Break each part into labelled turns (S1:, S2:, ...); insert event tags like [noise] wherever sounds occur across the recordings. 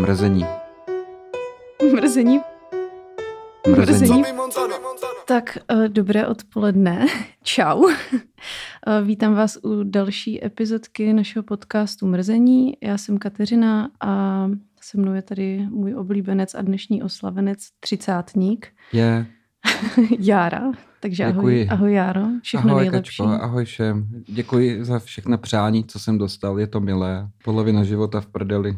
S1: Mrzení.
S2: Mrzení.
S1: Mrzení.
S2: Tak uh, dobré odpoledne. [laughs] Čau. Uh, [laughs] vítám vás u další epizodky našeho podcastu Mrzení. Já jsem Kateřina a se mnou je tady můj oblíbenec a dnešní oslavenec třicátník.
S1: Je. [laughs]
S2: Jára. Takže ahoj,
S1: Děkuji.
S2: ahoj Járo, všechno
S1: ahoj,
S2: nejlepší.
S1: Kačko, ahoj všem. Děkuji za všechna přání, co jsem dostal. Je to milé. Polovina života v prdeli.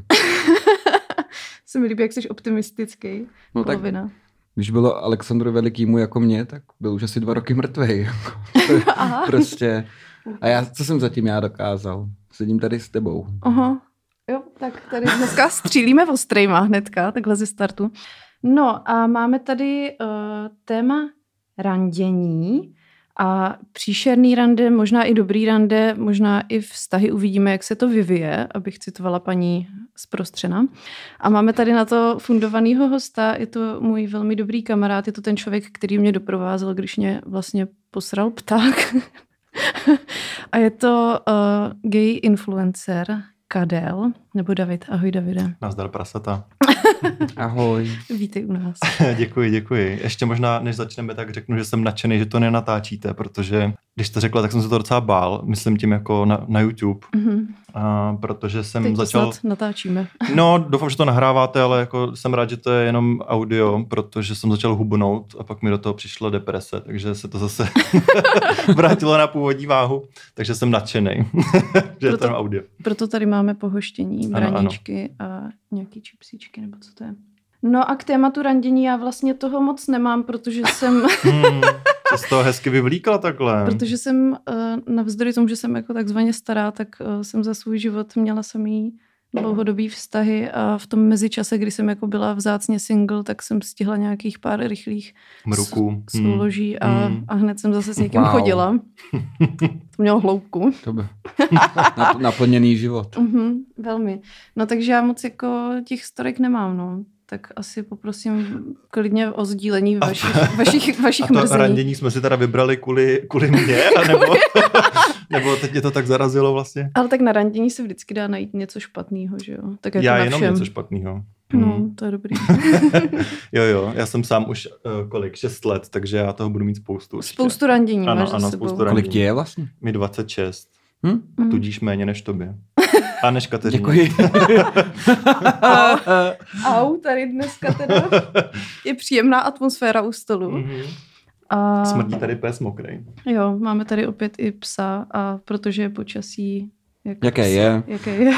S2: Se mi líbí, jak jsi optimistický.
S1: No tak,
S2: Polovina.
S1: když bylo Alexandru Velikýmu jako mě, tak byl už asi dva roky mrtvej. [laughs]
S2: Aha.
S1: prostě. A já, co jsem zatím já dokázal? Sedím tady s tebou.
S2: Aha. Jo, tak tady dneska střílíme ostrejma hnedka, takhle ze startu. No a máme tady uh, téma randění a příšerný rande, možná i dobrý rande, možná i vztahy uvidíme, jak se to vyvíje, abych citovala paní zprostřena. A máme tady na to fundovanýho hosta, je to můj velmi dobrý kamarád, je to ten člověk, který mě doprovázel, když mě vlastně posral pták. [laughs] a je to uh, gay influencer Kadel, nebo David. Ahoj Davide.
S3: Nazdar prasata. [laughs]
S1: Ahoj.
S2: Vítej u nás. [laughs]
S3: děkuji, děkuji. Ještě možná, než začneme, tak řeknu, že jsem nadšený, že to nenatáčíte, protože když to řekla, tak jsem se to docela bál, myslím tím jako na, na YouTube,
S2: Mhm.
S3: a protože jsem
S2: Teď
S3: začal...
S2: snad natáčíme. [laughs]
S3: No, doufám, že to nahráváte, ale jako jsem rád, že to je jenom audio, protože jsem začal hubnout a pak mi do toho přišla deprese, takže se to zase vrátilo na původní váhu, takže jsem nadšený, že je to
S2: Proto-
S3: jenom audio.
S2: Proto tady máme pohoštění,
S3: Ano, ano.
S2: braníčky a nějaký čipsíčky, nebo co to je. No a k tématu randění já vlastně toho moc nemám, protože jsem, [laughs]
S3: Hmm, jsi z toho hezky vyvlíkla takhle.
S2: protože jsem uh, navzdory tomu, že jsem jako takzvaně stará, tak uh, jsem za svůj život měla samý dlouhodobý vztahy a v tom mezičase, kdy jsem jako byla vzácně single, tak jsem stihla nějakých pár rychlých
S3: Mruku.
S2: s- souloží a,
S3: Hmm.
S2: a hned jsem zase s někým
S1: Wow.
S2: chodila. [laughs] To mělo hloubku.
S1: To by. [laughs] Nap- naplněný život.
S2: Mhm, velmi. No takže já moc jako těch storek nemám, no. Tak asi poprosím klidně o sdílení
S3: A-
S2: vašich, vašich, vašich [laughs]
S3: A to
S2: mrzení.
S3: randění jsme si teda vybrali kvůli, kvůli mě, [laughs] anebo, [laughs] nebo teď mě to tak zarazilo vlastně?
S2: Ale tak na randění se vždycky dá najít něco špatného, že jo? Tak jako
S3: Já
S2: na
S3: jenom
S2: všem.
S3: něco špatného.
S2: No, to je dobrý.
S3: jo, jo, já jsem sám už uh, kolik, 6 let, takže já toho budu mít spoustu. určitě.
S2: Spoustu randění
S3: Ano,
S2: máš za
S3: ano,
S2: sebou.
S3: spoustu randění.
S1: Kolik ti je vlastně?
S3: Mi 26,
S1: Hm?
S3: Tudíž méně než tobě. A než.
S1: Děkuji. [laughs]
S2: Au, tady dneska teda je příjemná atmosféra u stolu.
S3: Mhm.
S2: A
S3: Smrdí tady pes mokrý.
S2: jo, máme tady opět i psa a protože je počasí... Jak
S1: Jaké je?
S2: Jaké je.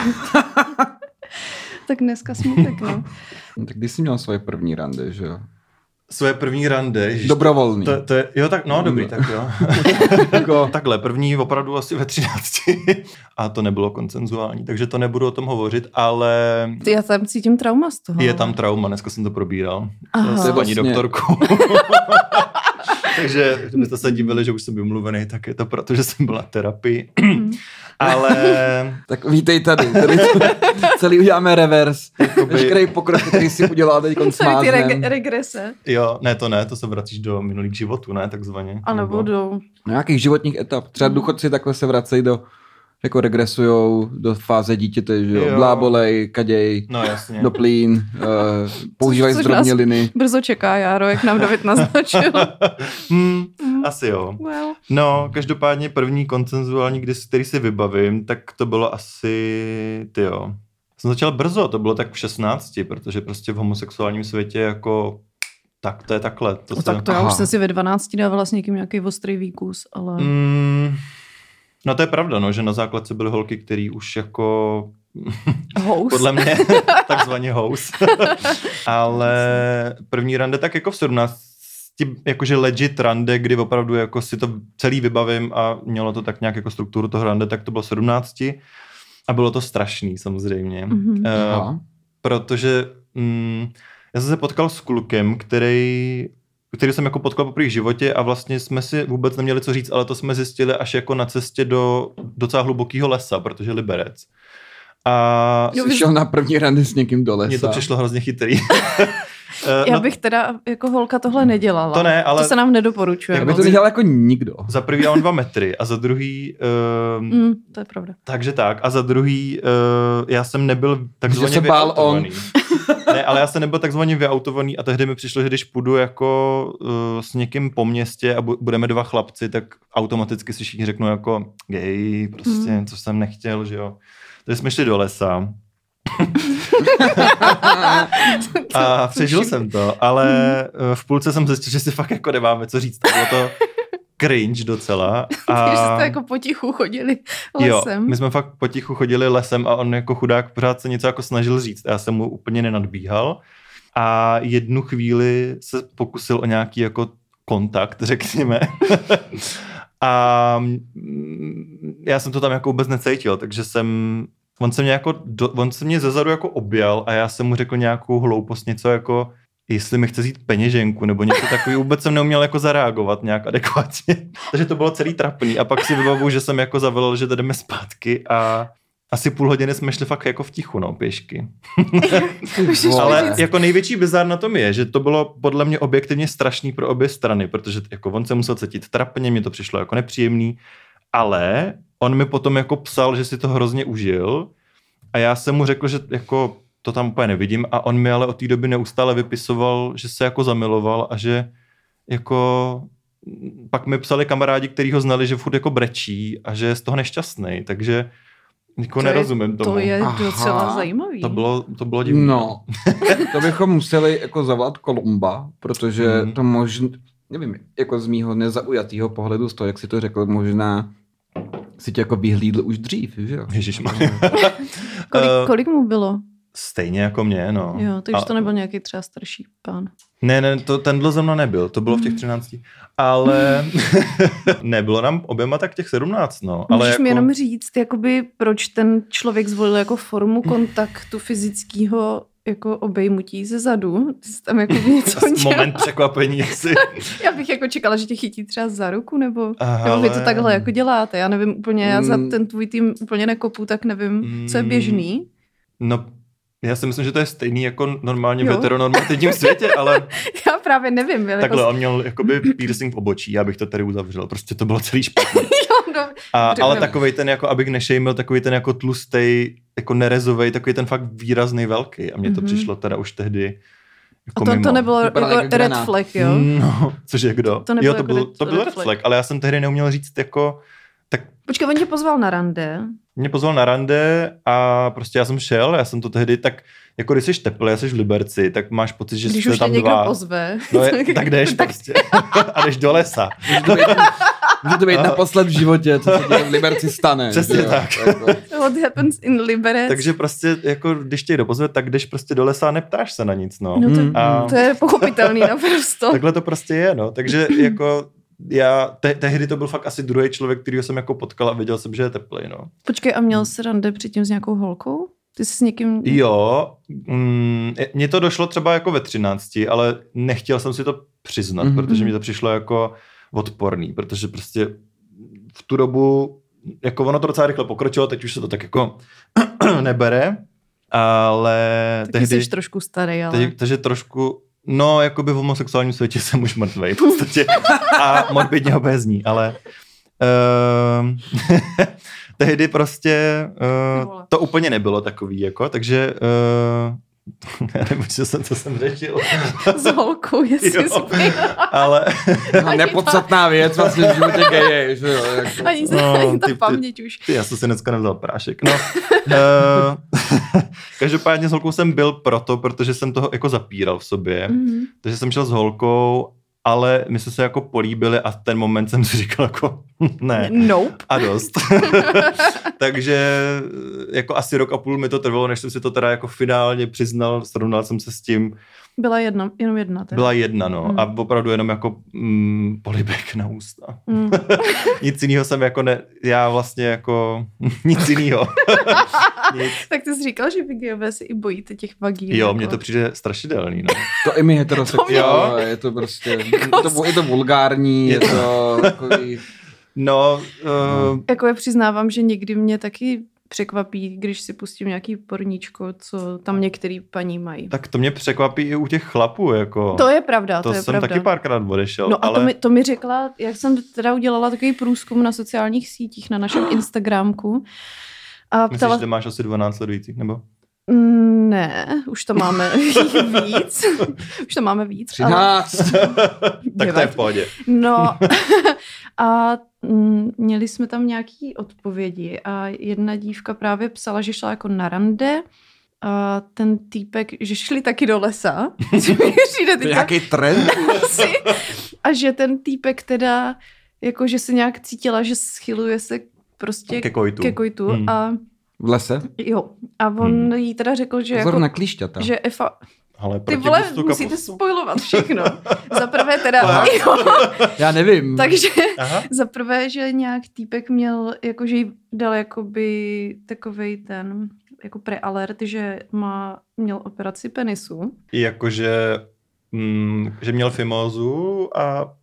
S2: [laughs] tak dneska smutek, no.
S1: Tak když jsi měl svoje první rande, že jo?
S3: Svoje první rande. ježiš,
S1: Dobrovolný.
S3: To, to je, jo, tak, no, dobrý, tak jo. [laughs]
S1: Jako- [laughs]
S3: Takhle, první opravdu asi ve 13. [laughs] A to nebylo koncenzuální, takže to nebudu o tom hovořit, ale
S2: Ty, Já tam cítím trauma z toho.
S3: je tam trauma, dneska jsem to probíral
S2: Aha.
S3: s
S1: To je
S3: paní
S1: vlastně-
S3: doktorkou. Takže kdybyste se divili, že už jsem vymluvený, tak je to proto, že jsem byla terapii. ale
S1: Tak vítej tady. tady celý uděláme reverse. Veškerý pokrok, který jsi udělal teď smáznem.
S2: reg- regrese.
S3: jo, ne, to ne, to se vracíš do minulých životů, ne, takzvaně.
S2: A nebo do...
S1: No, nějakých životních etap. Třeba důchodci takhle se vracejí do, jako regresujou do fáze dítěte, že jo?
S3: Jo.
S1: Blábolej, kaděj,
S3: No jasně.
S1: do plín, uh, používají
S2: Což
S1: zdrobněliny.
S2: Brzo čeká Járo, jak nám David naznačil. [laughs]
S3: hmm,
S2: Mm.
S3: asi jo.
S2: well.
S3: No, každopádně první koncenzuální, kdy, který si vybavím, tak to bylo asi, ty jo. Jsem začal brzo, to bylo tak v 16, protože prostě v homosexuálním světě jako tak to je takhle. To
S2: No,
S3: se,
S2: tak to já
S1: Aha.
S2: už jsem si ve 12 dávala s někým nějaký ostrý výkus, ale...
S3: Mm, no to je pravda, no, že na základce byly holky, který už jako
S2: Host. [laughs]
S3: podle mě [laughs] takzvaně house. [laughs] Ale první rande tak jako v 17 jakože legit rande, kdy opravdu jako si to celý vybavím a mělo to tak nějak jako strukturu toho rande, tak to bylo 17 a bylo to strašný samozřejmě.
S2: Mhm.
S3: Eh,
S1: Aha.
S3: protože mm, já jsem se potkal s klukem, který který jsem jako potkal poprvé v životě a vlastně jsme si vůbec neměli co říct, ale to jsme zjistili až jako na cestě do docela hlubokého lesa, protože Liberec. A
S2: Jo,
S1: Jsi šel na první rande s někým do lesa.
S3: mně to přišlo hrozně chytrý. [laughs] Eh,
S2: Já
S3: no,
S2: bych teda jako holka tohle nedělala.
S3: To ne, ale-
S2: To se nám nedoporučuje.
S3: Jak
S1: Aby
S3: moc-
S1: to nedělal jako nikdo.
S3: Za prvý já mám dva metry a za druhý... Uh,
S2: Mm, to je pravda.
S3: Takže tak. A za druhý, uh, já jsem nebyl takzvaně
S1: se bál
S3: vyautovaný. ne, ale já jsem nebyl takzvaně vyautovaný a tehdy mi přišlo, že když půjdu jako uh, s někým po městě a bu- budeme dva chlapci, tak automaticky si všichni řeknou jako gay, prostě,
S2: Mhm.
S3: co jsem nechtěl, že jo. Takže jsme šli do lesa a [laughs] přežil jsem to, ale uh, v půlce jsem zjistil, že si fakt jako nemáme co říct. Bylo to cringe docela. [laughs] A...
S2: Takže jste jako potichu chodili
S3: Jo,
S2: lesem.
S3: my jsme fakt potichu chodili lesem a on jako chudák pořád se něco jako snažil říct. a Já jsem mu úplně nenadbíhal. A jednu chvíli se pokusil o nějaký jako kontakt, řekněme. [laughs] a mm, já jsem to tam jako vůbec necítil, takže jsem on se mě jako, do, on se mě zezadu jako objal a já jsem mu řekl nějakou hloupost, něco jako jestli mi chce vzít peněženku nebo něco takového, vůbec jsem neuměl jako zareagovat nějak adekvátně. [laughs] Takže to bylo celý trapný a pak si vybavuju, že jsem jako zavolal, že jdeme zpátky a asi půl hodiny jsme šli fakt jako v tichu, no, pěšky. [laughs] [laughs] Ale jako největší bizár na tom je, že to bylo podle mě objektivně strašný pro obě strany, protože jako on se musel cítit trapně, mě to přišlo jako nepříjemný, ale on mi potom jako psal, že si to hrozně užil a já jsem mu řekl, že jako to tam úplně nevidím a on mi ale od té doby neustále vypisoval, že se jako zamiloval a že jako pak mi psali kamarádi, kteří ho znali, že furt jako brečí a že je z toho nešťastný, takže jako
S2: To je-
S3: nerozumím tomu.
S2: To je
S1: Aha.
S2: docela zajímavý.
S3: To bylo, to bylo divné.
S1: No, [laughs] to bychom museli jako zavolat Kolumba, protože
S3: Mhm.
S1: to možná, nevím, jako z mýho nezaujatého pohledu z toho, jak si to řekl, možná si tě jako vyhlídl už dřív, že jo? [laughs]
S2: Kolik,
S3: Eh,
S2: kolik mu bylo?
S3: Stejně jako mě, no.
S2: Jo, takže
S3: A-
S2: to nebyl nějaký třeba starší pán.
S3: Ne, ne, to, ten dlo zrovna nebyl, to bylo v těch
S2: Mhm.
S3: 13. Ale [laughs] nebylo nám oběma tak těch 17, no. Ale
S2: Můžeš
S3: jako,
S2: mi jenom říct, jakoby, proč ten člověk zvolil jako formu kontaktu fyzického jako obejmutí ze zadu? Ty jsi tam jako něco [laughs] dělal.
S3: moment překvapení, jestli... [laughs]
S2: Já bych jako čekala, že tě chytí třeba za ruku, nebo,
S3: Ale-
S2: nebo vy to takhle jako děláte. Já nevím úplně, já za
S1: Mm.
S2: ten tvůj tým úplně nekopu, tak nevím, co je
S3: Mm.
S2: běžný.
S3: No, já si myslím, že to je stejný jako normálně v
S2: Jo.
S3: heteronormativním světě, ale [laughs]
S2: Já právě nevím.
S3: takhle
S2: Jako,
S3: on měl jakoby piercing v obočí, já bych to tady uzavřel, prostě to bylo celý špatný.
S2: No,
S3: A, ale takovej ten, jako abych nešejmil, takový ten jako tlustej, jako nerezovej, takový ten fakt výrazný velký. A mně to
S2: Mhm.
S3: přišlo teda už tehdy
S2: a
S3: jako
S2: to,
S3: mimo.
S2: to nebylo jako red flag, jo?
S3: No, cože kdo?
S2: To nebylo
S3: jo, to
S2: jako
S3: byl,
S2: red-
S3: to byl
S2: red
S3: red
S2: flag.
S3: flag, ale já jsem tehdy neuměl říct jako,
S2: Počkej, on tě pozval na rande.
S3: mě pozval na rande a prostě já jsem šel, já jsem to tehdy tak, jako když jsi tepl, já jsi v Liberci, tak máš pocit, že
S2: Když
S3: jste
S2: tě
S3: tam
S2: někdo
S3: dva.
S2: pozve.
S3: No je, [laughs] tak jdeš
S2: tak
S3: prostě. [laughs] a jdeš do lesa.
S1: Může to být, být naposled v životě, co se v Liberci stane.
S3: Přesně
S1: jo?
S3: tak. [laughs]
S2: What happens in Liberec.
S3: Takže prostě, jako když tě někdo pozve, tak jdeš prostě do lesa a neptáš se na nic, no.
S2: No to.
S3: A-
S2: to je pochopitelný naprosto.
S3: Takhle to prostě je, no. Takže jako já, te, tehdy to byl fakt asi druhý člověk, kterýho jsem jako potkal a věděl jsem, že je teplý, no.
S2: Počkej, a měl jsi rande předtím s nějakou holkou? Ty jsi s někým...
S3: Jo, mm, mně to došlo třeba jako ve 13, ale nechtěl jsem si to přiznat,
S1: Mhm.
S3: mm-hmm. protože mi to přišlo jako odporný, protože prostě v tu dobu, jako ono to docela rychle pokročilo, teď už se to tak jako [clears throat] nebere, ale
S2: Taky
S3: tehdy...
S2: jsi trošku starý, ale...
S3: Takže, takže trošku, no, jakoby v homosexuálním světě jsem už mrtvej v podstatě. A morbidně obézní, ale uh, [laughs] tehdy prostě uh, to úplně nebylo takový, jako, takže uh, [laughs] já nevím, co jsem, co jsem řešil, [laughs]
S2: S holkou, jestli
S3: Jo.
S2: jsi...
S3: ale
S1: no, nepodstatná věc vlastně v životě geje, že jo? [laughs] Jako.
S2: Ani se
S3: No,
S2: ta
S3: ty-
S2: paměť už.
S3: ty, já jsem si dneska nevzal prášek, no. uh, každopádně s holkou jsem byl proto, protože jsem toho jako zapíral v sobě,
S2: Mhm.
S3: Takže jsem šel s holkou, ale my jsme se jako políbili a v ten moment jsem si říkal jako [laughs] ne
S2: Nope.
S3: a dost. [laughs] Takže jako asi rok a půl mi to trvalo, než jsem si to teda jako finálně přiznal, srovnal jsem se s tím.
S2: Byla jedna, jenom jedna. Teda.
S3: Byla jedna, no.
S2: Hmm.
S3: A opravdu jenom jako mm, polibek na ústa.
S2: Mm. [laughs]
S3: Nic jiného jsem jako ne, já vlastně jako [laughs] nic jiného. [laughs]
S2: Tak ty jsi říkal, že vy gejové si i bojíte těch vagín.
S3: Jo,
S2: jako.
S3: mně to přijde strašidelný, no.
S1: To i my heterosexuálové,
S3: Jo.
S1: je to prostě, je to, je to vulgární, je to takový...
S3: No, uh,
S2: Jako je přiznávám, že někdy mě taky překvapí, když si pustím nějaký porníčko, co tam některý paní mají.
S3: tak to mě překvapí i u těch chlapů, jako.
S2: To je pravda, to,
S3: to
S2: je
S3: jsem
S2: pravda.
S3: taky párkrát odešel,
S2: No a
S3: ale...
S2: to, mi, to mi řekla, jak jsem teda udělala takový průzkum na sociálních sítích, na našem [gasps] Instagramku. A
S3: Myslíš,
S2: ptala,
S3: že máš asi 12 sledujících, nebo?
S2: Mm, Ne, už to máme [laughs] víc. už to máme víc. ale-
S1: 13. [laughs]
S3: tak to je v pohodě.
S2: No [laughs] a měli jsme tam nějaký odpovědi a jedna dívka právě psala, že šla jako na rande a ten týpek, že šli taky do lesa. [laughs] Přijde
S1: To nějaký trend?
S2: asi. A že ten týpek teda, jako že se nějak cítila, že schyluje se prostě
S3: Ke kojtu.
S2: ke kojtu
S3: Hmm.
S2: a
S1: V lese?
S2: jo. A on
S3: Hmm.
S2: jí teda řekl, že
S1: Pozor
S2: jako,
S1: na klíšťata.
S2: že Efa,
S3: Ale
S2: ty vole,
S3: gustu
S2: musíte spojovat všechno. [laughs] Za prvé teda, jo,
S1: Já nevím.
S2: takže
S3: Aha.
S2: za prvé, že nějak týpek měl, jakože jí dal jakoby takovej ten, jako prealert, že má, měl operaci penisu.
S3: Jakože, mm, že měl fimózu a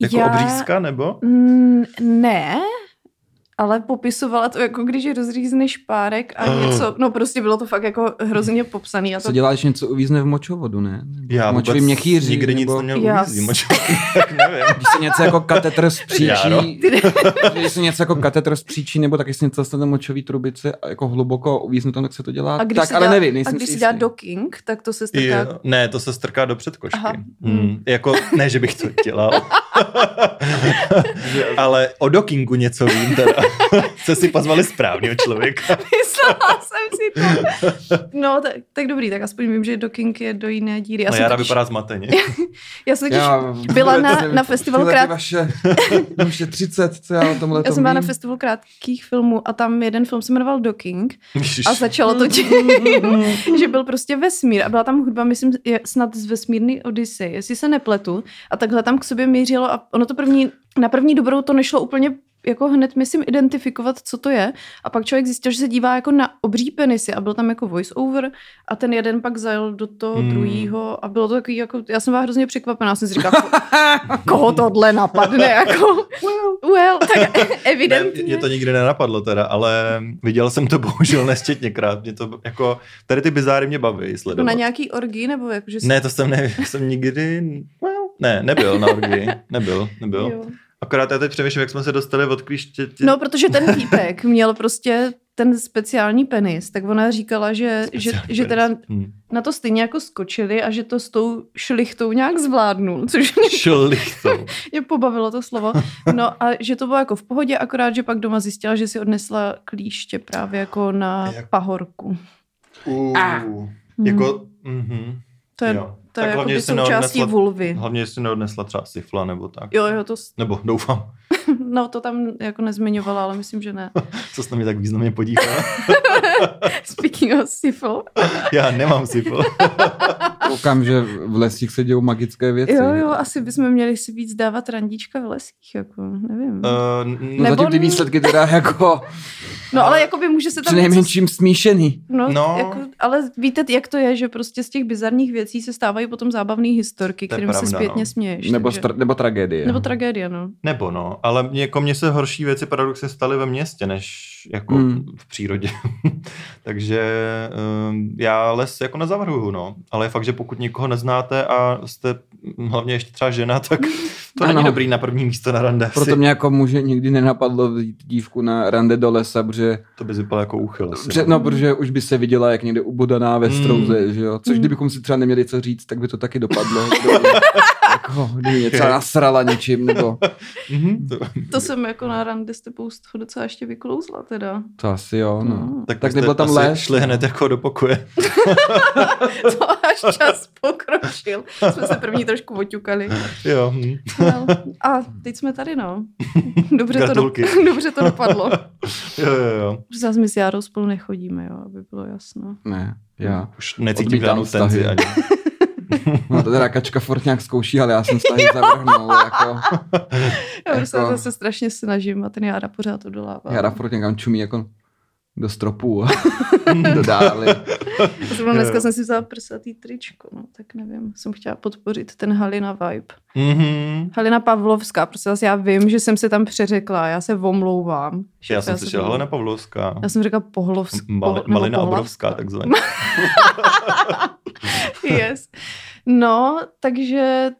S3: jako
S2: Já-
S3: obřízka, nebo?
S2: Mm, ne, ale popisovala to jako když rozřízneš párek a
S3: Oh.
S2: něco, no prostě bylo to fakt jako hrozně popsaný. A to,
S1: Co dělá, když něco uvízne v močovodu, ne? Nebo
S3: Já
S1: močový
S3: vůbec
S1: měchýři,
S3: nikdy nic
S1: nebo
S3: neměl
S2: Já
S3: uvízí,
S2: s-
S3: moč, [laughs] tak nevím.
S1: když se něco jako katetr
S3: Járo.
S1: zpříčí, [laughs] když se něco jako katetr zpříčí, nebo tak jestli něco dostane močový trubice a jako hluboko uvízne tam, tak se to dělá.
S2: a když
S1: tak,
S2: si
S1: ale
S2: dělá,
S1: nevím,
S2: a
S1: nejsem
S2: když
S1: si
S2: dělá docking, tak to se strká.
S3: Jo, ne, to se strká do předkošky.
S2: Aha.
S3: Hmm. Jako, ne, že bych to dělal. [laughs] [laughs] Ale o dokingu něco vím teda. [laughs] Se si pozvali správného člověka. [laughs]
S2: Myslela jsem si to. No, tak, tak dobrý, tak aspoň vím, že docking je do jiné díry. Já
S3: No Jara
S2: totiž,
S3: vypadá zmateně.
S2: já jsem totiž
S1: Já
S2: byla na-
S1: nevím,
S2: na festivalu krát-
S1: Vaše, už je 30, co já o tomhle
S2: já jsem byla na festivalu krátkých filmů a tam jeden film se jmenoval Docking
S3: Ježiš.
S2: a začalo to tím, že byl prostě vesmír a byla tam hudba, myslím, je snad z vesmírný Odyssey, jestli se nepletu. A takhle tam k sobě mířilo a ono to první, na první dobrou to nešlo úplně jako hned, myslím, identifikovat, co to je. A pak člověk zjistil, že se dívá jako na obří penisy a byl tam jako voice over a ten jeden pak zajel do toho
S3: Hmm.
S2: druhýho a bylo to takový jako, já jsem byla hrozně překvapená, já jsem si říkala, "Ko- [laughs] koho tohle napadne, jako, well, tak [laughs]
S3: Ne,
S2: evidentně.
S3: mě to nikdy nenapadlo teda, ale viděl jsem to bohužel nesčetněkrát. Mě to jako, tady ty bizáry mě baví
S2: Jako
S3: sledovat.
S2: na nějaký orgii, nebo jako, že
S3: Ne, to jsem, ne, [laughs] jsem nikdy, well, ne, nebyl na orgii, nebyl, nebyl.
S2: Jo.
S3: Akorát já teď přemýšlím, jak jsme se dostali od klíště.
S2: No, protože ten týpek měl prostě ten speciální penis, tak ona říkala, že, že, že teda
S3: Hmm.
S2: na to stejně jako skočili a že to s tou šlichtou nějak zvládnul, což mě,
S3: Šlichtou. [laughs]
S2: mě pobavilo to slovo. No a že to bylo jako v pohodě, akorát, že pak doma zjistila, že si odnesla klíště právě jako na
S3: Jak-
S2: pahorku.
S3: Uh, jako, mhm.
S2: To je,
S3: jo.
S2: To je
S3: Tak
S2: jako
S3: hlavně,
S2: by součástí
S3: neodnesla-
S2: vulvy.
S3: Hlavně, jestli neodnesla třeba syfla nebo tak.
S2: Jo, jo, to,
S3: Nebo doufám, [laughs]
S2: no to tam jako nezmiňovala, ale myslím, že ne. [laughs]
S3: co jsi na mě tak významně podívala. [laughs]
S2: Speaking of syphil.
S3: Já nemám syfl.
S1: Koukám, že v lesích se dějou magické věci.
S2: Jo, jo, asi bychom měli si víc dávat randíčka v lesích, jako, nevím.
S3: Uh,
S1: No
S2: Nebo-
S1: zatím ty výsledky teda jako
S2: No ale jakoby může se tam...
S1: přinejmenším smíšený.
S2: No,
S3: No.
S2: no. Jako, ale víte, jak to je, že prostě z těch bizarních věcí se stávají potom zábavné historky, kterým se
S3: pravda,
S2: zpětně
S3: no.
S2: směješ.
S1: Nebo,
S2: takže...
S1: stra- nebo tragédie.
S2: nebo tragédie, no.
S3: Nebo no, ale mě, jako mně se horší věci paradoxně staly ve městě, než jako
S1: Hmm.
S3: v přírodě. [laughs] Takže um, já les jako nezavrhuju, no. Ale je fakt, že pokud někoho neznáte a jste hlavně ještě třeba žena, tak [laughs] to není
S1: Ano.
S3: dobrý na první místo na rande.
S1: Proto
S3: asi.
S1: mě jako muže nikdy nenapadlo vzít dívku na rande do lesa, protože,
S3: To by vypadalo jako úchyl. asi,
S1: protože, no, protože už by se viděla, jak někde ubodaná ve
S3: Mm.
S1: strouze, že jo? Což
S2: Mm.
S1: kdybychom si třeba neměli co říct, tak by to taky dopadlo. [laughs] Jako, kdyby mě třeba nasrala něčím, nebo [laughs]
S3: Mhm, to,
S2: To jsem jako na rande s tebou z toho docela ještě vyklouzla teda.
S1: to asi jo, no.
S2: No.
S3: tak,
S1: Tak nebyl tam les.
S3: šli hned jako do pokoje. [laughs] [laughs]
S2: To až čas pokročil. Jsme se první trošku oťukali.
S3: jo. hm.
S2: No, a teď jsme tady, no. Dobře to, do... Dobře to dopadlo.
S3: jo, jo, jo.
S2: Zase my s Járou spolu nechodíme, jo, aby bylo jasno.
S1: Ne, já.
S3: Už necítím žádnou tenzi ani.
S1: No to teda kačka furt nějak zkouší, ale já jsem vztahy zavrhnul, jako. [laughs]
S2: Já
S1: Jako-
S2: zase strašně snažím a ten Jára pořád odolává.
S1: Jara furt někam čumí jako do stropů a [laughs] do dály.
S2: Já jsem dneska jsem si vzala prsatý tričko, no, tak nevím. Jsem chtěla podpořit ten Halina vibe.
S3: Mhm.
S2: Halina Pavlovská, prostě zase já vím, že jsem se tam přeřekla, já se omlouvám.
S3: Já jsem
S2: se
S3: slyšel Helena Pavlovská.
S2: Já jsem řekla Pohlovská.
S3: Mali, Malina Obrovská, takzvaně. [laughs]
S2: yes. No, takže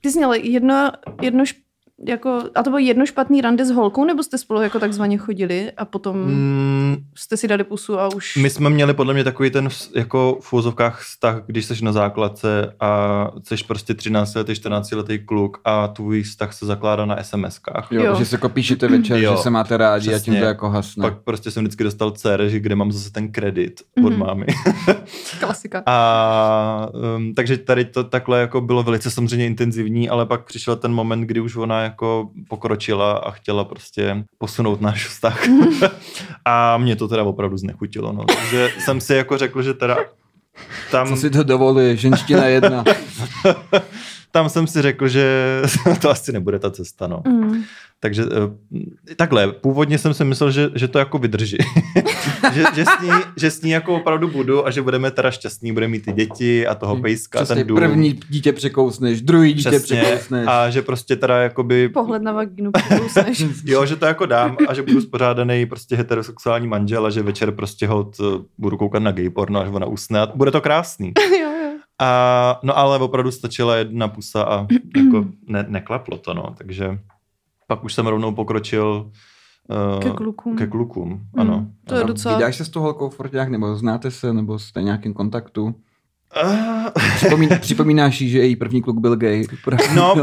S2: ty jsi měla jedno, jedno, šp- jako, a to bylo jedno špatný rande s holkou, nebo jste spolu jako takzvaně chodili a potom
S3: Mm,
S2: jste si dali pusu a už...
S3: my jsme měli podle mě takový ten jako v úzovkách vztah, když jsi na základce a jsi prostě 13 letý, 14 letý kluk a tvůj vztah se zakládá na SMS-kách.
S1: Jo,
S2: Jo.
S1: že se jako píšete večer,
S3: Jo,
S1: že se máte rádi a tím
S3: přesně.
S1: to jako hasne.
S3: Pak prostě jsem vždycky dostal dcer, že kde mám zase ten kredit od
S2: Mhm.
S3: mámy. [laughs]
S2: Klasika.
S3: A um, takže tady to takhle jako bylo velice samozřejmě intenzivní, ale pak přišel ten moment, kdy už ona jako pokročila a chtěla prostě posunout náš vztah. [laughs] a mě to teda opravdu znechutilo. No. Takže jsem si jako řekl, že teda tam,
S1: Co si to dovoluje, ženština jedna. [laughs]
S3: tam jsem si řekl, že [laughs] to asi nebude ta cesta. No.
S2: Mm.
S3: Takže eh, takhle, původně jsem si myslel, že, že to jako vydrží. [laughs] že, že, s ní, že s ní jako opravdu budu a že budeme teda šťastní, budeme mít ty děti a toho pejska,
S1: Přesně,
S3: ten dům.
S1: první dítě překousneš, druhý dítě
S3: Přesně,
S1: překousneš.
S3: a že prostě teda jakoby,
S2: Pohled na vaginu přikousneš. [laughs]
S3: jo, že to jako dám a že budu spořádaný prostě heterosexuální manžel a že večer prostě hod eh, budu koukat na gay porno, až ona usne a bude to krásný. A, no ale opravdu stačila jedna pusa a jako [clears throat] ne, neklaplo to, no, takže pak už jsem rovnou pokročil uh,
S2: Ke klukům.
S3: Ke klukům, ano.
S2: Mm, to je docela-
S1: Vydáš se s tou holkou furt nějak, nebo znáte se, nebo jste v nějakém kontaktu?
S3: Ah,
S1: Připomín, [laughs] připomínáš jí, že její první kluk byl gay?
S3: No,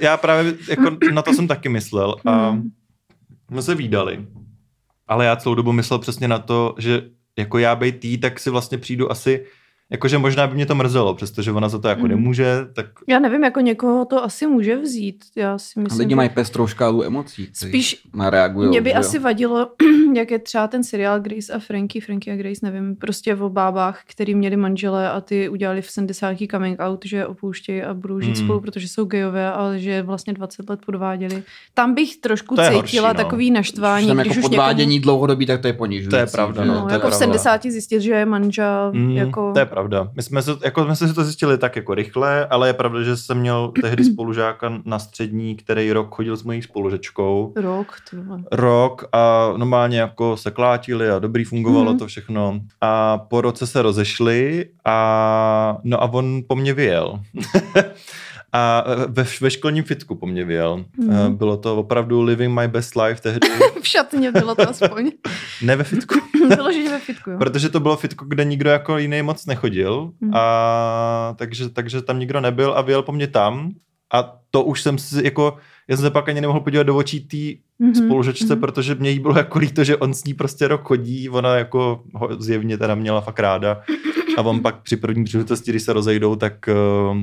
S3: já právě jako na to jsem taky myslel a
S2: Hmm.
S3: jsme se výdali. Ale já celou dobu myslel přesně na to, že jako já bej tý, tak si vlastně přijdu asi, jakože možná by mě to mrzelo, přestože ona za to jako
S2: Mhm.
S3: nemůže, tak
S2: Já nevím, jako někoho to asi může vzít. Já si myslím,
S1: Lidi
S2: že-
S1: mají pestrou škálu emocí.
S2: Spíš
S1: na reagují.
S2: Mě by
S1: že jo?
S2: asi vadilo, [clears throat] jak je třeba ten seriál Grace a Frankie, Frankie a Grace, nevím, prostě o bábách, který měli manžele a ty udělali v 70. coming out, že opouštějí a budou žít
S3: Mm.
S2: spolu, protože jsou gejové, ale že vlastně 20 let podváděli. Tam bych trošku cítila
S3: horší, no.
S2: takový naštvání,
S1: Když
S2: když
S1: jako
S2: už
S1: podvádění dlouhodobí, tak to je ponižující.
S3: To je pravda,
S2: někomu,
S3: no,
S2: no,
S3: to je
S2: jako v
S3: pravda.
S2: 70 zjistit, že je manžel,
S3: mm,
S2: jako...
S3: to je pravda. My jsme, se, jako jsme si to zjistili tak jako rychle, ale je pravda, že jsem měl [clears throat] tehdy spolužáka na střední, který rok chodil s mojí spolužečkou.
S2: Rok, vole.
S3: rok a normálně jako se klátili a dobrý fungovalo
S2: Mhm.
S3: mm. to všechno. A po roce se rozešli a no a on po mně vyjel. [laughs] a ve, ve školním fitku po mně vyjel. Mm. Bylo to opravdu living my best life tehdy. [laughs]
S2: V šatně bylo to aspoň. [laughs]
S3: ne ve fitku. [laughs]
S2: bylo, že ve fitku, jo.
S3: Protože to bylo fitko, kde nikdo jako jiný moc nechodil.
S2: Mhm.
S3: A takže, takže tam nikdo nebyl a vyjel po mně tam. A to už jsem si jako, já jsem se pak ani nemohl podívat do očí té
S2: Mhm,
S3: spolužečce,
S2: mhm.
S3: protože mě jí bylo jako líto, že on s ní prostě rok chodí, ona jako ho zjevně teda měla fakt ráda a on pak při první příležitosti, když se rozejdou, tak uh,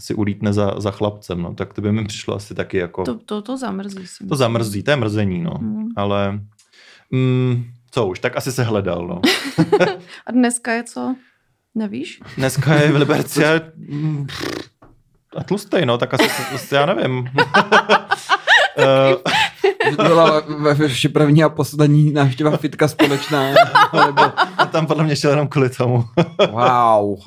S3: si ulítne za, za chlapcem, no, tak to by mi přišlo asi taky jako,
S2: To,
S3: to,
S2: to, zamrzí. Si
S3: to zamrzí, to je mrzení, no,
S2: Mhm.
S3: ale mm, co už, tak asi se hledal, no. [laughs] [laughs]
S2: A dneska je co? Nevíš?
S3: Dneska je v Liberci a, mm, a tlustej, no, tak asi, asi já nevím. [laughs]
S1: Byla ve- vaše první a poslední návštěva fitka společná. Nebo... [laughs]
S3: a tam podle mě šel jenom kvůli tomu.
S1: Wow. [laughs]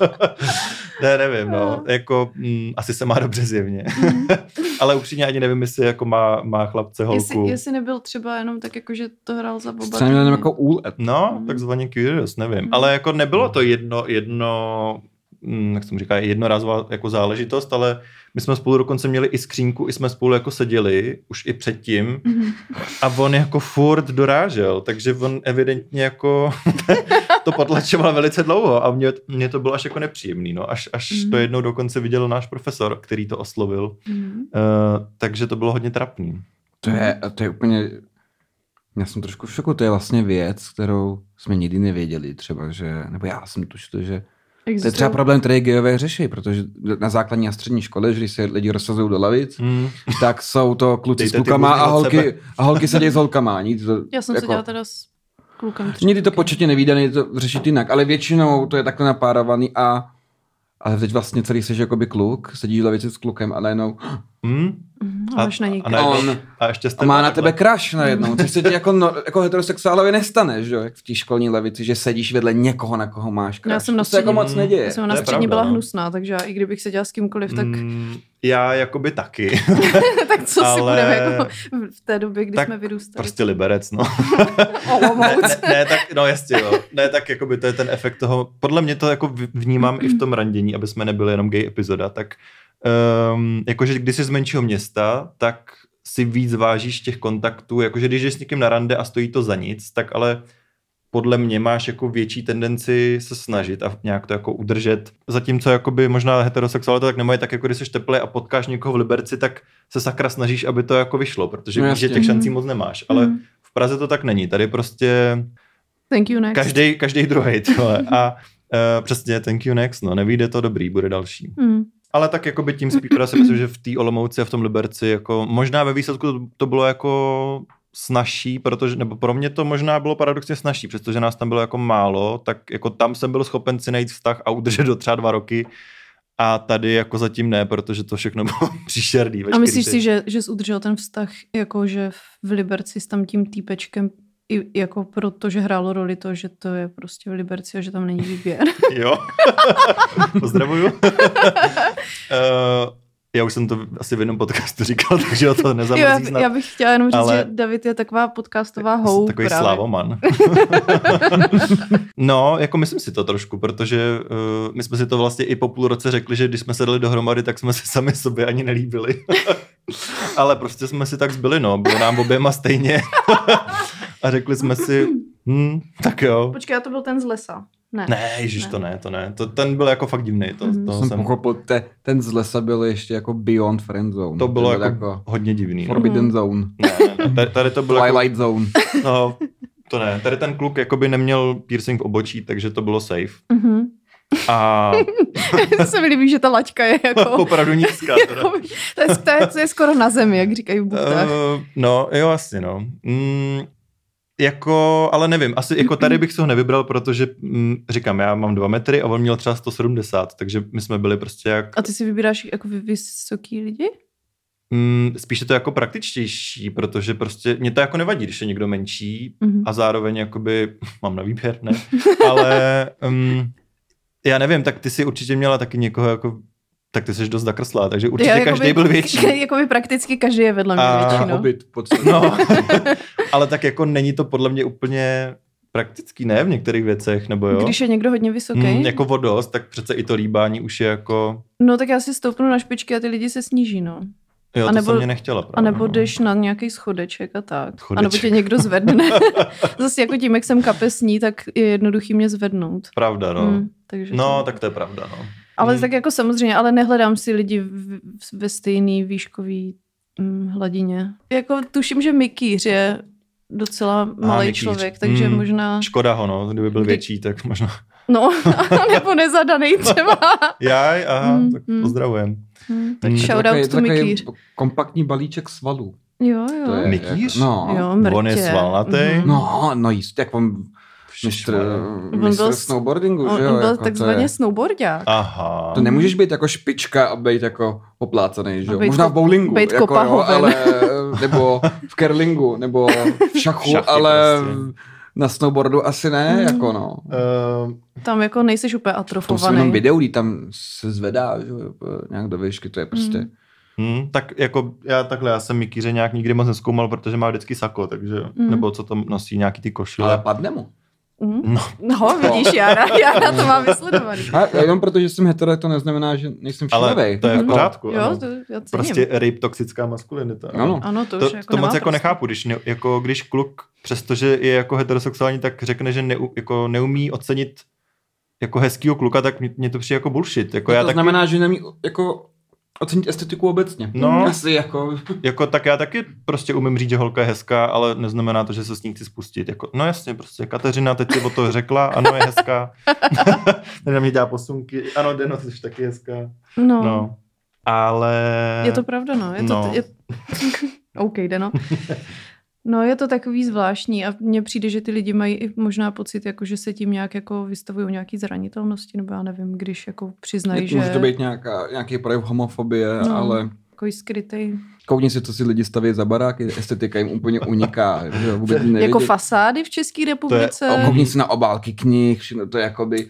S3: Ne, nevím, no. Jako, mm, asi se má dobře zjevně. [laughs] Ale upřímně ani nevím, jestli jako má, má chlapce holku.
S2: Jestli, jestli nebyl třeba jenom tak jako, že to hrál za Boba.
S1: Třeba jenom jako úlet.
S3: No,
S2: Mm.
S3: takzvaně curious, nevím.
S2: Mm.
S3: Ale jako nebylo to jedno, jedno jak se mu říká, jednorázová jako záležitost, ale my jsme spolu dokonce měli i skřínku, i jsme spolu jako seděli, už i předtím,
S2: Mhm.
S3: a on jako furt dorážel, takže on evidentně jako [laughs] to potlačoval velice dlouho a mě, mě to bylo až jako nepříjemný, no, až, až
S2: Mhm.
S3: to jednou dokonce viděl náš profesor, který to oslovil,
S2: Mhm.
S3: uh, takže to bylo hodně trapný.
S1: To je, to je úplně... Já jsem trošku v šoku, to je vlastně věc, kterou jsme nikdy nevěděli třeba, že, nebo já jsem tušil, že to je
S2: Existují-
S1: třeba problém, který gejové řeší, protože na základní a střední škole, že když se lidi rozsazují do lavic,
S3: Mm.
S1: tak jsou to kluci
S3: Dejte
S1: s klukama a holky, a holky sedí s holkama. Nic to,
S2: Já jsem jako...
S1: jako,
S2: se dělala teda s klukem.
S1: Někdy to početně nevídaný to řešit jinak, ale většinou to je takhle napárovaný a ale teď vlastně celý jsi jakoby kluk, sedí v lavici s klukem a najednou
S3: Mm.
S2: Mhm, A máš na
S3: a,
S1: On-
S3: a ještě
S1: a má na tebe crush najednou, což se ti jako, no, jako heterosexuálovi nestane, že jo, jak v té školní levici, že sedíš vedle někoho, na koho máš crush.
S2: Já jsem na
S1: to se jako
S2: střední-
S1: moc neděje.
S2: Já jsem
S3: To
S2: na střední
S3: pravda,
S2: byla
S3: no.
S2: hnusná, takže já, i kdybych se dělala s kýmkoliv, tak,
S3: Mm, já jakoby taky. [laughs]
S2: tak co si
S3: ale-
S2: budeme jako v té době, kdy
S3: Tak
S2: jsme vyrůstali.
S3: prostě liberec, no. [laughs] Ne, ne, ne, tak, no jasně, jo. Ne, tak jakoby to je ten efekt toho, podle mě to jako vnímám i v tom randění, aby jsme nebyli jenom gay epizoda, tak um, jakože když jsi z menšího města, tak si víc vážíš těch kontaktů, jakože když jdeš s někým na rande a stojí to za nic, tak ale podle mě máš jako větší tendenci se snažit a nějak to jako udržet. Zatímco jakoby možná heterosexualita tak nemají, tak jako když jsi teplý a potkáš někoho v Liberci, tak se sakra snažíš, aby to jako vyšlo, protože
S1: No
S3: víš, že těch šancí moc nemáš. Ale
S2: Mhm.
S3: v Praze to tak není. Tady prostě
S2: Thank you, next.
S3: každý, každý druhý. A uh, přesně, thank you next, no, nevíde to dobrý, bude další.
S2: Mm.
S3: Ale tak jako by tím spíš, teda si myslím, že v té Olomouci a v tom Liberci, jako možná ve výsledku to, to bylo jako snažší, protože, nebo pro mě to možná bylo paradoxně snažší, přestože nás tam bylo jako málo, tak jako tam jsem byl schopen si najít vztah a udržet do třeba dva roky a tady jako zatím ne, protože to všechno bylo [laughs] příšerný.
S2: A myslíš
S3: ty-
S2: si, že, že jsi udržel ten vztah, jako že v Liberci s tam tím týpečkem, i jako proto, že hrálo roli to, že to je prostě v Liberci a že tam není výběr. [laughs]
S3: Jo. [laughs] Pozdravuju. uh, [laughs] já už jsem to asi v jednom podcastu říkal, takže o to nezamrzí
S2: já,
S3: snad.
S2: já bych chtěla jenom říct,
S3: ale-
S2: že David je taková podcastová hou
S3: Takový
S2: právě.
S3: slávoman. no, jako myslím si to trošku, protože uh, my jsme si to vlastně i po půl roce řekli, že když jsme se dali dohromady, tak jsme si sami sobě ani nelíbili. [laughs] Ale prostě jsme si tak zbyli, no. Bylo nám oběma stejně. [laughs] A řekli jsme si, hm, tak jo.
S2: Počkej, a to byl ten z lesa. Ne.
S3: Ne, ježiš,
S2: Ne.
S3: to ne, to ne. To, ten byl jako fakt divný. To,
S2: Mhm.
S3: toho
S1: Jsem
S3: jsem,
S1: pochopil, te, ten z lesa byl ještě jako beyond friend zone.
S3: to bylo
S1: Ten
S3: jako,
S1: byl
S3: hodně divný. No.
S1: forbidden
S2: Mhm.
S1: zone.
S3: Ne, ne, ne. Tady, tady to bylo jako,
S1: Twilight zone.
S3: no, to ne. Tady ten kluk jakoby neměl piercing v obočí, takže to bylo safe.
S2: Mhm.
S3: A [laughs]
S2: to se mi líbí, že ta laťka je jako... [laughs]
S3: opravdu nízká. [laughs] Teda.
S2: jako to, je, to, je, to je skoro na zemi, jak říkají v.
S3: Uh, no, jo, asi, no. Mm, jako, ale nevím, asi jako tady bych se ho nevybral, protože mm, říkám, já mám dva metry a on měl třeba 170, takže my jsme byli prostě jak,
S2: A ty si vybíráš jako vy- vysoký lidi?
S3: mm, spíš je to jako praktičtější, protože prostě mě to jako nevadí, když je někdo menší
S2: Mhm.
S3: a zároveň jakoby, mám na výběr, ne, ale um, já nevím, tak ty si určitě měla taky někoho jako, tak ty jsi dost zakrslá, takže určitě
S2: Jo, jakoby-
S3: každý byl větší. [laughs]
S2: Jakoby prakticky každý je vedle mě
S3: A-
S1: A
S2: většinou.
S1: obyt v podstatě.
S3: No, [laughs] ale tak jako není to podle mě úplně praktický, ne v některých věcech, nebo jo?
S2: Když je někdo hodně vysoký.
S3: Hmm, jako vodost, tak přece i to líbání už je jako,
S2: No tak já si stoupnu na špičky a ty lidi se sníží, no.
S3: Jo, to
S2: A nebo-
S3: jsem mě nechtěla právě.
S2: A nebo
S3: no.
S2: jdeš na nějaký schodeček a tak.
S3: Schodeček.
S2: A nebo tě někdo zvedne. [laughs] Zase jako tím, jak jsem kapesní, tak je jednoduchý mě zvednout.
S3: Pravda, no.
S2: Hmm, takže
S3: No,
S2: to...
S3: tak to je pravda, no.
S2: Ale
S3: Hmm.
S2: tak jako samozřejmě, ale nehledám si lidi v, ve stejný výškový hm, hladině. Jako tuším, že Mikýř je docela malý člověk, takže
S3: Hmm.
S2: možná,
S3: Škoda ho, no, kdyby byl
S2: Kdy-
S3: větší, tak možná.
S2: no, [laughs] nebo nezadaný třeba. [laughs]
S3: Jaj, aha,
S2: Hmm,
S3: tak
S2: hmm.
S3: pozdravujem.
S2: Hm, tak
S3: Hmm.
S1: Je to
S2: shout
S1: takový- to takový
S2: Mikýř.
S1: Kompaktní balíček svalů.
S2: Jo, jo.
S1: To je,
S3: Mikýř?
S1: Jako, no,
S2: Jo, mrtě.
S3: On je svalnatý?
S2: Mhm.
S1: no, no jistě, jak on mistr, mistr
S2: byl-
S1: snowboardingu,
S2: On,
S1: že jo?
S2: on byl
S1: jako to
S2: takzvaně
S1: je-
S2: snowboardák.
S3: Aha.
S1: To nemůžeš být jako špička a být jako oplácaný, že jo? Možná v bowlingu,
S2: být
S1: jako, jo, ale, nebo v curlingu, nebo v šachu, [laughs]
S3: Šachy
S1: ale
S3: prostě.
S1: Na snowboardu asi ne,
S2: Mm.
S1: jako no.
S3: Uh,
S2: Tam jako nejseš úplně
S1: To jsou
S2: atrofovaný.
S1: jenom videu, kdy tam se zvedá, že jo, nějak do výšky, to je prostě...
S2: Mm.
S3: Hmm, tak jako já takhle, já jsem Mikýře nějak nikdy moc neskoumal, protože má vždycky sako, takže,
S2: Mhm.
S3: nebo co tam nosí, nějaký ty košile.
S1: Ale padne mu.
S2: Mm.
S3: No,
S2: No, vidíš, já, na- já na to mám vysledovaný.
S1: A jenom protože jsem hetero, to neznamená, že nejsem
S3: ale
S1: všímavý.
S3: to je v
S2: Mhm.
S3: pořádku.
S2: Jo,
S3: ano.
S2: to já cením.
S3: Prostě rape toxická maskulinita.
S1: Ano.
S2: Ano, to,
S3: To,
S2: už
S3: to,
S2: jako
S3: to moc jako nechápu, když, ne, jako, když kluk, přestože je jako heterosexuální, tak řekne, že neu, jako neumí ocenit jako hezkýho kluka, tak mě, mě to přijde jako bullshit. Jako, já
S1: to
S3: taky,
S1: znamená, že nemí jako ocenit estetiku obecně.
S3: No.
S1: Asi jako... [laughs]
S3: jako, tak já taky prostě umím říct, že holka je hezká, ale neznamená to, že se s ní chci spustit. Jako, no jasně, prostě Kateřina teď si o to řekla, ano, je hezká. Tady na mě dělá posunky. Ano, Deno, jsi taky hezká.
S2: No,
S3: No. Ale...
S2: je to pravda, no. Je to,
S3: No.
S2: je... [laughs] OK, jde [laughs] no. No, je to takový zvláštní a mně přijde, že ty lidi mají i možná pocit, jako, že se tím nějak jako vystavují nějaký zranitelnosti, nebo já nevím, když jako přiznají, že
S1: Může to být nějaká, nějaký projev homofobie,
S2: No.
S1: no. ale
S2: takový skrytý.
S1: koukni si, co si lidi staví za baráky, estetika jim úplně uniká. že vůbec. [laughs]
S2: Jako fasády v České republice.
S1: Koukni si na obálky knih, všechno to je jakoby...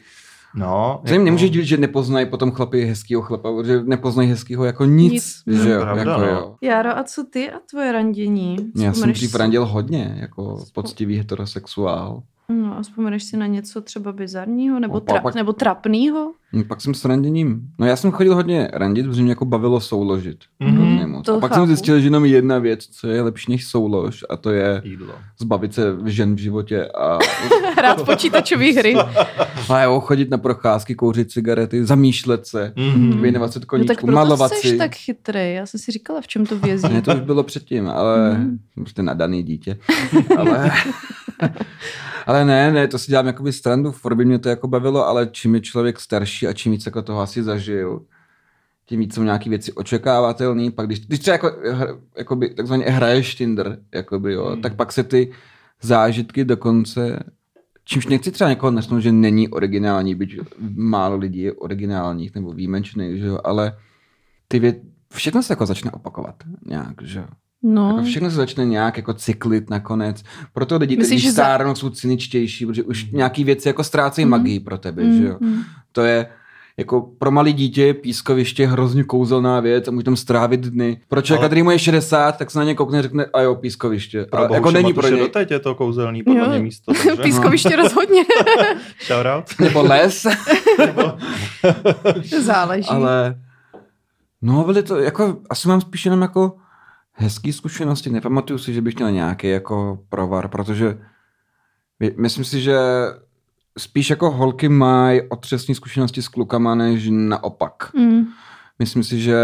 S3: No,
S1: To jim nemůže divit, že nepoznají potom chlapy hezkýho chlapa, že nepoznají hezkýho jako nic,
S2: Nic.
S1: že jo,
S3: Pravda,
S1: jako
S3: no.
S1: jo.
S2: Járo, a co ty a tvoje randění?
S1: Já jsem
S2: Vzpomeneš
S1: dřív
S2: si-
S1: randil hodně, jako
S2: Vzpo-
S1: poctivý heterosexuál.
S2: No a vzpomeneš si na něco třeba bizarního nebo,
S1: No,
S2: tra-
S1: pak-
S2: nebo trapného?
S1: No, pak jsem s randěním. No já jsem chodil hodně randit, protože mě jako bavilo souložit.
S3: Mhm.
S1: Hrozně moc.
S2: To
S1: a pak
S2: chápu.
S1: jsem zjistil, že jenom jedna věc, co je lepší než soulož, a to je
S3: Jídlo.
S1: zbavit se žen v životě a, [laughs]
S2: Hrát počítačové hry. [laughs]
S1: a jo, chodit na procházky, kouřit cigarety, zamýšlet se,
S3: Mhm.
S1: věnovat se
S2: No
S1: koníčku,
S2: tak proto
S1: malovat
S2: jsi
S1: si.
S2: tak chytrý. Já jsem si říkala, v čem to vězí.
S1: Ne, to už bylo předtím, ale
S2: Mhm.
S1: prostě nadaný dítě. [laughs] ale, ale ne, ne, to si dělám jakoby strandu, v by mě to jako bavilo, ale čím je člověk starší a čím víc jako toho asi zažil, tím víc jsou nějaký věci očekávatelný, pak když, když třeba jako, jakoby, takzvaně hraješ Tinder, jakoby, jo,
S3: Hmm.
S1: tak pak se ty zážitky dokonce, čímž nechci třeba někoho nesnout, že není originální, byť málo lidí je originálních nebo výjimečných, že jo, ale ty vě- všechno se jako začne opakovat nějak, že jo.
S2: No,
S1: Jako všechno se začne nějak jako cyklit nakonec. Proto lidi,
S2: Myslíš,
S1: kteří
S2: že za-
S1: stárnou, jsou cyničtější, protože už nějaký věci jako ztrácejí
S2: Mhm.
S1: magii pro tebe,
S2: Mm,
S1: že jo.
S2: mm.
S1: To je jako pro malý dítě je pískoviště hrozně kouzelná věc a může tam strávit dny. Pro člověka,
S3: Ale-
S1: který mu je 60, tak se na ně koukne a řekne, a jo, pískoviště.
S3: Pro
S1: A jako není pro něj.
S3: doteď je to kouzelný podle
S2: Jo.
S3: mě místo. [laughs] Takže...
S2: Pískoviště rozhodně. [laughs]
S3: Shoutout. [laughs]
S1: Nebo les.
S2: Záleží.
S1: ale no, byly to, jako, asi mám spíš jenom jako hezký zkušenosti. Nepamatuju si, že bych měl nějaký jako provar, protože my- myslím si, že spíš jako holky mají otřesní zkušenosti s klukama, než naopak.
S2: Mm.
S1: Myslím si, že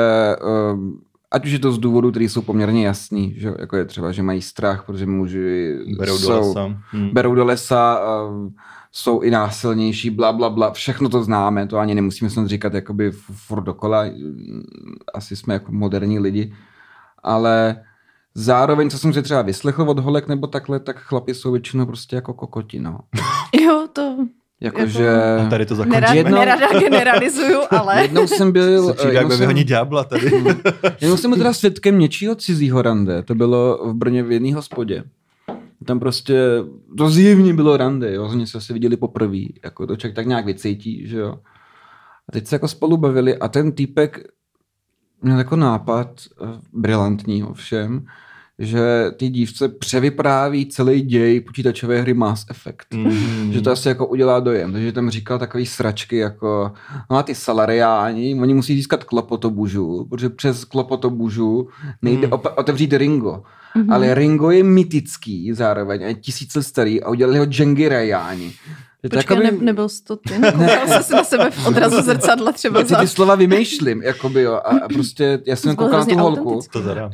S1: um, ať už je to z důvodů, které jsou poměrně jasný, že jako je třeba, že mají strach, protože muži
S3: Berou do
S1: jsou,
S3: lesa. Hm.
S1: berou do lesa, um, jsou i násilnější, bla, bla, bla, všechno to známe, to ani nemusíme snad říkat jakoby furt dokola, asi jsme jako moderní lidi, ale zároveň, co jsem si třeba vyslechl od holek nebo takhle, tak chlapi jsou většinou prostě jako kokoti, no. [laughs]
S2: Jo, to
S1: Jakože...
S3: A tady to
S2: nerad,
S3: zakončíme.
S1: Jednou-
S2: nerada generalizuju, [laughs] ale...
S1: Jednou jsem byl... [laughs]
S3: Se přijde,
S1: jednou
S3: jak
S1: jsem-
S3: vyhoní ďábla tady.
S1: Jenom jsem byl teda svědkem něčího cizího rande. To bylo v Brně v jedné hospodě. Tam prostě, to zjevně bylo rande, jo. Oni se asi viděli poprvé, jako to člověk tak nějak vycítí, že jo. A teď se jako spolu bavili a ten týpek měl jako nápad, eh, brilantní ovšem, že ty dívce převypráví celý děj počítačové hry Mass Effect.
S3: Mhm.
S1: Že to asi jako udělá dojem. Takže tam říkal takový sračky jako, no a ty salariáni, oni musí získat klopotobužu, protože přes klopotobužu nejde
S3: Hmm.
S1: op- otevřít Ringo.
S2: Mhm.
S1: Ale Ringo je mytický zároveň, a je tisíc let starý a udělali ho Jengi Rajáni.
S2: Počkej,
S1: jakoby-
S2: ne, nebyl jsi to ty? [laughs] Koukal jsi na sebe v odrazu [laughs] zrcadla třeba
S1: Já si ty slova vymýšlím, jakoby jo. A, a prostě já jsem koukal na tu holku.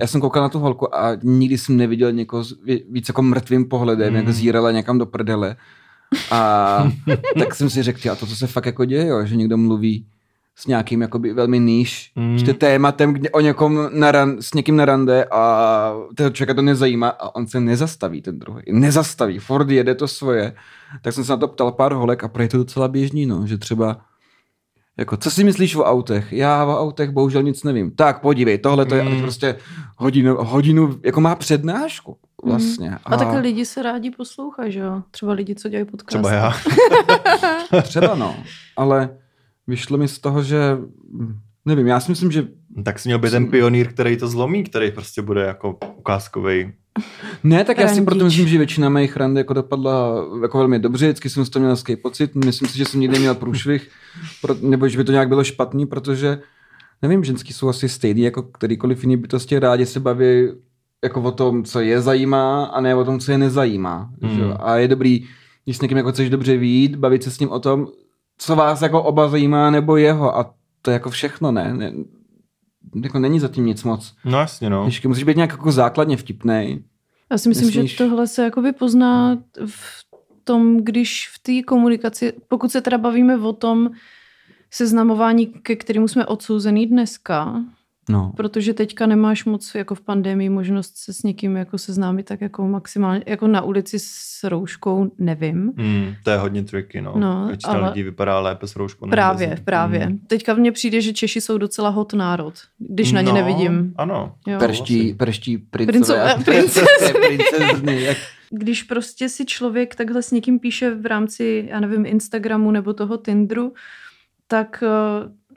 S1: Já jsem koukal na tu holku a nikdy jsem neviděl někoho s ví- víc jako mrtvým pohledem, mm. jak
S3: Mm.
S1: zírala někam do prdele. A [laughs] tak jsem si řekl, a to, co se fakt jako děje, jo, že někdo mluví s nějakým jakoby velmi níž
S3: Mm.
S1: mm. prostě tématem kde, o někom na ran, s někým na rande a toho člověka to nezajímá a on se nezastaví ten druhý. Nezastaví, Ford jede to svoje. Tak jsem se na to ptal pár holek a pro je to docela běžný, no, že třeba jako, co si myslíš o autech? Já o autech bohužel nic nevím. Tak podívej, tohle to je
S3: Mm.
S1: mm. prostě hodinu, hodinu, jako má přednášku vlastně.
S2: A také lidi se rádi poslouchají, že jo? Třeba lidi, co dělají podcast.
S3: Třeba já. [laughs]
S1: Třeba no, ale vyšlo mi z toho, že hm, nevím, já si myslím, že
S3: Tak jsi měl být ten pionýr, který to zlomí, který prostě bude jako ukázkový.
S1: Ne, tak já si
S2: Randič.
S1: proto myslím, že většina mých rand jako dopadla jako velmi dobře, vždycky jsem z toho měl hezký pocit, myslím si, že jsem nikdy neměl průšvih, pro, nebo že by to nějak bylo špatný, protože nevím, ženský jsou asi stejný jako kterýkoliv jiný bytosti, rádi se baví jako o tom, co je zajímá a ne o tom, co je nezajímá.
S3: Hmm.
S1: Že? jo? A je dobrý, když s někým jako chceš dobře vít, bavit se s ním o tom, co vás jako oba zajímá, nebo jeho a to je jako všechno, ne? ne jako není zatím nic moc.
S3: No jasně, no.
S1: Ještě musíš být nějak jako základně vtipnej.
S2: Já si myslím,
S1: Myslíš?
S2: že tohle se jakoby pozná v tom, když v té komunikaci, pokud se teda bavíme o tom seznamování, ke kterému jsme odsouzený dneska,
S1: No.
S2: protože teďka nemáš moc jako v pandemii možnost se s někým jako seznámit tak jako maximálně, jako na ulici s rouškou, nevím.
S3: Mm, to je hodně tricky, no.
S2: No,
S3: Většina
S2: ale-
S3: lidí vypadá lépe s rouškou.
S2: Právě,
S3: bez
S2: právě.
S3: Mm.
S2: Teďka mně přijde, že Češi jsou docela hot národ, když na ně
S3: No,
S2: nevidím.
S3: Ano.
S2: Jo.
S1: Perští, perští princové. [laughs]
S2: Princové,
S1: a
S2: princezny.
S1: princezny. Jak,
S2: když prostě si člověk takhle s někým píše v rámci, já nevím, Instagramu nebo toho Tinderu, tak eh,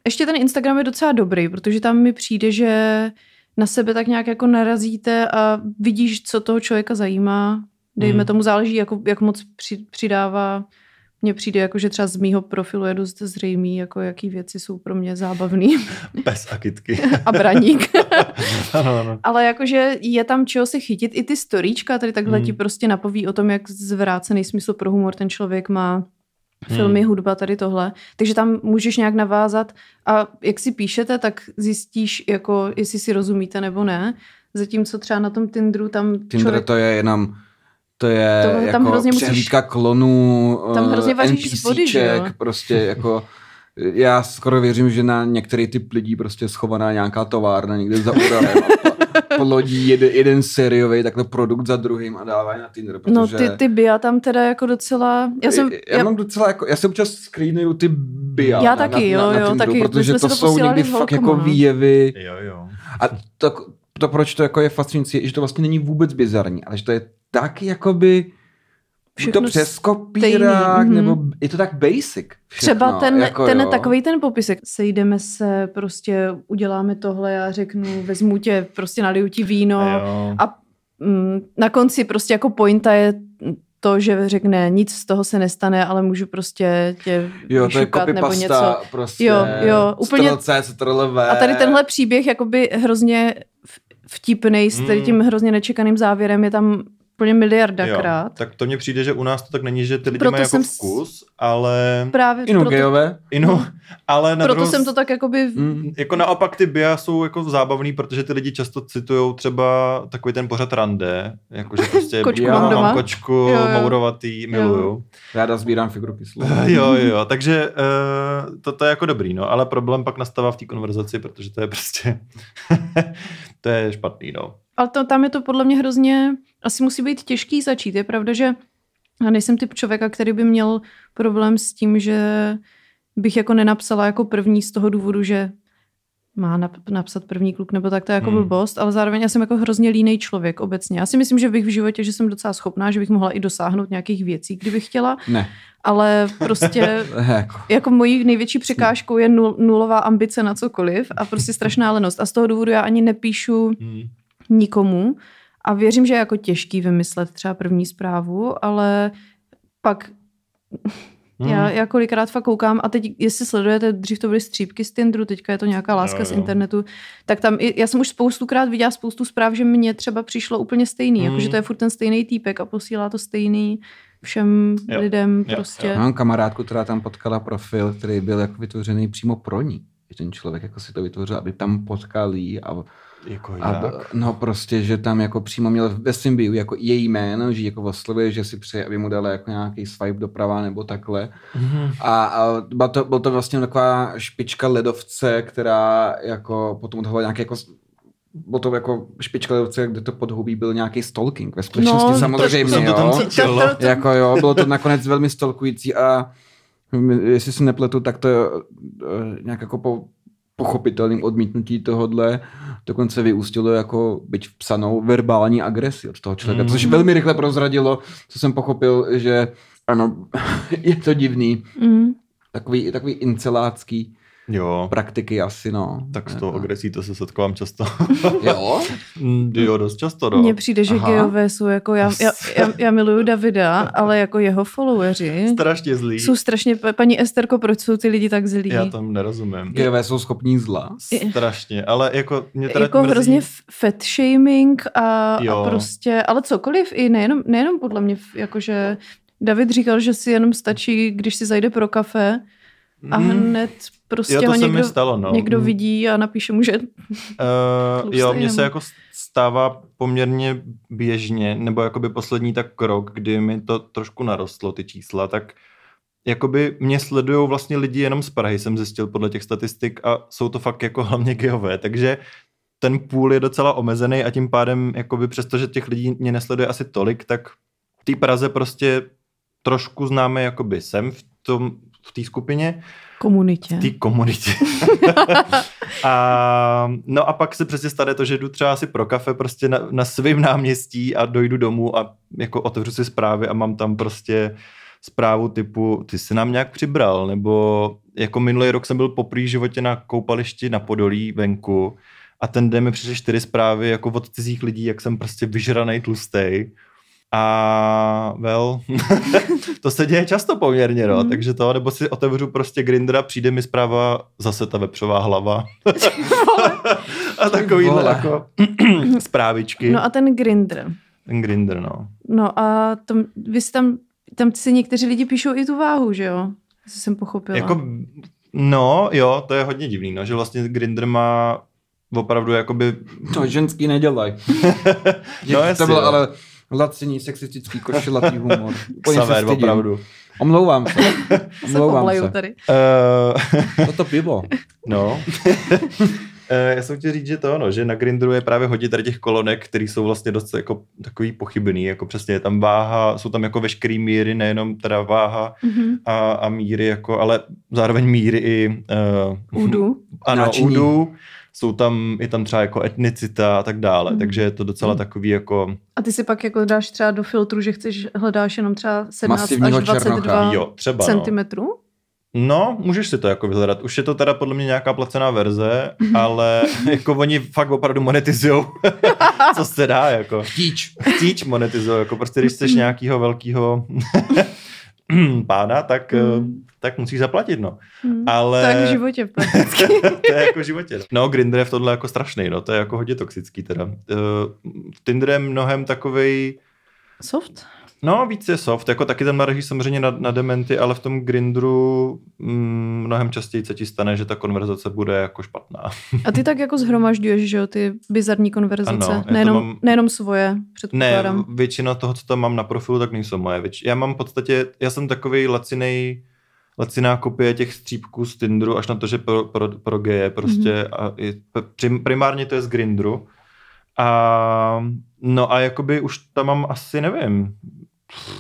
S2: ještě ten Instagram je docela dobrý, protože tam mi přijde, že na sebe tak nějak jako narazíte a vidíš, co toho člověka zajímá. Dejme
S3: Hmm.
S2: tomu záleží, jako, jak moc při, přidává Mně přijde jako, že třeba z mýho profilu je dost zřejmý, jako jaký věci jsou pro mě zábavný. [laughs]
S3: Pes a kitky.
S2: a braník. [laughs]
S3: ano, ano.
S2: Ale jakože je tam čeho se chytit. I ty storíčka tady takhle
S3: Hmm.
S2: ti prostě napoví o tom, jak zvrácený smysl pro humor ten člověk má. Filmy,
S3: Hmm.
S2: hudba, tady tohle. Takže tam můžeš nějak navázat a jak si píšete, tak zjistíš, jako, jestli si rozumíte nebo ne. Zatímco třeba na tom Tinderu tam
S1: Tinder
S2: člověk...
S1: to je jenom to je
S2: To- tam
S1: jako
S2: hrozně musíš-
S1: přehlídka klonů,
S2: Tam
S1: eh,
S2: hrozně z vody, že?
S1: NPCček, prostě jako já skoro věřím, že na některý typ lidí prostě schovaná nějaká továrna někde za Uralem [laughs] plodí jeden, jeden sériový takhle produkt za druhým a dávají na Tinder, protože...
S2: No ty, ty bia tam teda jako docela... Já jsem...
S1: já, já, mám docela jako, já se občas screenuju ty bia
S2: Já
S1: na,
S2: taky,
S1: na,
S2: jo,
S1: na, na
S2: jo,
S1: Tinderu,
S2: taky.
S1: Protože to
S2: to
S1: jsou někdy
S2: s
S1: fakt
S2: holkama.
S1: jako výjevy
S3: Jo, jo.
S1: a to, to, proč to jako je fascinující, je, že to vlastně není vůbec bizarní, ale že to je tak jakoby buď to
S2: Všechno
S1: přes
S2: stejný,
S1: kopírák,
S2: mhm.
S1: nebo je to tak basic. Všechno,
S2: Třeba ten,
S1: jako
S2: ten
S1: jo.
S2: takový ten popisek. Sejdeme se, prostě uděláme tohle, já řeknu, vezmu tě, prostě naliju ti víno
S3: jo.
S2: a mm, na konci prostě jako pointa je to, že řekne, nic z toho se nestane, ale můžu prostě tě
S1: Jo, to je
S2: vyšukat nebo něco.
S1: copypasta, prostě
S2: Jo, jo, úplně-
S1: Ctrl-V.
S2: A tady tenhle příběh jakoby hrozně v- vtipnej s tady
S3: Mm.
S2: tím hrozně nečekaným závěrem je tam úplně miliardakrát.
S3: Jo, tak to mně přijde, že u nás to tak není, že ty lidi
S2: Proto
S3: mají jako vkus, ale...
S2: Právě
S1: Inu
S2: proto,
S1: gejové.
S3: Inu, ale na
S2: proto
S3: druhou
S2: jsem to tak jakoby...
S1: Mm.
S3: Jako naopak ty bia jsou jako zábavný, protože ty lidi často citujou třeba takový ten pořad rande, jakože prostě [laughs]
S2: Kočku
S3: já
S1: mám
S3: mám
S2: doma.
S3: kočku,
S2: Jo, jo.
S3: mourovatý, miluju.
S1: Ráda sbírám figurky slov. [laughs]
S3: Jo, jo, takže uh, to, to je jako dobrý, no, ale problém pak nastává v té konverzaci, protože to je prostě, [laughs] to je špatný, no.
S2: Ale to, tam je to podle mě hrozně, asi musí být těžký začít. Je pravda, že já nejsem typ člověka, který by měl problém s tím, že bych jako nenapsala jako první z toho důvodu, že má nap- napsat první kluk, nebo tak to je jako
S3: Hmm.
S2: blbost, ale zároveň já jsem jako hrozně línej člověk obecně. Já si myslím, že bych v životě, že jsem docela schopná, že bych mohla i dosáhnout nějakých věcí, kdybych chtěla,
S1: Ne.
S2: ale prostě [laughs]
S1: Jako,
S2: jako mojí největší překážkou je nul, nulová ambice na cokoliv a prostě strašná lenost. A z toho důvodu já ani nepíšu
S3: Hmm.
S2: nikomu a věřím, že je jako těžký vymyslet třeba první zprávu, ale pak [laughs]
S3: Hmm.
S2: já, já kolikrát fakt koukám a teď, jestli sledujete, dřív to byly střípky z Tinderu, teďka je to nějaká láska
S3: Jo,
S2: z
S3: jo.
S2: internetu, tak tam, já jsem už spoustukrát viděla spoustu zpráv, že mně třeba přišlo úplně stejný,
S3: Hmm.
S2: jakože to je furt ten stejný týpek a posílá to stejný všem
S3: Jo,
S2: lidem
S3: jo,
S2: prostě.
S3: jo.
S1: mám kamarádku, která tam potkala profil, který byl jako vytvořený přímo pro ní. Že ten člověk jako si to vytvořil, aby tam potkal jí a
S3: Jako
S1: A,
S3: jak?
S1: no prostě, že tam jako přímo měl ve svém bio jako její jméno, že jako oslovuje, že si přeje, aby mu dala jako nějaký swipe doprava nebo takhle.
S3: Mhm.
S1: A, a byl, to, byl to vlastně taková špička ledovce, která jako potom odhalila nějaký jako bylo to jako špička ledovce, kde to podhoubí byl nějaký stalking. Ve skutečnosti
S2: No, to-
S1: samozřejmě,
S3: to tam
S1: jo.
S3: no. [laughs]
S1: Jako jo, bylo to nakonec velmi stalkující a jestli si nepletu, tak to eh, nějak jako po pochopitelným odmítnutí tohodle dokonce vyústilo jako byť v psanou verbální agresi od toho člověka,
S3: Mm.
S1: což velmi rychle prozradilo, co jsem pochopil, že ano, [laughs] je to divný,
S2: Mm.
S1: takový, takový incelácký
S3: Jo,
S1: praktiky asi, no.
S3: tak s tou
S1: Jako-
S3: agresí to se setkávám často. [laughs]
S1: Jo?
S3: Mm, jo, dost často, no.
S2: Mně přijde, že
S1: Aha.
S2: gejové jsou jako, já, já, [laughs] já, já miluju Davida, ale jako jeho followeri
S3: Strašně zlý.
S2: jsou strašně, paní Esterko, proč jsou ty lidi tak zlí?
S3: Já tam nerozumím.
S1: Gejové jsou schopní zla.
S3: Strašně, ale jako mě teda
S2: jako
S3: mrzí...
S2: hrozně fat shaming a,
S3: Jo.
S2: a prostě, ale cokoliv, i nejenom, nejenom podle mě, jakože David říkal, že si jenom stačí, když si zajde pro kafe a
S3: Mhm.
S2: hned prostě
S3: Jo, to
S2: ho
S3: se mi
S2: někdo,
S3: stalo, no.
S2: někdo vidí a napíše mu, že
S3: Uh, jo, mně se jako stává poměrně běžně, nebo jakoby poslední tak krok, kdy mi to trošku narostlo, ty čísla, tak jakoby mě sledují vlastně lidi jenom z Prahy, jsem zjistil podle těch statistik a jsou to fakt jako hlavně geové, takže ten půl je docela omezený a tím pádem, jakoby přestože těch lidí mě nesleduje asi tolik, tak v té Praze prostě trošku známe jakoby jsem v tom v té skupině,
S2: komunitě.
S3: v té komunitě. [laughs] a, no a pak se přesně stane to, že jdu třeba asi pro kafe prostě na, na svém náměstí a dojdu domů a jako otevřu si zprávy a mám tam prostě zprávu typu, ty jsi nám nějak přibral, nebo jako minulý rok jsem byl poprý životě na koupališti na Podolí venku a ten den mi přišly čtyři zprávy jako od cizích lidí, jak jsem prostě vyžranej tlustej A well, [laughs] to se děje často poměrně, no,
S2: Mm.
S3: takže to, nebo si otevřu prostě Grindra, přijde mi zpráva zase ta vepřová hlava. [laughs] a takovýhle
S1: vole.
S3: jako [clears throat] zprávičky.
S2: No a ten Grindr.
S3: Ten Grindr, no.
S2: No a tam, vy si tam, tam si někteří lidi píšou i tu váhu, že jo? Jestli jsem pochopila.
S3: Jako, no, jo, to je hodně divný, no, že vlastně Grindr má opravdu jakoby...
S1: To ženský nedělají. [laughs]
S3: No,
S1: to
S3: jasně,
S1: byl
S3: jo.
S1: ale laciný, sexistický, košilatý humor. [laughs] Se
S3: Xaver,
S1: stydím.
S3: opravdu.
S1: Omlouvám se. [laughs] Omlouvám se.
S2: tady.
S3: Uh,
S1: Toto [laughs] pivo.
S3: no. Eh, Já jsem chtěl říct, že to ono, že na Grindru je právě hodně tady těch kolonek, které jsou vlastně dost jako takový pochybný, jako přesně je tam váha, jsou tam jako veškerý míry, nejenom teda váha
S2: Mhm.
S3: a, a míry, jako, ale zároveň míry i uh,
S2: Údu.
S3: ano,
S1: Náčiní.
S3: údu, jsou tam, je tam třeba jako etnicita a tak dále,
S2: Mhm.
S3: takže je to docela
S1: Mhm.
S3: takový jako,
S2: A ty si pak jako dáš třeba do filtru, že chceš, hledáš jenom třeba 17
S1: Masivního
S2: až 22
S1: černocha.
S3: jo, třeba no.
S2: centimetrů?
S3: No, můžeš si to jako vyhledat. Už je to teda podle mě nějaká placená verze, ale [laughs] jako oni fakt opravdu monetizujou, [laughs] co se dá, jako.
S1: Chtíč.
S3: Chtíč monetizují, jako prostě když jsi nějakýho velkýho [laughs] [clears throat] pána, tak,
S2: Mm.
S3: tak musíš zaplatit, no.
S2: Hmm.
S3: Ale...
S2: Tak v životě prakticky. [laughs]
S3: to je jako v životě. No, no Grindr je v tohle jako strašný, no, to je jako hodně toxický teda. Uh, Tinder je mnohem takovej,
S2: Soft?
S3: No, víc je soft, jako taky tam narážíš samozřejmě na, na dementy, ale v tom Grindru mm, mnohem častěji se ti stane, že ta konverzace bude jako špatná.
S2: A ty tak jako zhromažďuješ, že jo, ty bizarní konverzace.
S3: Ano,
S2: nejenom,
S3: mám-
S2: nejenom svoje,
S3: Ne,
S2: předpokládám.
S3: většina toho, co tam mám na profilu, tak nejsou moje. Věč- Já mám v podstatě, já jsem takový lacinej, laciná kopie těch střípků z Tinderu, až na to, že pro, pro, pro geje prostě,
S2: Mhm.
S3: a i, prim, primárně to je z Grindru. A no a jakoby už tam mám asi, nevím,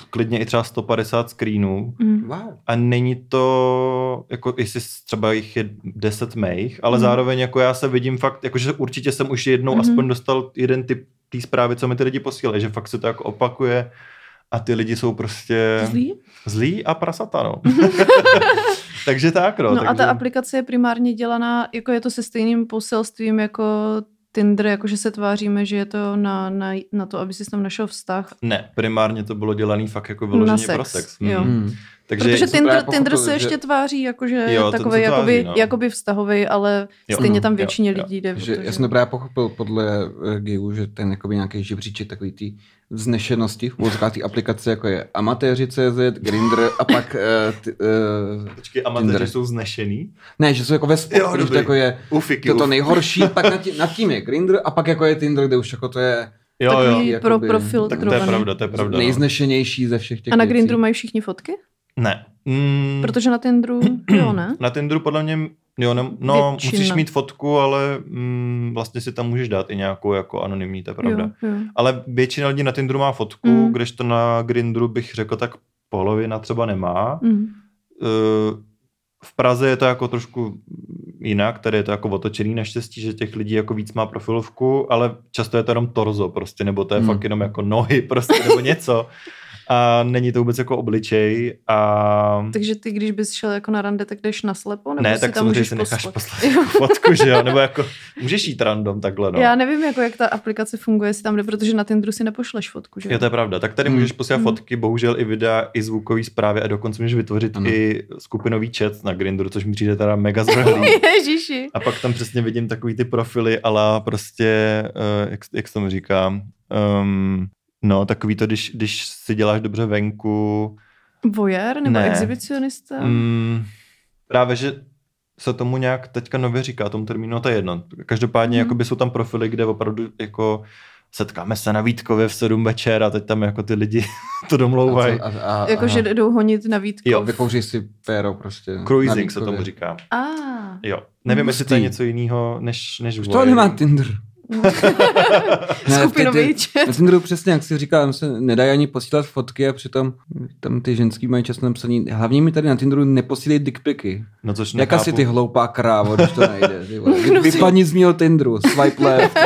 S3: klidně i třeba 150 screenů.
S2: Mm.
S1: Wow.
S3: A není to, jako jestli třeba jich je 10 mých, ale
S2: Mhm.
S3: zároveň jako já se vidím fakt, jakože určitě jsem už jednou
S2: Mhm.
S3: aspoň dostal jeden typ té zprávy, co mi ty lidi posílají, že fakt se to jako opakuje a ty lidi jsou prostě
S2: Zlý?
S3: zlí a prasata, no. [laughs] [laughs] takže tak, no.
S2: No,
S3: takže...
S2: a ta aplikace je primárně dělaná, jako je to se stejným poselstvím jako Tinder, jakože se tváříme, že je to na, na, na to, aby si tam našel vztah.
S3: Ne, primárně to bylo dělaný fakt jako
S2: Na
S3: vyloženě
S2: sex,
S3: pro sex.
S2: jo.
S3: Mhm. Takže
S2: Protože Tinder, Tinder se
S1: že-
S2: ještě tváří, jakože
S3: Jo,
S2: takový
S3: tváří,
S2: jakoby,
S3: no.
S2: jakoby vztahový, ale
S3: Jo.
S2: stejně tam
S3: Jo,
S2: většině
S3: jo.
S2: lidí jde.
S1: Že,
S2: protože-
S1: já jsem to právě pochopil podle uh, Giu, že ten jakoby nějaký žebříček takový ty vznešenosti v té aplikace, jako je amatéři.cz, Grindr a pak uh, t, uh,
S3: Počkej, amatéři
S1: Tinder.
S3: jsou znešený.
S1: ne, že jsou jako ve
S3: Jo,
S1: spodu, že to jako je
S3: Ufiky,
S1: to, to nejhorší, pak nad tím, nad tím je Grindr a pak jako je Tinder, kde už jako to je
S3: Jo,
S2: Takový
S3: jo.
S2: pro profil
S3: Tak to je pravda, to je pravda. No.
S1: nejznešenější ze všech těch
S2: A na. Grindru mají všichni fotky?
S3: Ne. Mm,
S2: Protože na Tinderu, [clears throat] jo, ne?
S3: Na Tinderu podle mě, jo, no, no
S2: Většina.
S3: musíš mít fotku, ale mm, vlastně si tam můžeš dát i nějakou jako anonymní, to je pravda.
S2: Jo, jo.
S3: Ale většina lidí na Tinderu má fotku,
S2: Mm.
S3: mm. kdežto na Grindru bych řekl tak polovina třeba nemá.
S2: Mm.
S3: Eh, V Praze je to jako trošku jinak, tady je to jako otočený naštěstí, že těch lidí jako víc má profilovku, ale často je to jenom torzo prostě, nebo to je
S1: Hmm.
S3: fakt jenom jako nohy prostě, nebo něco. [laughs] A není to vůbec jako obličej a...
S2: Takže ty, když bys šel jako na rande, tak jdeš na slepo? Nebo
S3: ne,
S2: si
S3: tak
S2: tam
S3: samozřejmě
S2: můžeš
S3: si necháš
S2: poslat?
S3: jako [laughs] fotku, že jo, nebo jako můžeš jít random takhle, no.
S2: Já nevím, jako jak ta aplikace funguje, jestli tam jde, protože na Tinderu si nepošleš fotku, že?
S3: Jo, to je pravda. Tak tady
S1: Hmm.
S3: můžeš posílat
S2: Hmm.
S3: fotky, bohužel i videa, i zvukové zprávy a dokonce můžeš vytvořit
S1: Ano.
S3: i skupinový chat na Grindru, což mi přijde teda mega zvrhlý. [laughs]
S2: Ježiši.
S3: A pak tam přesně vidím takový ty profily, ale prostě, uh, jak, jak se tomu říká, um, no takový to, když, když si děláš dobře venku,
S2: Voyeur nebo
S3: Ne.
S2: exhibicionista?
S3: mm, právě, že se tomu nějak teďka nově říká, tomu termínu, no to je jedno. Každopádně jakoby jsou tam profily, kde opravdu jako setkáme se na Vítkově v 7 večer a teď tam jako ty lidi [laughs] to domlouvají.
S2: Jakože jdou honit na Vítko.
S3: Jo.
S1: Vykouří si péro prostě.
S3: Cruising se tomu říká.
S2: A.
S3: Jo. Nevím, jestli to je něco jiného než, než
S1: Už to nemá Tinder. [laughs] Ne,
S2: Skupinový
S1: ty-
S2: chat.
S1: Na Tinderu přesně, jak si říká, tam se nedají ani posílat fotky a přitom tam ty ženský mají často napsaný, hlavně mi tady na Tinderu neposílej dickpiky.
S3: No což
S1: Jak asi
S3: nechápu.
S1: ty hloupá krávo, když to. Ty vole. [laughs] Vy,
S2: si-
S1: vypadni z mého Tinderu, swipe left.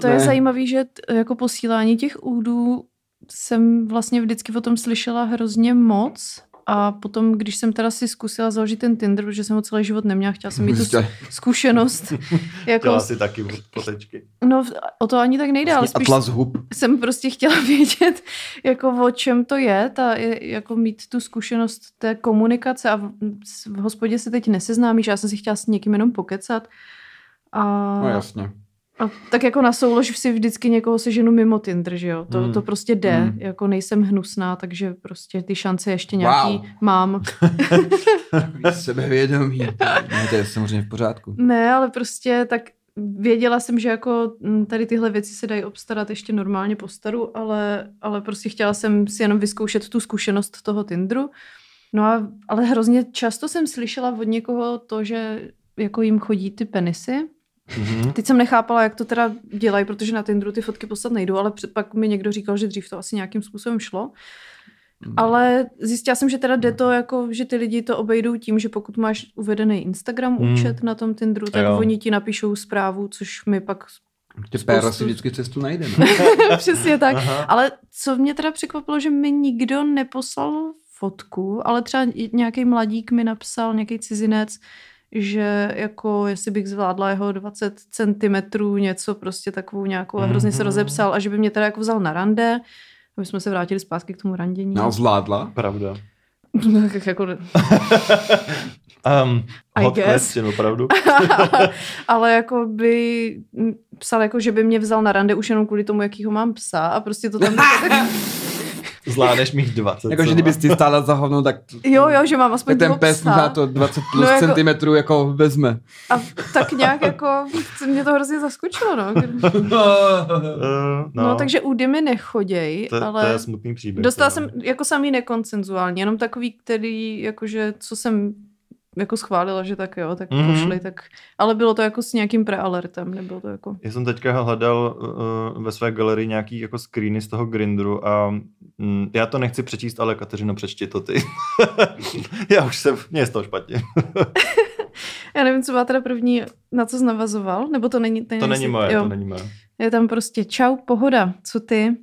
S2: To je
S1: Ne.
S2: zajímavé, že t- jako posílání těch údů jsem vlastně vždycky o tom slyšela hrozně moc a potom, když jsem teda si zkusila založit ten Tinder, protože jsem ho celý život neměla, chtěla jsem mít tu zkušenost. [laughs] jako,
S3: Chtěla si taky fotečky.
S2: no, o to ani tak nejde, ale
S1: Vlastně
S2: spíš
S1: Atlas hub.
S2: jsem prostě chtěla [laughs] vědět, jako o čem to je, ta, jako mít tu zkušenost té komunikace a v, v hospodě se teď neseznámíš, já jsem si chtěla s někým jenom pokecat. A,
S1: No jasně.
S2: A tak jako na soulož si vždycky někoho seženu mimo Tinder, že jo? To,
S3: Hmm.
S2: to prostě jde,
S1: Hmm.
S2: jako nejsem hnusná, takže prostě ty šance ještě nějaký
S1: Wow.
S2: mám. [laughs]
S1: Sebevědomí. Ne, to je samozřejmě v pořádku.
S2: Ne, ale prostě tak věděla jsem, že jako mm, tady tyhle věci se dají obstarat ještě normálně po staru, ale, ale prostě chtěla jsem si jenom vyzkoušet tu zkušenost toho Tinderu. No a, ale hrozně často jsem slyšela od někoho to, že jako jim chodí ty penisy.
S3: Mhm.
S2: Teď jsem nechápala, jak to teda dělají, protože na Tinderu ty fotky poslat nejdou, ale před- pak mi někdo říkal, že dřív to asi nějakým způsobem šlo. Ale zjistila jsem, že teda jde to jako, že ty lidi to obejdou tím, že pokud máš uvedený Instagram
S3: Hmm.
S2: účet na tom Tinderu, tak
S3: Jo.
S2: oni ti napíšou zprávu, což mi pak
S1: Tě
S2: spoustu-
S1: péro si vždycky cestu najde. [laughs]
S2: Přesně tak.
S3: Aha.
S2: Ale co mě teda překvapilo, že mi nikdo neposlal fotku, ale třeba nějaký mladík mi napsal, nějaký cizinec, že jako jestli bych zvládla jeho 20 centimetrů něco prostě takovou nějakou a hrozně se
S3: Mhm.
S2: rozepsal a že by mě teda jako vzal na rande, aby jsme se vrátili zpátky k tomu randění.
S1: No, zvládla.
S3: Pravda.
S2: tak jako, [laughs]
S3: Um,
S2: I
S3: hot
S2: guess.
S3: question, opravdu. [laughs] [laughs]
S2: ale jako by psal jako, že by mě vzal na rande už jenom kvůli tomu, jakýho mám psa a prostě to tam
S3: Zvládneš mých 20.
S1: Jako, že
S3: co?
S1: kdybys ty stála za hovno, tak,
S2: jo, jo, že mám aspoň
S1: tak ten pes
S2: psa.
S1: možná to 20 plus
S2: No, jako-
S1: centimetrů jako vezme.
S2: A tak nějak jako, mě to hrozně zaskočilo, no. No, [laughs]
S3: no,
S2: no takže údy mi nechoděj,
S3: to,
S2: ale
S3: to je smutný příběh.
S2: dostala
S3: teda.
S2: jsem jako samý nekoncenzuální, jenom takový, který, jakože, co jsem jako schválila, že tak jo, tak
S3: Mhm.
S2: mm-hmm. pošli, tak, ale bylo to jako s nějakým prealertem, nebylo to jako,
S3: Já jsem teďka hledal uh, ve své galerii nějaký jako screeny z toho Grindru a mm, já to nechci přečíst, ale Kateřino, přečti to ty. [laughs] já už jsem, mě je z toho špatně. [laughs]
S2: já nevím, co má teda první, na co jsi navazoval, nebo to není,
S3: to není moje,
S2: jo.
S3: to není moje.
S2: Je tam prostě čau, pohoda, co ty?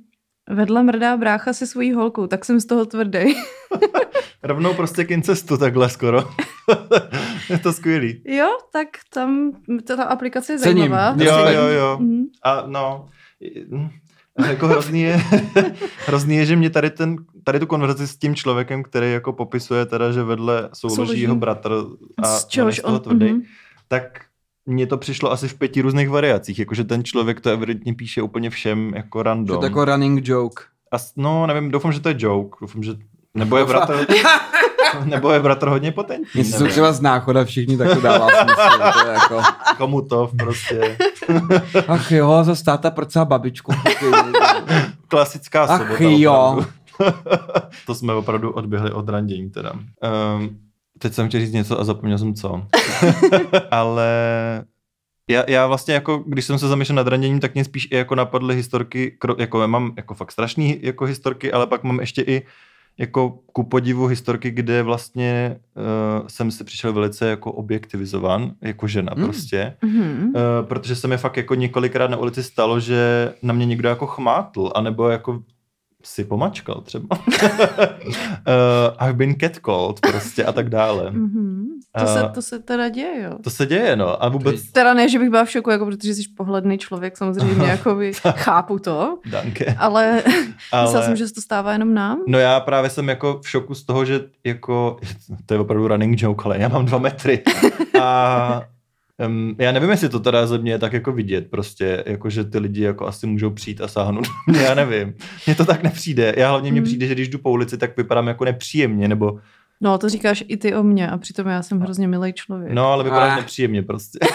S2: Vedle mrdá brácha se svojí holkou, tak jsem z toho tvrdý. [laughs]
S3: Rovnou prostě k incestu takhle skoro. [laughs] je to skvělý.
S2: jo, tak tam ta, aplikace je
S1: Cením.
S2: zajímavá.
S1: Jo,
S3: Jo, jo, jo.
S2: Mhm.
S3: A no, mm, jako hrozný je, [laughs] hrozný je, že mě tady, ten, tady tu konverzaci s tím člověkem, který jako popisuje teda, že vedle souloží
S2: Souloží.
S3: jeho bratr a
S2: Z
S3: on je
S2: čehož
S3: z toho
S2: on-
S3: tvrdý,
S2: mhm.
S3: tak mně to přišlo asi v pěti různých variacích, jakože ten člověk to evidentně píše úplně všem jako random.
S1: to jako running joke.
S3: A, no, nevím, doufám, že to je joke, doufám, že nebo je bratr, [laughs] nebo je bratr hodně potentní,
S1: Jestli jsou třeba z náchoda všichni, tak to dává smysl. To je [laughs] jako,
S3: komu to prostě, [laughs]
S1: ach jo, za státa prcá babičku.
S3: klasická
S1: Ach
S3: sobota.
S1: jo.
S3: opravdu. to jsme opravdu odběhli od randění teda. Um, teď jsem chtěl říct něco a zapomněl jsem co. [laughs] Ale já, já vlastně jako, když jsem se zamýšlel nad randěním, tak mě spíš i jako napadly historky, jako já mám jako fakt strašný jako historky, ale pak mám ještě i jako ku podivu historky, kde vlastně uh, jsem si přišel velice jako objektivizován, jako žena
S1: Hmm.
S3: prostě.
S2: Mhm.
S3: Uh, protože se mi fakt jako několikrát na ulici stalo, že na mě někdo jako chmátl, anebo jako si pomačkal třeba. uh, [laughs] I've been catcalled prostě a tak dále.
S2: Mhm. To, se,
S3: A-
S2: to se teda děje, jo.
S3: To se děje, no. A vůbec...
S2: Teda ne, že bych byla v šoku, jako protože jsi pohledný člověk, samozřejmě, [laughs] jako by chápu to,
S3: Danke.
S2: ale, [laughs] ale... myslela jsem, že se to stává jenom nám.
S3: No já právě jsem jako v šoku z toho, že jako, to je opravdu running joke, ale já mám dva metry. A um, já nevím, jestli to teda ze mě je tak jako vidět prostě, jako že ty lidi jako asi můžou přijít a sáhnout na mě, já nevím. Mně to tak nepřijde. Já hlavně mně
S2: Mhm.
S3: přijde, že když jdu po ulici, tak vypadám jako nepříjemně, nebo
S2: No, to říkáš i ty o mně a přitom já jsem hrozně milý člověk.
S3: no, ale vypadám
S1: Ah.
S3: nepříjemně prostě. [laughs]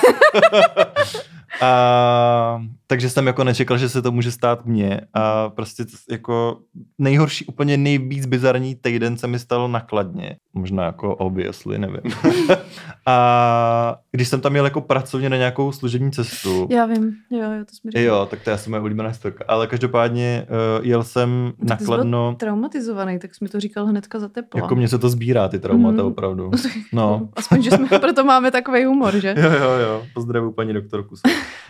S3: a, takže jsem jako nečekal, že se to může stát mně a prostě jako nejhorší, úplně nejvíc bizarní týden se mi stalo nakladně. Možná jako obviously, nevím. [laughs] a když jsem tam jel jako pracovně na nějakou služební cestu,
S2: Já vím, jo, jo, to říkal.
S3: Jo, tak to je asi moje oblíbená historka. Ale každopádně uh, jel jsem
S2: Tak ty jsi byl
S3: nakladno,
S2: Traumatizovaný, tak jsi mi to říkal hnedka za tepla.
S3: jako mě se to sbírá, ty traumata
S2: Mhm.
S3: opravdu. [laughs] No.
S2: Aspoň, že jsme, [laughs] proto máme takový humor, že?
S3: Jo, jo, jo. Pozdravuju paní doktorku.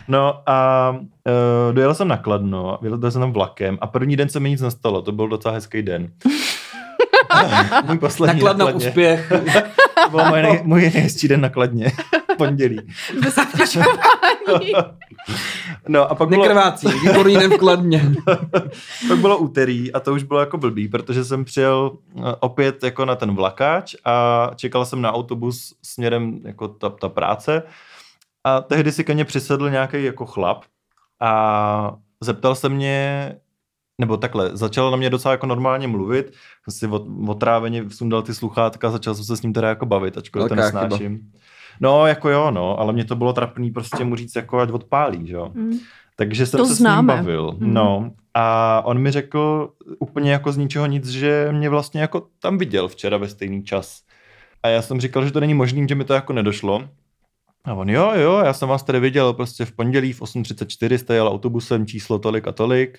S3: No a uh, dojel jsem na Kladno, vyletěl jsem tam vlakem a první den se mi nic nestalo, to byl docela hezký den. [laughs] můj poslední
S1: Nakladno
S3: nakladně.
S1: úspěch.
S3: To byl můj, nej, můj nejhezčí den nakladně. Pondělí.
S2: Bez.
S3: No a pak bylo,
S1: Nekrvácí, výborný den v Kladně. [laughs]
S3: pak bylo úterý a to už bylo jako blbý, protože jsem přijel eh, opět jako na ten vlakáč a čekal jsem na autobus směrem jako ta, ta práce a tehdy si ke mně přisedl nějaký jako chlap a zeptal se mě, nebo takhle, začal na mě docela jako normálně mluvit, jsem si od, otráveně sundal ty sluchátka a začal jsem se s ním teda jako bavit, ačkoliv to nesnáším. No, jako jo, no, ale mě to bylo trapný prostě mu říct, jako ať odpálí, že jo.
S2: Mm.
S3: Takže jsem
S2: To
S3: se
S2: známe.
S3: s ním bavil.
S2: Mhm.
S3: No. A on mi řekl úplně jako z ničeho nic, že mě vlastně jako tam viděl včera ve stejný čas. A já jsem říkal, že to není možný, že mi to jako nedošlo. A on, jo, jo, já jsem vás tady viděl prostě v pondělí v 8.34 jste jel autobusem číslo tolik a tolik.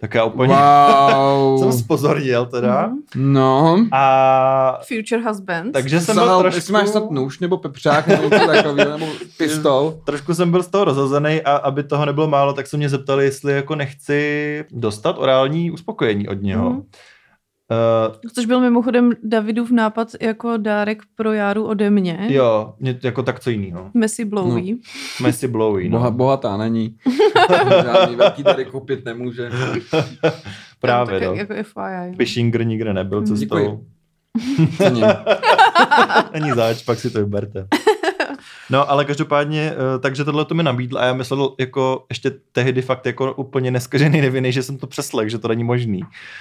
S3: Tak já úplně
S1: Wow. [laughs]
S3: jsem spozornil teda.
S2: Mhm.
S1: No.
S3: A
S2: Future husband.
S3: takže jsem byl
S1: Vzal,
S3: trošku...
S1: Jestli máš snad nůž, nebo pepřák, nebo něco takového, nebo [laughs] pistol.
S3: Trošku jsem byl z toho rozhozený a aby toho nebylo málo, tak se mě zeptali, jestli jako nechci dostat orální uspokojení od něho.
S2: Mhm.
S3: Uh,
S2: Což byl mimochodem Davidův nápad jako dárek pro Járu ode mě.
S3: jo, jako tak co jiného.
S2: Messi Blowy.
S3: Messi Blowy, no.
S1: Boha, bohatá není. [laughs] Žádný velký tady koupit nemůže. [laughs]
S3: Právě,
S2: tak
S3: no.
S2: Jako FYI.
S3: Fishinger nikde nebyl cestou.
S1: Děkuji. Cením. [laughs]
S3: Není zač, pak si to vyberte. No, ale každopádně, eh, takže tohle to mi nabídl a já myslel jako ještě tehdy fakt jako úplně neskažený nevinný, že jsem to přeslech, že to není možný.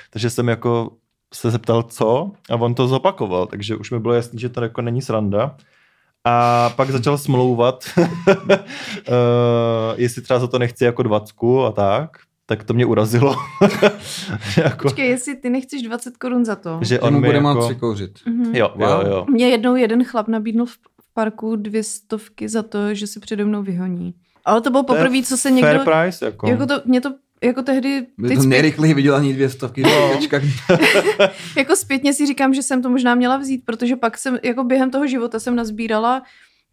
S3: Takže jsem jako se zeptal, co a on to zopakoval, takže už mi bylo jasný, že to jako není sranda. A pak začal smlouvat, uh, [laughs] jestli třeba za to nechci jako dvacku a tak, tak to mě urazilo. [laughs] jako,
S2: Počkej, jestli ty nechceš 20 korun za to.
S3: že
S1: Že
S3: on
S1: mu bude
S3: jako...
S1: jako... překouřit.
S2: Mhm.
S3: Jo, jo,
S1: Wow.
S3: jo.
S2: Mě jednou jeden chlap nabídnul v parku dvě stovky za to, že se přede mnou vyhoní. Ale to bylo poprvé, co se
S3: Fair
S2: někdo...
S3: price, jako.
S2: Jako to, mě to jako tehdy,
S1: Byl to
S2: zpět,
S1: nejrychleji vydělaný dvě stovky. [laughs]
S3: No. [laughs]
S2: Jako zpětně si říkám, že jsem to možná měla vzít, protože pak jsem, jako během toho života jsem nazbírala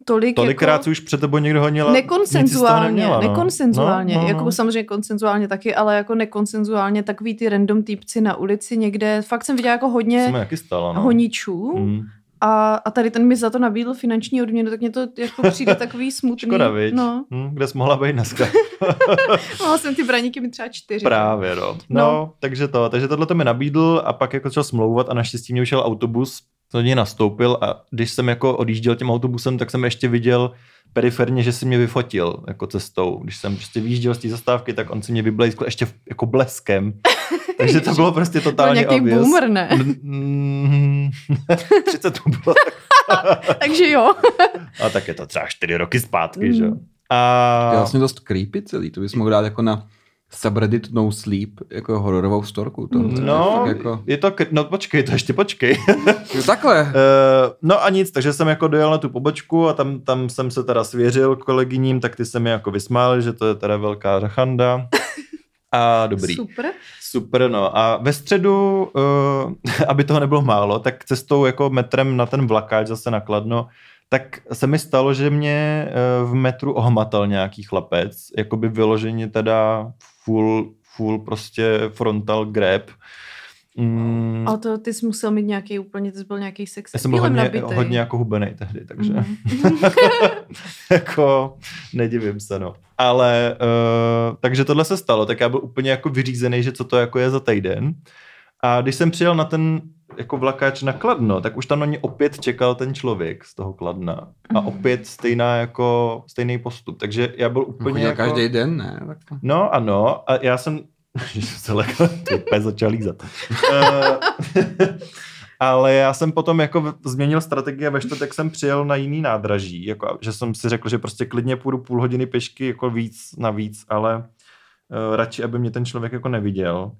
S2: tolik
S3: Tolikrát
S2: jako...
S3: už před tebou někdo honil
S2: Nekonsenzuálně,
S3: neměla, no.
S2: nekonsenzuálně,
S3: No, no,
S2: jako
S3: no.
S2: samozřejmě konsenzuálně taky, ale jako nekonsenzuálně takový ty random týpci na ulici někde, fakt jsem viděla jako hodně
S3: no.
S2: honičů
S3: Mm.
S2: A, a tady ten mi za to nabídl finanční odměnu, tak mě to jako přijde [laughs] takový smutný.
S3: Škoda, viď?
S2: No,
S3: Hm, kde jsi mohla být dneska? [laughs]
S2: mohla jsem ty braníky mi třeba čtyři.
S3: Právě, no. no.
S2: No.
S3: takže to. Takže tohle to mi nabídl a pak jako začal smlouvat a naštěstí mě ušel autobus, to do něj nastoupil a když jsem jako odjížděl tím autobusem, tak jsem ještě viděl periferně, že si mě vyfotil jako cestou. Když jsem prostě vyjížděl z té zastávky, tak on si mě vyblejskl ještě jako bleskem. [laughs] Takže to bylo prostě
S2: Byl
S3: totálně
S2: nějaký
S3: obvious.
S2: boomer, ne?
S3: Mm, 30 [laughs] to bylo. [laughs]
S2: Takže jo.
S3: A tak je to třeba 4 roky zpátky,
S2: Mm.
S3: že jo.
S1: To je
S3: A
S1: vlastně dost creepy celý. To bys mohl dát jako na subreddit No Sleep, jako hororovou storku. To, je
S3: no,
S1: fakt jako...
S3: je to, no počkej, to ještě počkej. [laughs]
S1: Jo, takhle.
S3: Uh, no a nic, takže jsem jako dojel na tu pobočku a tam, tam jsem se teda svěřil kolegyním, tak ty se mi jako vysmáli, že to je teda velká rachanda. A dobrý.
S2: Super.
S3: Super, no. A ve středu, uh, [laughs] aby toho nebylo málo, tak cestou jako metrem na ten vlakáč zase nakladno, tak se mi stalo, že mě uh, v metru ohmatal nějaký chlapec, jakoby vyloženě teda full, full prostě frontal grab. Mm,
S2: Ale to ty jsi musel mít nějaký úplně, ty jsi byl nějaký sex
S3: já jsem byl hodně,
S2: nabitej.
S3: hodně jako hubenej tehdy, takže
S2: Mhm. [laughs]
S3: jako nedivím se, no. Ale, uh, takže tohle se stalo, tak já byl úplně jako vyřízený, že co to jako je za týden. A když jsem přijel na ten jako vlakáč na Kladno, tak už tam na mě opět čekal ten člověk z toho Kladna. A
S2: Mhm.
S3: opět stejná jako, stejný postup. Takže já byl úplně
S1: Chodil
S3: jako...
S1: každý den, ne? Tak...
S3: No ano, a já jsem, [laughs] že jsem se lekl, ty pes začal lízat. Eh, [laughs] Ale já jsem potom jako změnil strategii a ve čtvrtek jsem přijel na jiný nádraží, jako, že jsem si řekl, že prostě klidně půjdu půl hodiny pěšky jako víc na víc, ale uh, radši, aby mě ten člověk jako neviděl.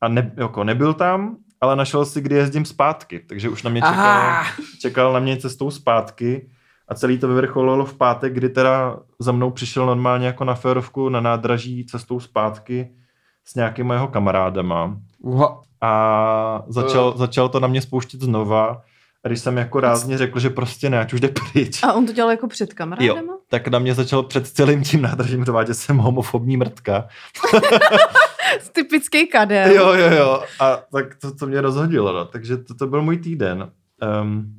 S3: A ne, jako nebyl tam, ale našel si, kdy jezdím zpátky, takže už na mě čekal,
S1: Aha!
S3: čekal na mě cestou zpátky a celý to vyvrcholilo v pátek, kdy teda za mnou přišel normálně jako na férovku na nádraží cestou zpátky s nějakýma jeho kamarádama
S1: Uha.
S3: a začal,
S1: Eh.
S3: začal to na mě spouštět znova. A když jsem jako rázně řekl, že prostě ne, ať už jde pryč,
S2: A on to dělal jako před
S3: jo,
S2: kamarádama?
S3: tak na mě začal před celým tím nádražím řovat, že jsem homofobní mrtka. [laughs] [laughs]
S2: Typický kadel.
S3: Jo, jo, jo. A tak to, to mě rozhodilo, no. Takže to, to byl můj týden. Um,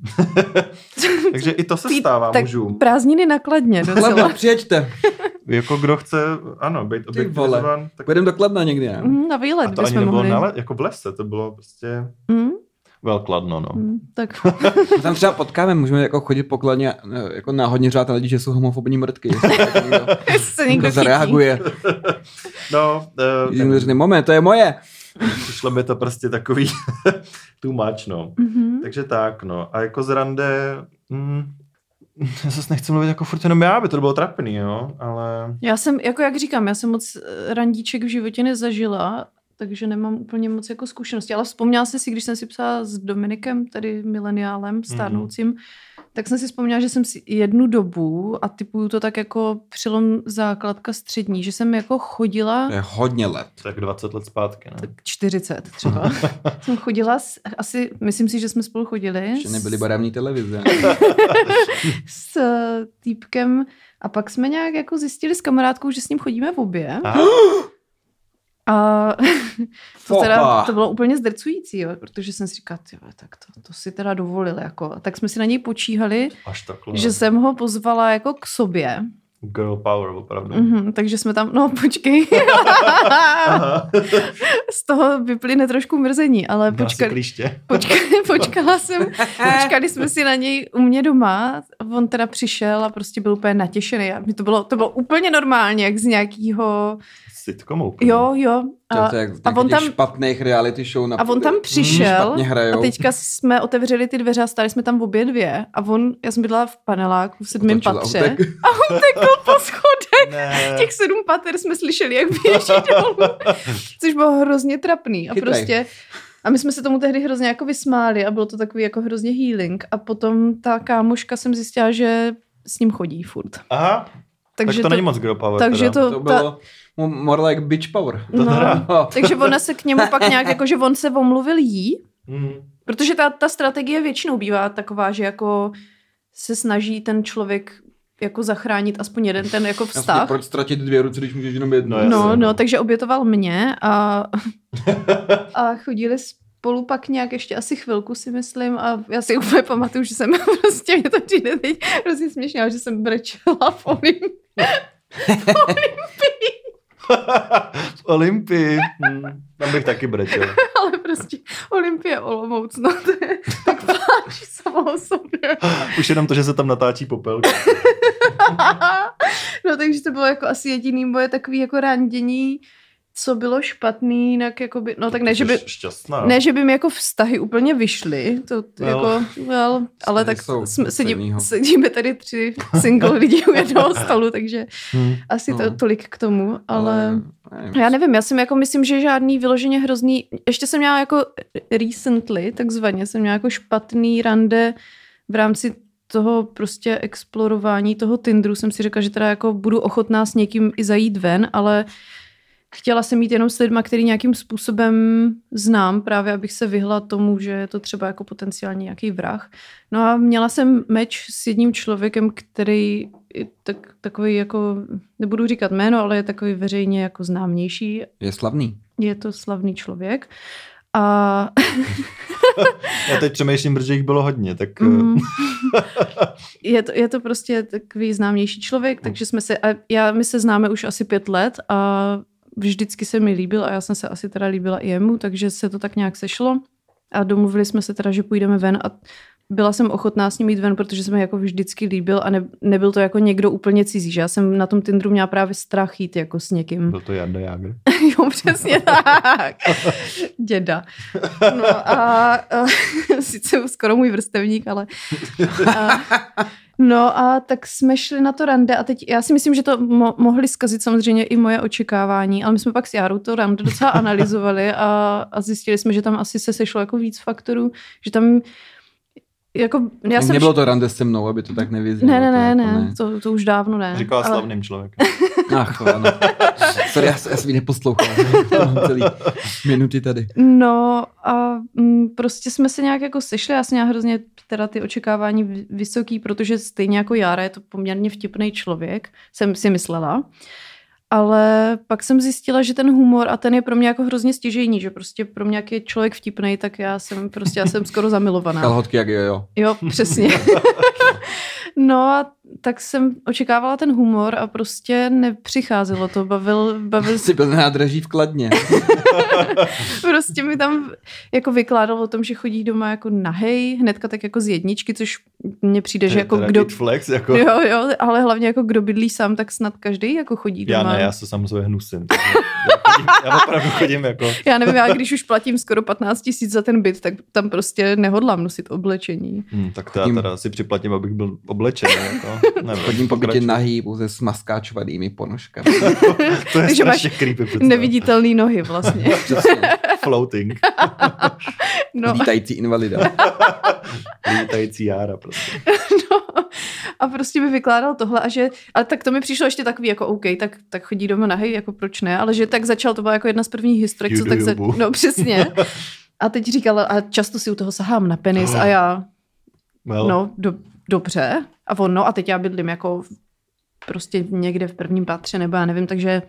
S3: [laughs] takže i to se
S2: Tý-
S3: stává
S2: tak
S3: mužům.
S2: Prázdniny nakladně docela.
S1: přijeďte. [laughs]
S3: Jako kdo chce, ano, být objektivizován, tak
S1: Pojedeme do Kladna někdy, ne?
S2: Mm, Na výlet
S3: a to ani
S2: bychom
S3: nebylo
S2: mohli.
S3: na le, jako v lese, to bylo prostě
S2: Mm,
S3: well kladno, no.
S2: mm, tak [laughs]
S1: tam třeba potkáme, můžeme jako chodit po Kladně, eh, jako náhodně řád na lidi, že jsou homofobní mrtky. jestli tak někdo, [laughs]
S2: se někdo
S1: zareaguje.
S3: No, uh,
S1: řekne, moment, to je moje.
S3: přišlo mi to prostě takový [laughs] too much, no.
S2: Mhm.
S3: Takže tak, no. A jako z rande, mm, já zase nechci mluvit jako furt jenom já, aby to bylo trapný, jo, ale
S2: Já jsem, jako jak říkám, já jsem moc eh, randíček v životě nezažila, takže nemám úplně moc jako zkušenosti, ale vzpomněla jsem si, když jsem si psala s Dominikem, tady mileniálem, stárnoucím, tak jsem si vzpomněla, že jsem si jednu dobu, a typuju to tak jako přelom základka střední, že jsem jako chodila,
S1: To je hodně let.
S3: tak 20 let zpátky, no.
S2: tak 40 třeba, [laughs] jsem chodila, s, asi, myslím si, že jsme spolu chodili,
S1: Ještě nebyly
S2: s-
S1: barevné televize. [laughs]
S2: s eh, týpkem a pak jsme nějak jako zjistili s kamarádkou, že s ním chodíme v obě.
S3: Aha, [gasps]
S2: A [laughs] to, teda, to bylo úplně zdrcující, jo, protože jsem si říkala, tyjo, tak to, to si teda dovolil. Jako. Tak jsme si na něj počíhali,
S3: až takhle.
S2: že jsem ho pozvala jako k sobě.
S3: Girl power, opravdu.
S2: Mhm, takže jsme tam, no počkej, [laughs] z toho vyplyne trošku mrzení, ale počkali, počkali, [laughs] počkala jsem, počkali jsme si na něj u mě doma, on teda přišel a prostě byl úplně natěšený. A mi to bylo, to bylo úplně normálně, jak z nějakého,
S3: Sitcom úplně.
S2: jo, jo.
S1: To,
S2: A,
S1: to je jak
S2: a
S1: a
S2: on tam-
S1: špatných reality show na
S2: A on tam
S1: Mm,
S2: přišel
S1: hrajou.
S2: a teďka jsme otevřeli ty dveře a stáli jsme tam v obě dvě. A on, já jsem bydlela v paneláku v sedmém
S1: Otočil
S2: patře.
S1: autek.
S2: A utekl po schodech.
S3: Ne.
S2: Těch sedm pater jsme slyšeli, jak běží dolů. Což bylo hrozně trapný. A
S1: Chytrej.
S2: prostě a my jsme se tomu tehdy hrozně jako vysmáli a bylo to takový jako hrozně healing. A potom ta kámoška jsem zjistila, že s ním chodí furt.
S3: Aha,
S2: Takže
S3: tak to, není moc girl power.
S2: takže
S3: teda.
S2: to,
S1: To
S2: ta,
S1: bylo mo- more like bitch power.
S3: To
S2: no,
S3: teda. [laughs]
S2: takže ona se k němu pak nějak, jako že on se omluvil jí,
S3: Mm.
S2: Protože ta, ta strategie většinou bývá taková, že jako se snaží ten člověk jako zachránit aspoň jeden ten jako
S1: Jasně,
S2: vztah.
S1: proč ztratit dvě ruce, když můžeš jenom jednu?
S3: No, jasně.
S2: No,
S3: no.
S2: no, takže obětoval mě a, [laughs] a chodili spolu pak nějak ještě asi chvilku si myslím a já si [laughs] úplně pamatuju, že jsem [laughs] prostě, mě to přijde teď hrozně směšně, že jsem brečela v Olympii. [laughs]
S3: v Olympii. Hmm. Tam bych taky brečel.
S2: ale prostě Olympie Olomouc, no to je tak pláč samo o sobě.
S3: Už jenom to, že se tam natáčí popelka.
S2: no takže to bylo jako asi jediný moje takový jako randění, co bylo špatný, jinak jako by, no tak ne, že by,
S3: šťastná.
S2: ne, že by mi jako vztahy úplně vyšly, to
S3: Well.
S2: jako, well, ale tak jsme,
S1: jinýho.
S2: sedíme tady tři single lidi u jednoho stolu, takže
S3: Hmm.
S2: asi to
S1: No.
S2: tolik k tomu, ale...
S1: nevím,
S2: Já nevím, já jsem jako myslím, že žádný vyloženě hrozný, ještě jsem měla jako recently, takzvaně, jsem měla jako špatný rande v rámci toho prostě explorování toho Tinderu jsem si řekla, že teda jako budu ochotná s někým i zajít ven, ale chtěla jsem mít jenom s lidma, který nějakým způsobem znám, právě abych se vyhla tomu, že je to třeba jako potenciálně nějaký vrah. No a měla jsem meč s jedním člověkem, který je tak, takový jako, nebudu říkat jméno, ale je takový veřejně jako známější.
S1: Je slavný.
S2: Je to slavný člověk. A [laughs]
S3: Já teď přemýšlím, protože jich bylo hodně, tak...
S2: mm, [laughs] je, to, je to prostě takový známější člověk, takže jsme se, a já, my se známe už asi pět let a vždycky se mi líbil a já jsem se asi teda líbila i jemu, takže se to tak nějak sešlo. A domluvili jsme se teda, že půjdeme ven a byla jsem ochotná s ním jít ven, protože jsem jako vždycky líbil a ne, nebyl to jako někdo úplně cizí, že já jsem na tom Tinderu měla právě strach jít jako s někým.
S3: Byl to Jarda Jágr. [laughs]
S2: jo, přesně tak. Děda. No a, a [laughs] sice skoro můj vrstevník, ale... A, no a tak jsme šli na to rande a teď já si myslím, že to mo- mohli zkazit samozřejmě i moje očekávání, ale my jsme pak s Járou to rande docela analyzovali a, a zjistili jsme, že tam asi se sešlo jako víc faktorů, že tam jako, já jsem...
S1: Nebylo to rande se mnou, aby to tak nevyznělo.
S2: Ne, ne,
S1: to
S2: ne,
S1: jako
S2: ne, to, to už dávno ne.
S3: Říkala
S2: ale-
S3: slavným člověkem. [laughs]
S1: Ach, ano. Sorry, já, já jsem ji neposlouchal. To mám celý minuty tady.
S2: No a mm, prostě jsme se nějak jako sešli, já jsem měla hrozně teda ty očekávání vy- vysoký, protože stejně jako Jára je to poměrně vtipný člověk, jsem si myslela. Ale pak jsem zjistila, že ten humor a ten je pro mě jako hrozně stěžejní, že prostě pro mě, jak je člověk vtipný, tak já jsem prostě, já jsem skoro zamilovaná.
S1: Kalhotky jak jo, jo.
S2: Jo, přesně. [laughs] no a tak jsem očekávala ten humor a prostě nepřicházelo to. Bavil, bavil
S1: Jsi byl na nádraží v Kladně. [laughs]
S2: prostě mi tam jako vykládal o tom, že chodí doma jako nahej, hnedka tak jako z jedničky, což mně přijde, že jako kdo...
S3: Flex, jako...
S2: Jo, jo, ale hlavně jako kdo bydlí sám, tak snad každý jako chodí
S3: Já
S2: doma.
S3: ne, já se samozřejmě hnusím. Já, chodím, já opravdu chodím jako... [laughs]
S2: Já nevím, já když už platím skoro 15 tisíc za ten byt, tak tam prostě nehodlám nosit oblečení.
S3: Hmm, tak to já teda si připlatím, abych byl oblečený. Jako. [laughs] Nevím,
S1: Chodím po bytě nahý pouze s maskáčovanými ponožkami. [laughs]
S3: To je
S2: Takže máš
S3: strašně creepy představa.
S2: Neviditelný nohy vlastně. [laughs]
S3: Floating.
S2: No,
S1: Lítající invalida.
S3: Lítající jára prostě.
S2: no. A prostě mi vykládal tohle a že, ale tak to mi přišlo ještě takový jako OK, tak, tak chodí doma nahej, jako proč ne, ale že tak začal, to byla jako jedna z prvních historek, co tak za, no přesně. A teď říkal, a často si u toho sahám na penis a já,
S3: Well,
S2: no do, dobře. A on, no a teď já bydlím jako prostě někde v prvním patře, nebo já nevím, takže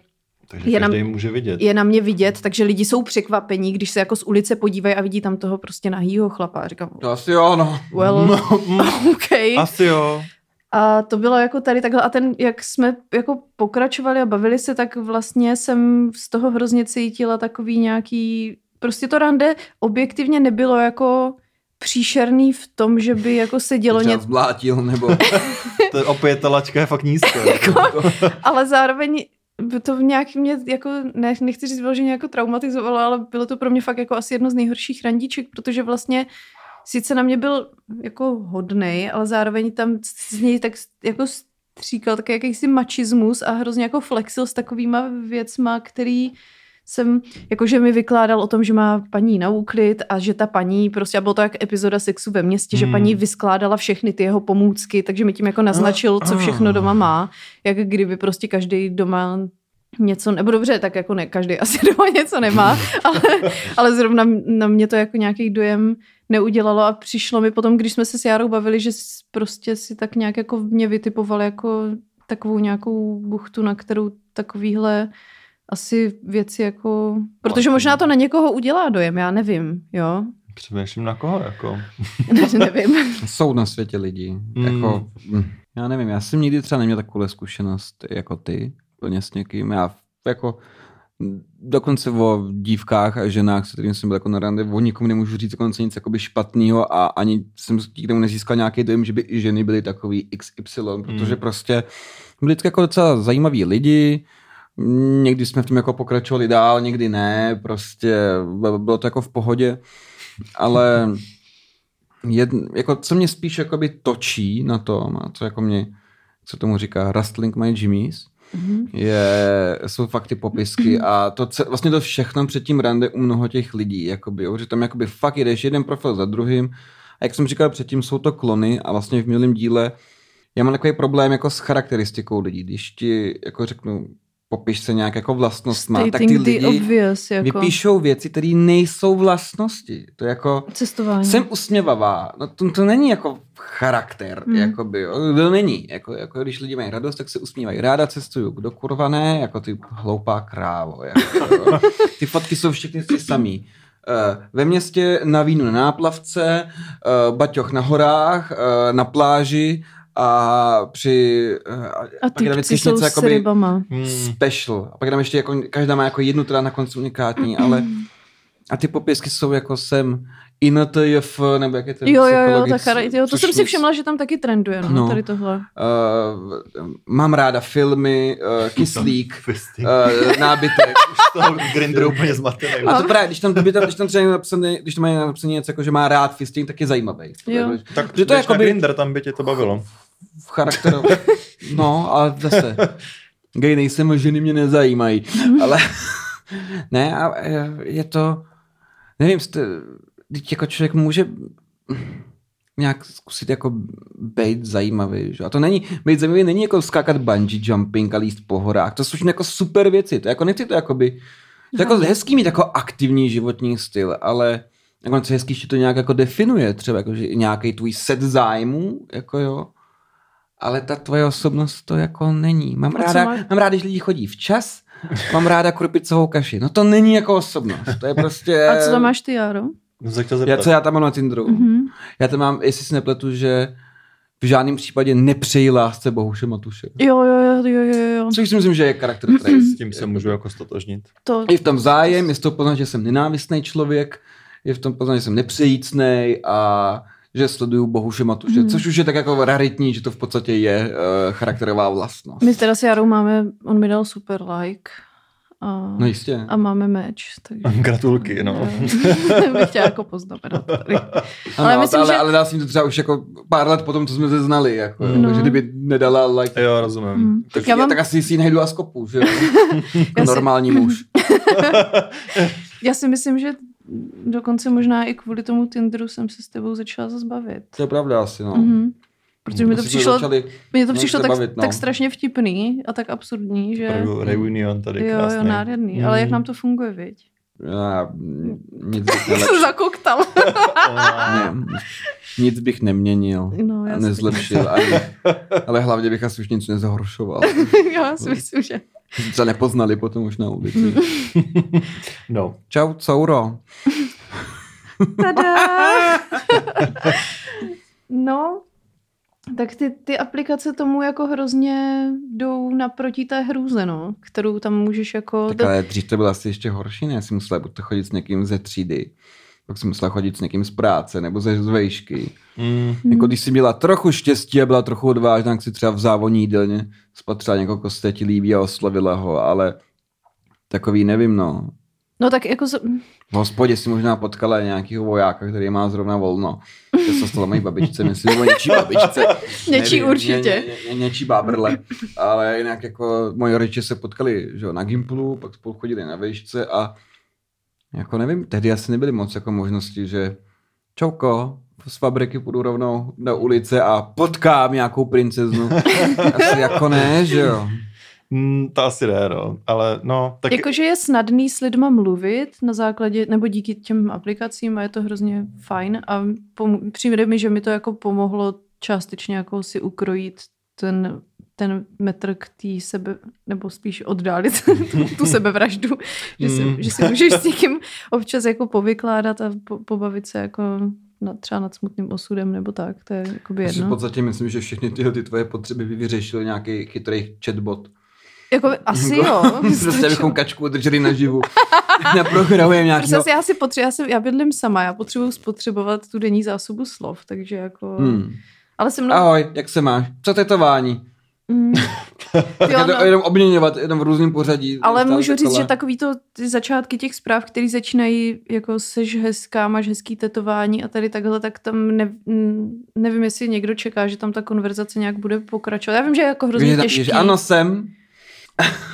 S3: takže
S2: je na-
S3: může vidět.
S2: je na mě vidět, takže lidi jsou překvapení, když se jako z ulice podívají a vidí tam toho prostě nahýho chlapa. A říkám,
S1: To asi jo, no.
S2: well,
S3: No, [laughs] mm,
S2: OK.
S3: asi jo.
S2: A to bylo jako tady takhle. A ten, jak jsme jako pokračovali a bavili se, tak vlastně jsem z toho hrozně cítila takový nějaký... Prostě to rande objektivně nebylo jako příšerný v tom, že by jako se dělo něco,
S1: zblátil, nebo... [laughs]
S3: To je opět ta lačka je fakt nízko. [laughs]
S2: Jako- ale zároveň by to nějak mě jako, ne, nechci říct vyloženě jako traumatizovalo, ale bylo to pro mě fakt jako asi jedno z nejhorších randíček, protože vlastně sice na mě byl jako hodnej, ale zároveň tam z něj tak jako stříkal taky jakýsi mačismus a hrozně jako flexil s takovýma věcma, který jsem, jakože mi vykládal o tom, že má paní na úklid a že ta paní, prostě a bylo to jak epizoda sexu ve městě, že
S3: Hmm.
S2: paní vyskládala všechny ty jeho pomůcky, takže mi tím jako naznačil, co všechno doma má, jak kdyby prostě každý doma něco, nebo dobře, tak jako ne, každý asi [laughs] doma něco nemá, ale, ale zrovna na mě to jako nějaký dojem neudělalo a přišlo mi potom, když jsme se s Járou bavili, že prostě si tak nějak jako mě vytipoval jako takovou nějakou buchtu, na kterou takovýhle asi věci jako... Protože možná to na někoho udělá dojem, já nevím, jo?
S3: Přemýšlím na koho, jako. [laughs]
S2: nevím.
S1: Jsou na světě lidi.
S3: Mm.
S1: Jako, mm, já nevím, já jsem nikdy třeba neměl takovou zkušenost jako ty, plně s někým. Já jako dokonce o dívkách a ženách, se kterým jsem byl jako na rande, o nikomu nemůžu říct dokonce nic jakoby špatného a ani jsem k tomu nezískal nějaký dojem, že by i ženy byly takový XY, protože
S3: Mm.
S1: prostě byli jako docela zajímaví lidi, někdy jsme v tom jako pokračovali dál, někdy ne, prostě bylo to jako v pohodě, ale jedn, jako, co mě spíš jakoby točí na tom, a co jako mě, co tomu říká, Rustling My Jimmys,
S2: Mhm.
S1: je, jsou fakt ty popisky a to vlastně to všechno před tím rande u mnoho těch lidí, jakoby, jo, že tam jakoby fakt jedeš jeden profil za druhým a jak jsem říkal předtím, jsou to klony a vlastně v minulém díle já mám takový problém jako s charakteristikou lidí, když ti jako řeknu, popiš se nějak jako vlastnostma, tak ty lidi
S2: obvious, jako
S1: vypíšou věci, které nejsou vlastnosti. To je jako,
S2: cestování.
S1: jsem usměvavá, no to, to není jako charakter,
S2: Hmm.
S1: jakoby, jo. to není, jako, jako když lidi mají radost, tak se usmívají. Ráda cestuju, kdo kurva ne, jako ty hloupá krávo. Jako. [laughs] Ty fotky jsou všechny ty samý. Uh, ve městě na vínu na náplavce, uh, baťoch na horách, uh, na pláži a při... Uh,
S2: a
S1: pak je tam
S2: ty
S1: vždycky
S2: jsou
S1: něco jakoby
S2: rybama.
S3: Hmm.
S1: special. A pak tam ještě jako, každá má jako jednu teda na konci unikátní, ale a ty popisky jsou jako sem INTJF, nebo jak je to
S2: Jo, jo, jo,
S1: psychologic-
S2: ta chara- jo, to jsem si všimla, že tam taky trenduje, no,
S1: No.
S2: tady tohle.
S1: Uh, mám ráda filmy, uh, kyslík, uh, nábytek. [laughs]
S3: Už z toho Grindr úplně zmatený.
S1: A to právě, když tam, kdyby tam, když tam třeba je napsané, když tam mají napsané něco, jako, že má rád fisting, tak je zajímavý.
S2: Jo.
S3: Tak
S1: to je
S3: jdeš na
S1: jakoby-
S3: Grindr, tam by tě to bavilo.
S1: V charakteru. No, ale zase. Gay nejsem, ženy mě nezajímají. Ale [laughs] ne, a e, je to, nevím, jste, teď jako člověk může nějak zkusit jako být zajímavý. Že? A to není, být zajímavý není jako skákat bungee jumping a líst po horách. To jsou jako super věci. To jako nechci to jakoby, to jako hezký mít jako aktivní životní styl, ale jako hezký, že to nějak jako definuje třeba jako, že nějaký tvůj set zájmů, jako jo. Ale ta tvoje osobnost to jako není. Mám ráda,
S2: máš?
S1: mám ráda, když lidi chodí včas, mám ráda krupicovou kaši. No to není jako osobnost, to je prostě...
S2: A co tam máš ty, Jaro?
S1: Já, co já tam mám na Tinderu?
S2: Mhm.
S1: Já tam mám, jestli si nepletu, že v žádném případě nepřeji lásce Bohuše Matuše.
S2: Jo, jo, jo, jo, jo.
S1: Což si myslím, že je charakter [clears throat] trait.
S3: S tím se můžu jako stotožnit.
S2: To,
S1: Je v tom zájem, je toho poznat, že jsem nenávistný člověk, je v tom poznat, že jsem nepřejícný a že sleduju Bohuše Matuše,
S2: Mhm.
S1: což už je tak jako raritní, že to v podstatě je uh, charakterová vlastnost.
S2: my teda s Jarou máme, on mi dal super like. A,
S1: No jistě.
S2: a máme meč, takže...
S3: Gratulky, no. [laughs]
S2: Bych chtěla jako poznamenat tady.
S1: Ano,
S2: ale myslím,
S1: ale,
S2: že-
S1: ale dal jsem to třeba už jako pár let potom, co jsme se znali, jako,
S3: No.
S1: no. takže kdyby nedala like,
S3: Jo, rozumím.
S2: Mm.
S1: tak,
S2: Já mám-
S1: tak asi si ji najdu a skopu, že jo? [laughs] Jako
S2: si-
S1: normální muž. [laughs]
S2: Já si myslím, že dokonce možná i kvůli tomu Tinderu jsem se s tebou začala zase bavit.
S1: To je pravda asi, no.
S2: Mhm. Protože mi to přišlo,
S1: Začali,
S2: mně to přišlo tak,
S1: bavit, no.
S2: tak strašně vtipný a tak absurdní, že...
S3: Reunion tady
S2: Jo,
S3: krásný.
S2: jo, nádherný.
S3: Mm.
S2: Ale jak nám to funguje, viď?
S1: já, nic bych [laughs] nelepšil.
S2: jsem zakoktal. [laughs]
S1: Ne, nic bych neměnil.
S2: No,
S1: a nezlepšil, ani, [laughs] ale hlavně bych asi už nic nezhoršoval.
S2: já si myslím, že...
S1: Se třeba nepoznali potom už na ulici. [laughs]
S3: No.
S1: Čau, Couro.
S2: Tada! [laughs] no, tak ty, ty aplikace tomu jako hrozně jdou naproti té hrůze, no, kterou tam můžeš jako...
S1: Tak ale dřív to bylo asi ještě horší, ne? Já si musela buď to chodit s někým ze třídy, pak jsem musela chodit s někým z práce nebo ze zvejšky.
S3: Mm.
S1: Jako když jsi měla trochu štěstí a byla trochu odvážná, tak si třeba v závodní jídelně spatřila někoho, koho se ti líbí a oslovila ho, ale takový nevím, no.
S2: No tak jako... z-
S1: V hospodě si možná potkala nějakého vojáka, který má zrovna volno. To se stalo mojí babičce, myslím, nebo něčí babičce. [laughs]
S2: Něčí
S1: Nevím,
S2: určitě.
S1: Ně, ně, ně, něčí bábrle. Ale jinak jako moji rodiče se potkali že jo, na Gimplu, pak spolu chodili na vejšce a jako nevím, tehdy asi nebyly moc jako možnosti, že čauko, z fabriky půjdu rovnou do ulice a potkám nějakou princeznu. [laughs] Asi jako ne, že jo.
S3: Mm, to asi ne, no. Ale no, tak
S2: Jakože je snadný s lidma mluvit na základě, nebo díky těm aplikacím a je to hrozně fajn a pom- přijde mi, že mi to jako pomohlo částečně jako si ukrojit ten, ten metr k té sebe, nebo spíš oddálit tu, [laughs] tu sebevraždu, že, si,
S3: Mm.
S2: že si můžeš s někým občas jako povykládat a po, pobavit se jako na, třeba nad smutným osudem nebo tak, to je jakoby
S1: Já si v
S2: jedno.
S1: podstatě myslím, že všechny tyhle ty tvoje potřeby by vyřešil nějaký chytrý chatbot.
S2: Jako, asi jo. [laughs] [laughs]
S1: prostě bychom kačku udrželi naživu. Naprogramujeme nějaký.
S2: Prostě já si potřebuji, já, si, já bydlím sama, já potřebuji spotřebovat tu denní zásobu slov, takže jako...
S1: Hmm.
S2: Ale se mnou...
S1: Ahoj, jak se máš? Co tetování?
S2: Mm. [laughs]
S1: Tak
S2: Jo,
S1: je to
S2: no.
S1: jenom obměňovat, jenom v různém pořadí.
S2: Ale
S1: Stále
S2: můžu říct, že takový to ty začátky těch zpráv, které začínají jako seš hezká, máš hezký tetování a tady takhle, tak tam ne, nevím, jestli někdo čeká, že tam ta konverzace nějak bude pokračovat. Já vím, že je jako hrozně těžký.
S1: že ano, jsem.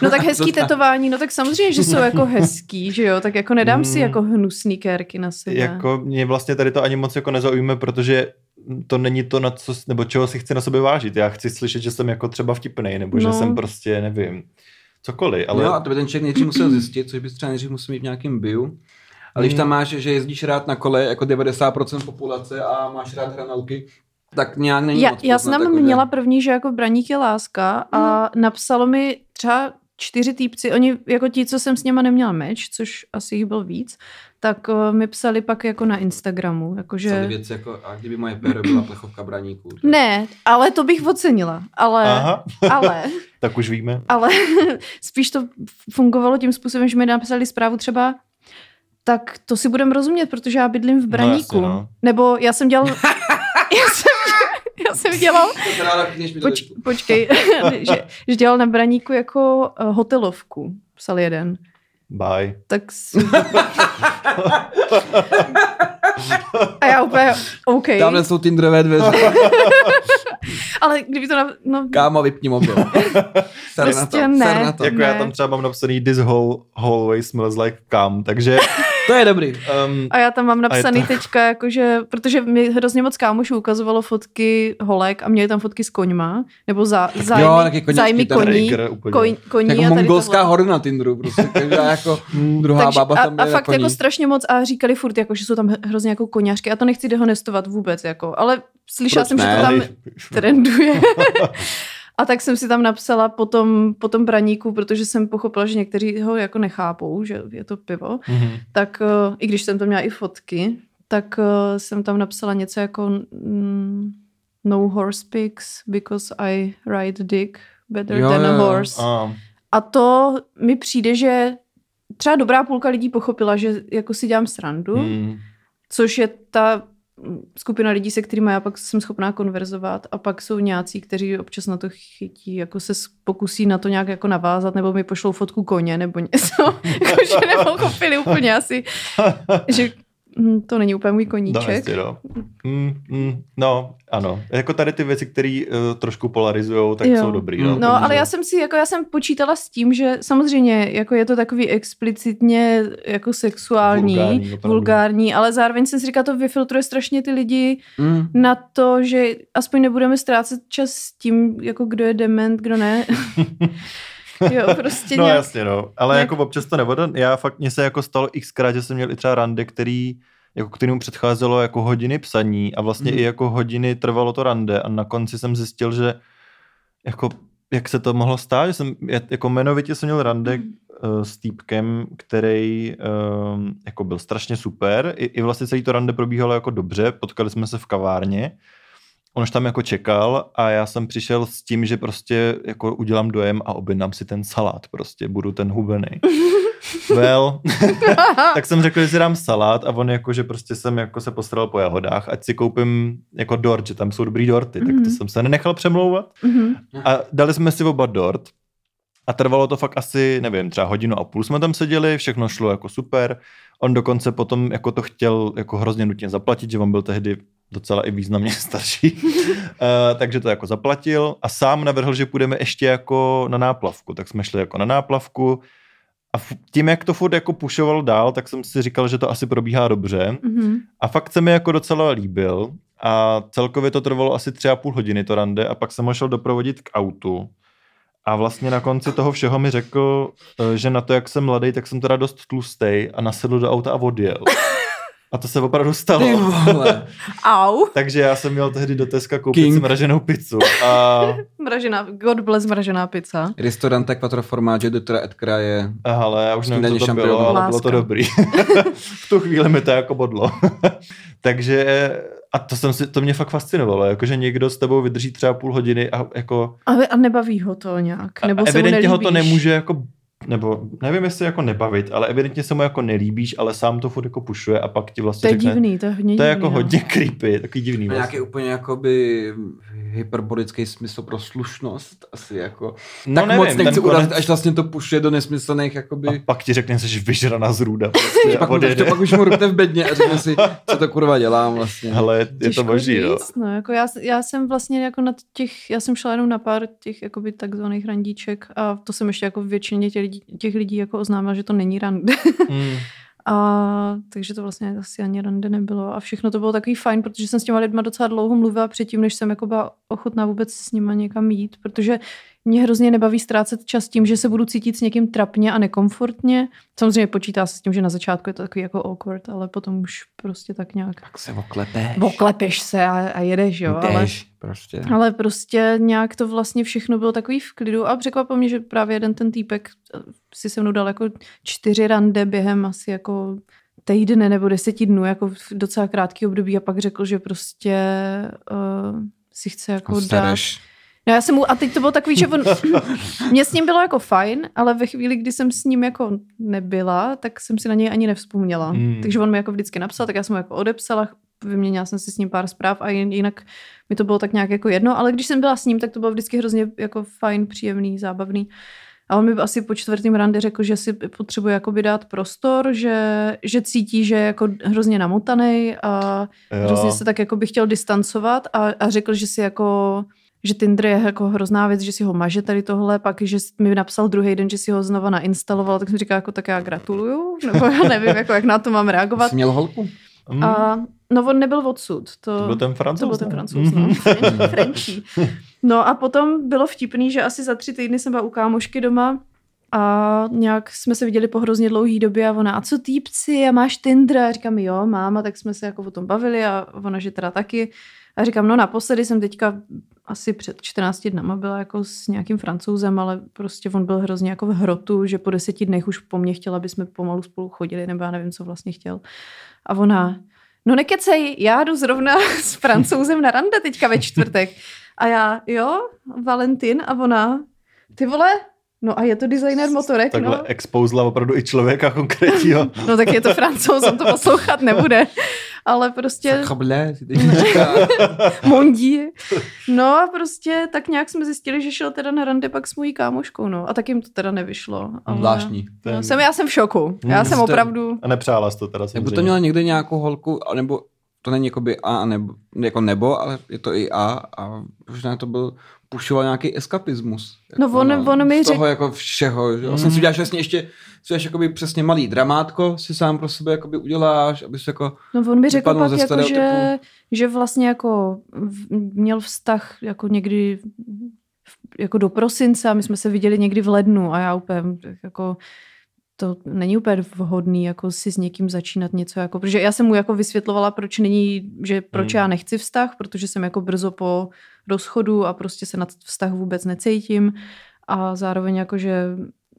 S2: No tak hezký [laughs] tetování, no tak samozřejmě, že jsou jako hezký, že jo, tak jako nedám si
S3: Mm.
S2: jako hnusný kérky na sebe.
S3: jako mě vlastně tady to ani moc jako nezaujme, protože to není to, na co, nebo čeho si chci na sobě vážit. Já chci slyšet, že jsem jako třeba vtipnej, nebo že
S2: No.
S3: jsem prostě, nevím, cokoliv, ale...
S1: Ale... No a to by ten člověk nejdřív musel zjistit, což bys třeba nejdřív musel mít v nějakém bio. Ale když
S3: Hmm.
S1: tam máš, že jezdíš rád na kole jako 90% populace a máš rád hranolky, tak nějak není
S2: Já,
S1: moc
S2: já jsem tam
S1: že-
S2: měla první, že jako braník je láska a napsalo mi třeba čtyři týpci, oni jako ti, co jsem s něma neměla meč, což asi jich byl víc, tak uh, mi psali pak jako na Instagramu,
S1: Psali
S2: jakože...
S1: věci jako, a kdyby moje péro byla plechovka braníků. tak-
S2: Ne, ale to bych ocenila, ale,
S3: Aha,
S2: ale, [laughs]
S3: tak už víme.
S2: ale [laughs] spíš to fungovalo tím způsobem, že mi napsali zprávu třeba tak to si budeme rozumět, protože já bydlím v Braníku.
S3: jasně, no.
S2: Nebo já jsem dělal... [laughs] já, jsem, já jsem dělal... Poč, počkej, že, že dělal na Braníku jako uh, hotelovku, psal jeden.
S3: Bye.
S2: Tak. A já úplně, OK.
S1: Tamhle jsou Tinderové dveře. [laughs]
S2: Ale kdyby to... Na, no,
S1: Kámo, vypni mobil. Ser na
S2: Prostě
S1: to,
S2: ne.
S1: ser na to.
S3: Jako
S2: Ne.
S3: já tam třeba mám napsaný this whole hallway smells like cum, takže
S1: To je dobrý.
S3: Um,
S2: A já tam mám napsaný
S3: to-
S2: teďka, jakože, protože mi hrozně moc kámošů ukazovalo fotky holek a měli tam fotky s koňma, nebo za, zájmy,
S1: jo, taky koněčky
S2: zájmy koní, koň, koní
S1: Jako
S2: a
S1: mongolská hora na Tinderu, prostě. Jako druhá
S2: Takže,
S1: baba
S2: a,
S1: tam
S2: a
S1: jde
S2: fakt
S1: na
S2: jako
S1: koní.
S2: strašně moc a říkali furt, jako, že jsou tam hrozně jako koňařky. A to nechci dehonestovat vůbec, jako, ale slyšela
S1: Proč
S2: jsem, že
S1: ne?
S2: to tam [laughs] [laughs] trenduje. [laughs] a tak jsem si tam napsala po tom, po tom braníku, protože jsem pochopila, že někteří ho jako nechápou, že je to pivo.
S3: Mhm.
S2: Tak uh, i když jsem tam měla i fotky, tak uh, jsem tam napsala něco jako mm, no horse pics because I ride dick better
S1: Jo,
S2: than a
S1: jo,
S2: horse.
S3: A,
S2: A to mi přijde, že třeba dobrá půlka lidí pochopila, že jako si dělám srandu,
S3: mm,
S2: což je ta skupina lidí, se kterými já pak jsem schopná konverzovat a pak jsou nějací, kteří občas na to chytí, jako se pokusí na to nějak jako navázat, nebo mi pošlou fotku koně, nebo [laughs] něco, jakože nepochopili úplně asi, že to není úplně můj
S3: no,
S2: koníček.
S3: jistě, no. Mm, mm, no, ano. Jako tady ty věci, které uh, trošku polarizují, tak
S2: Jo.
S3: jsou dobrý. No,
S2: No,
S3: protože-
S2: ale já jsem si, jako já jsem počítala s tím, že samozřejmě, jako je to takový explicitně jako sexuální,
S3: Vulgární,
S2: vulgární,
S3: opravdu.
S2: vulgární ale zároveň jsem si říkala, to vyfiltruje strašně ty lidi
S1: Mm.
S2: na to, že aspoň nebudeme ztrácet čas s tím, jako kdo je dement, kdo ne. [laughs] [laughs] jo, prostě
S3: No
S2: nějak...
S3: jasně, no. Ale
S2: nějak-
S3: jako občas to nevoda. Já fakt, mně se jako stalo xkrát, že jsem měl i třeba rande, který jako kterému předcházelo jako hodiny psaní a vlastně
S1: Mhm.
S3: i jako hodiny trvalo to rande a na konci jsem zjistil, že jako jak se to mohlo stát, že jsem, jako jmenovitě jsem měl rande uh, s týpkem, který um, jako byl strašně super, I, i vlastně celý to rande probíhalo jako dobře, potkali jsme se v kavárně, on už tam jako čekal a já jsem přišel s tím, že prostě jako udělám dojem a objednám si ten salát prostě, budu ten hubený. [laughs] Well, [laughs] tak jsem řekl, že si dám salát a on jako, že prostě jsem jako se postaral po jahodách, ať si koupím jako dort, že tam jsou dobrý dorty, tak to
S2: Mhm.
S3: jsem se nenechal přemlouvat
S2: Mhm.
S3: a dali jsme si oba dort a trvalo to fakt asi, nevím, třeba hodinu a půl jsme tam seděli, všechno šlo jako super. On dokonce potom jako to chtěl jako hrozně nutně zaplatit, že on byl tehdy docela i významně [laughs] starší, uh, takže to jako zaplatil a sám navrhl, že půjdeme ještě jako na náplavku, tak jsme šli jako na náplavku a tím, jak to furt jako pušoval dál, tak jsem si říkal, že to asi probíhá dobře
S2: Mhm.
S3: a fakt se mi jako docela líbil a celkově to trvalo asi tři a půl hodiny to rande a pak jsem ho šel doprovodit k autu. A vlastně na konci toho všeho mi řekl, eh, že na to, jak jsem mladý, tak jsem teda dost tlustej a nasedl do auta a odjel. A to se opravdu
S1: Ty
S3: stalo.
S1: vole. [laughs]
S2: Au,
S3: Takže já jsem měl tehdy do Teska koupit
S1: King.
S3: si mraženou pizzu. A, [laughs]
S2: mražená, God bless mražená pizza.
S1: Ristorante quattro formaggio de tre et kraje.
S3: ale já už nevím, co to bylo, ale bylo to dobrý. [laughs] v tu chvíli mi to jako bodlo. Takže a to, jsem si, to mě fakt fascinovalo, jakože někdo s tebou vydrží třeba půl hodiny a jako
S2: A, a nebaví ho to nějak, nebo
S3: a
S2: se mu
S3: evidentně ho
S2: nelíbíš.
S3: to nemůže jako nebo nevím, jestli jako nebavit, ale evidentně se mu jako nelíbíš, ale sám to furt jako pušuje a pak ti
S2: To
S3: vlastně
S2: je
S3: řekne,
S2: divný, to je hodně
S3: to je
S2: divný,
S3: jako
S2: no.
S3: hodně creepy, takový divný
S1: A
S3: vlastně.
S1: nějaký úplně jakoby hyperbolický smysl pro slušnost, asi jako.
S3: No
S1: tak
S3: nevím,
S1: moc nechci urazit,
S3: konec-
S1: až vlastně to pušuje do nesmyslných, jakoby...
S3: A pak ti řekne, že jsi vyžraná zrůda. Prostě, a
S1: pak, to,
S3: odjede.
S1: pak už mu rupte v bedně a řekne si, co to kurva dělám vlastně.
S3: Hele, je
S2: Těžko
S3: to možný, no.
S2: říct, no. jako já, já, jsem vlastně jako na těch, já jsem šla jenom na pár těch jakoby takzvaných randíček a to jsem ještě jako většině těch lidí, těch lidí jako oznámila, že to není rande.
S3: Mm. [laughs]
S2: A takže to vlastně asi ani rande nebylo. A všechno to bylo takový fajn, protože jsem s těma lidma docela dlouho mluvila předtím, než jsem jako byla ochotná vůbec s nima někam jít, protože mě hrozně nebaví ztrácet čas tím, že se budu cítit s někým trapně a nekomfortně. Samozřejmě počítá se s tím, že na začátku je to takový jako awkward, ale potom už prostě tak nějak
S1: Tak se oklepeš.
S2: oklepeš se a, a jedeš, jo. Ale,
S1: Jdeš, prostě.
S2: ale prostě nějak to vlastně všechno bylo takový v klidu a překvapilo mě, že právě jeden ten týpek eh, si se mnou dal jako čtyři rande během asi jako týdne nebo deseti dnů, jako v docela krátký období a pak řekl, že prostě uh, si chce jako dát. No já jsem mu, a teď to bylo takový, že on, [laughs] mě s ním bylo jako fajn, ale ve chvíli, kdy jsem s ním jako nebyla, tak jsem si na něj ani nevzpomněla.
S3: Mm.
S2: Takže on mi jako vždycky napsal, tak já jsem mu jako odepsala, vyměnila jsem si s ním pár zpráv a jinak mi to bylo tak nějak jako jedno, ale když jsem byla s ním, tak to bylo vždycky hrozně jako fajn, příjemný, zábavný. A on mi asi po čtvrtém rande řekl, že si potřebuje jakoby dát prostor, že, že cítí, že je jako hrozně namotaný a
S3: Jo.
S2: hrozně se tak jako by chtěl distancovat a, a řekl, že si jako že Tinder je jako hrozná věc, že si ho maže tady tohle, pak, že mi napsal druhý den, že si ho znova nainstaloval, tak jsem říkala, jako tak já gratuluju, [laughs] nebo já nevím, jako, jak na to mám reagovat.
S1: Jsi měl holku?
S3: Mm.
S2: A, no on nebyl odsud. To,
S3: To byl ten francouz,
S2: To byl ten francouz, no.
S3: Mhm.
S2: French- Frenchí. No a potom bylo vtipný, že asi za tři týdny jsem byla u kámošky doma a nějak jsme se viděli po hrozně dlouhý době a ona, a co týpci, a máš Tinder? A říkám, jo, mám, a tak jsme se jako o tom bavili a ona, že teda taky. A říkám, no naposledy jsem teďka asi před 14 dnama byla jako s nějakým francouzem, ale prostě on byl hrozně jako v hrotu, že po deseti dnech už po mně chtěl, aby jsme pomalu spolu chodili, nebo já nevím, co vlastně chtěl. A ona, no nekecej, já jdu zrovna [laughs] s francouzem na rande teďka ve čtvrtek. A já, jo, Valentin a ona, ty vole, no a je to designer motorek,
S3: Takhle
S2: no.
S3: expouzla opravdu i člověka konkrétního. [laughs]
S2: No tak je to francouz, on to poslouchat nebude. Ale prostě [laughs] mondí. No a prostě tak nějak jsme zjistili, že šel teda na rande pak s mojí kámoškou, no. A tak jim to teda nevyšlo. Ale...
S1: Zvláštní.
S2: No, jsem, já jsem v šoku. Já
S3: Hmm,
S2: jsem opravdu...
S3: A nepřála jsi to teda
S1: Nebo
S3: samozřejmě.
S1: to měla někde nějakou holku, nebo to není jakoby A a nebo, jako nebo, ale je to i A a možná to byl, pušoval nějaký eskapismus.
S2: No
S1: Jako,
S2: on- on mi
S1: z toho
S2: řek-
S1: jako všeho, že?
S3: Mm.
S1: Vlastně si uděláš vlastně ještě, si uděláš jakoby přesně malý dramátko, si sám pro sebe jakoby uděláš, aby se jako,
S2: No on mi řekl pak, jako, že, že vlastně jako měl vztah jako někdy jako do prosince a my jsme se viděli někdy v lednu a já úplně jako to není úplně vhodný jako si s někým začínat něco jako, protože já jsem mu jako vysvětlovala, proč není, že proč
S3: Hmm.
S2: já nechci vztah, protože jsem jako brzo po rozchodu a prostě se na vztah vůbec necítím a zároveň jako, že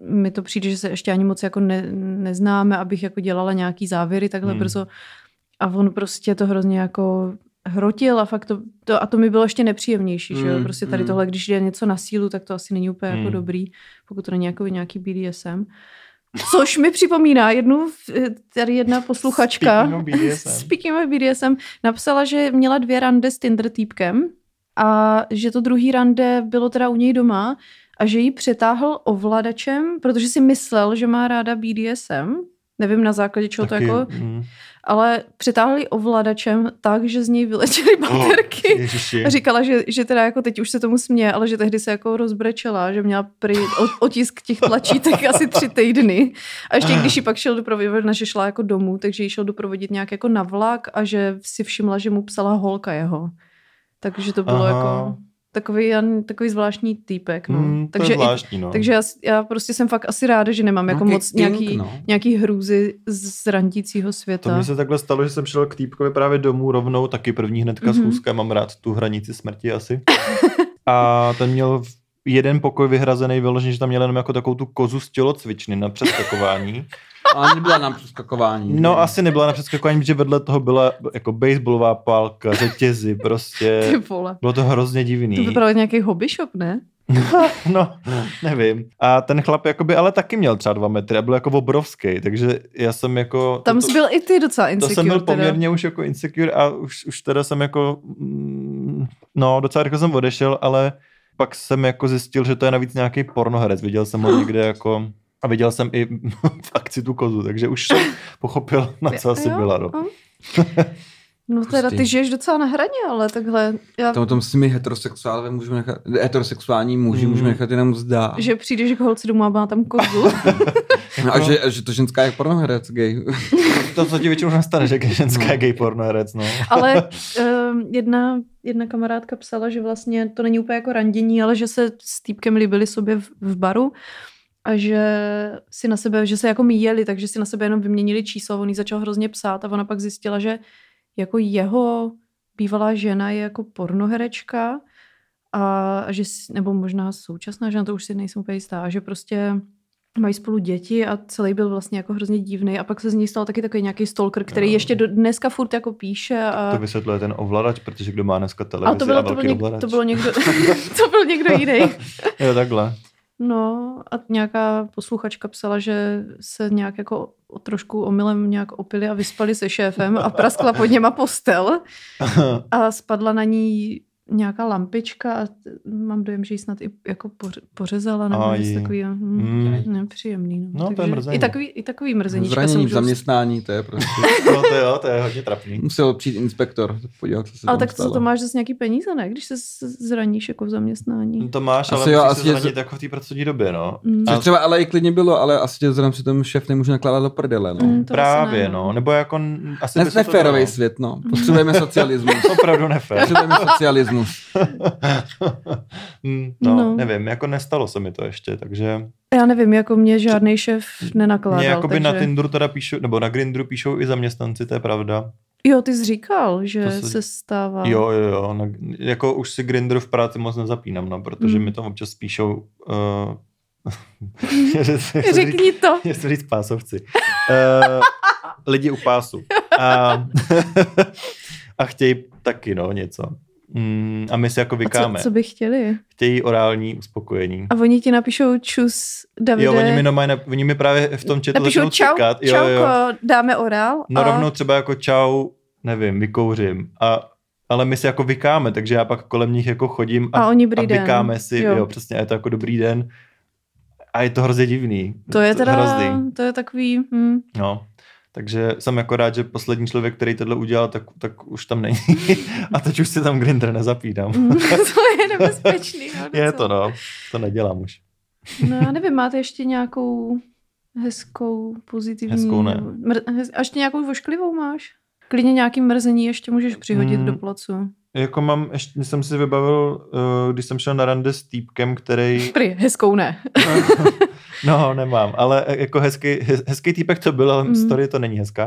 S2: mi to přijde, že se ještě ani moc jako ne, neznáme, abych jako dělala nějaký závěry takhle
S3: Hmm.
S2: brzo a on prostě to hrozně jako hrotil a fakt to, to a to mi bylo ještě nepříjemnější, že jo,
S1: Mm,
S2: prostě tady
S1: mm.
S2: tohle, když je něco na sílu, tak to asi není úplně jako
S3: Mm.
S2: dobrý, pokud to není jako nějaký BDSM. Což mi připomíná jednu, tady jedna posluchačka,
S3: Speaking of BDSM. [laughs]
S2: Speaking of BDSM, napsala, že měla dvě rande s Tinder týpkem a že to druhý rande bylo teda u něj doma a že ji přetáhl ovladačem, protože si myslel, že má ráda BDSM. Nevím na základě čeho to
S3: Taky,
S2: jako,
S3: mm.
S2: Ale přetáhl ji ovladačem tak, že z něj vyletěly baterky.
S3: Oh, Ježiši.
S2: A říkala, že, že teda jako teď už se tomu směje, ale že tehdy se jako rozbrečela, že měla prý otisk těch tlačítek asi tři týdny. A ještě když ji pak šel doprovodit, že šla jako domů, takže ji šel doprovodit nějak jako na vlak a že si všimla, že mu psala holka jeho. Takže to bylo
S3: Aha.
S2: jako takový, takový zvláštní týpek. No.
S3: Mm, to
S2: takže
S3: je zvláštní, no.
S2: takže já, já prostě jsem fakt asi ráda, že nemám jako
S1: Nějaký
S2: moc
S1: kink,
S2: nějaký,
S1: no.
S2: nějaký hrůzy z randícího
S3: To
S2: světa.
S3: mi se takhle stalo, že jsem šel k týpkovi právě domů rovnou, taky první hnedka
S2: Mhm.
S3: schůzka, mám rád tu hranici smrti asi. [laughs] A ten měl v- jeden pokoj vyhrazený vyložený, že tam měl jenom jako takovou tu kozu z tělocvičny na přeskakování. [laughs]
S1: ale nebyla nám přeskakování.
S3: No asi nebyla na přeskakování, protože vedle toho byla jako baseballová pálka, řetězy, [laughs]
S2: Ty
S3: prostě.
S2: vole.
S3: Bylo to hrozně
S2: To
S3: divný.
S2: vypadalo jak nějaký hobby shop, ne? [laughs]
S3: No, nevím. A ten chlap jakoby ale taky měl třeba dva metry a byl jako obrovský, takže já jsem jako...
S2: Tam
S3: to,
S2: jsi byl i ty docela
S3: to
S2: insecure.
S3: jsem byl
S2: teda.
S3: poměrně už jako insecure a už, už teda jsem jako, mm, no docela rychle jsem odešel, ale pak jsem jako zjistil, že to je navíc nějaký pornoherec. Viděl jsem ho [gasps] někde jako a viděl jsem i [laughs] v akci tu kozu, takže už jsem pochopil, na co asi
S2: Jo,
S3: byla. No.
S2: no. [laughs] No teda ty žiješ docela na hraně, ale takhle, já,
S1: To, tom s těmi heterosexuálové můžeme nechat, heterosexuální muži
S3: Mm.
S1: můžeme nechat jenom zdá.
S2: že přijdeš k holce domů a má tam kozu. [laughs]
S1: No, a že, že, to ženská je pornoherec gay. [laughs]
S3: To, co ti většinou nastane, že je ženská gay pornoherec, no.
S2: ale um, [laughs] jedna, jedna kamarádka psala, že vlastně to není úplně jako randění, ale že se s týpkem líbili sobě v, v baru a že si na sebe, že se jako míjeli, takže si na sebe jenom vyměnili číslo, on jí začal hrozně psát a ona pak zjistila, že jako jeho bývalá žena je jako pornoherečka a a že, nebo možná současná žena, to už si nejsem úplně jistá, a že prostě mají spolu děti a celý byl vlastně jako hrozně divný a pak se z něj stal taky takový nějaký stalker, který
S3: Jo.
S2: ještě do, dneska furt jako píše a,
S3: To vysvětluje ten ovladač, protože kdo má dneska televizi
S2: a to, bylo,
S3: a
S2: to, byl
S3: velký
S2: něk,
S3: ovladač.
S2: to bylo někdo, [laughs] to byl někdo jiný. [laughs]
S3: Jo, takhle.
S2: No a nějaká posluchačka psala, že se nějak jako trošku omylem nějak opili a vyspali se šéfem a praskla pod něma postel [laughs] a spadla na ní nějaká lampička a mám dojem, že ji snad i jako poř- pořezala nebo
S3: Aj.
S2: něco takového. Hm,
S3: Mm.
S2: Nepříjemný. No.
S3: No, to je
S2: Takže
S3: mrzení.
S2: I takový, i takový mrzeníčka
S1: Zranění v zaměstnání, to je prostě. [laughs]
S3: No to jo, to je hodně trapný.
S1: Musel přijít inspektor, podívat, co se
S2: Ale tak
S1: stalo.
S2: co to máš zase nějaký peníze, ne? Když se z- zraníš jako v zaměstnání.
S3: To máš, ale
S1: Asi jo,
S3: musíš
S1: asi
S3: se zranit jako v té pracovní době, no.
S2: Mm.
S1: Což třeba ale i klidně bylo, ale asi tě zrovna přitom šéf nemůže nakládat do prdele, no.
S2: Mm,
S3: Právě,
S2: ne,
S3: no. Nebo jako asi
S1: Ne,
S3: by se to
S1: neférový svět, no. Potřebujeme socialismus. [laughs]
S3: Opravdu nefér.
S1: Potřebujeme socialismus.
S3: Mm, no,
S2: No.
S3: nevím, jako nestalo se mi to ještě, takže
S2: Já nevím, jako mě žádný šéf nenakládal.
S3: mě jakoby
S2: takže...
S3: na Tinderu teda píšou, nebo na Grindru píšou i zaměstnanci, to je pravda.
S2: Jo, ty jsi říkal, že se...
S3: se-
S2: stává.
S3: Jo, jo, jo, na, jako už si Grindr v práci moc nezapínám, no, protože
S2: Mm.
S3: mi to občas píšou uh, [laughs] [laughs]
S2: Řekni to. [laughs]
S3: Chci říct pásovci. Uh, lidi u pásu. A, a chtějí taky, no, něco. Mm, a my si jako
S2: A
S3: vykáme.
S2: co, co by chtěli?
S3: Chtějí orální uspokojení.
S2: A oni ti napíšou čus, Davide.
S3: Jo, oni mi, nap- oni mi právě v tom chatu
S2: napíšou
S3: začnou
S2: čau,
S3: čekat. Jo,
S2: čauko,
S3: jo.
S2: dáme orál.
S3: No
S2: a...
S3: rovnou třeba jako čau, nevím, vykouřím. A, ale my si jako vykáme, takže já pak kolem nich jako chodím a,
S2: A oni
S3: a
S2: den.
S3: vykáme si, jo.
S2: Jo.
S3: přesně, a je to jako dobrý den. A je to hrozně divný.
S2: To je teda,
S3: Hrozný.
S2: to je takový, hm,
S3: No, takže jsem jako rád, že poslední člověk, který tohle udělal, tak, tak už tam není. [laughs] A teď už si tam Grindr nezapídám.
S2: hm, [laughs] to je nebezpečný. No,
S3: Je to, no. To nedělám už.
S2: No já nevím, máte ještě nějakou hezkou, pozitivní...
S3: Hezkou ne.
S2: Mr- hez, a ještě nějakou vošklivou máš? Klidně nějaký mrzení ještě můžeš přihodit
S3: Mm.
S2: do placu.
S3: Jako mám, ještě jsem si vybavil, eh, když jsem šel na rande s týpkem, který... [laughs]
S2: Prý, hezkou ne. [laughs]
S3: No, nemám, ale jako hezký, hez- hezký týpek to byl, ale
S2: Mm.
S3: story to není hezká.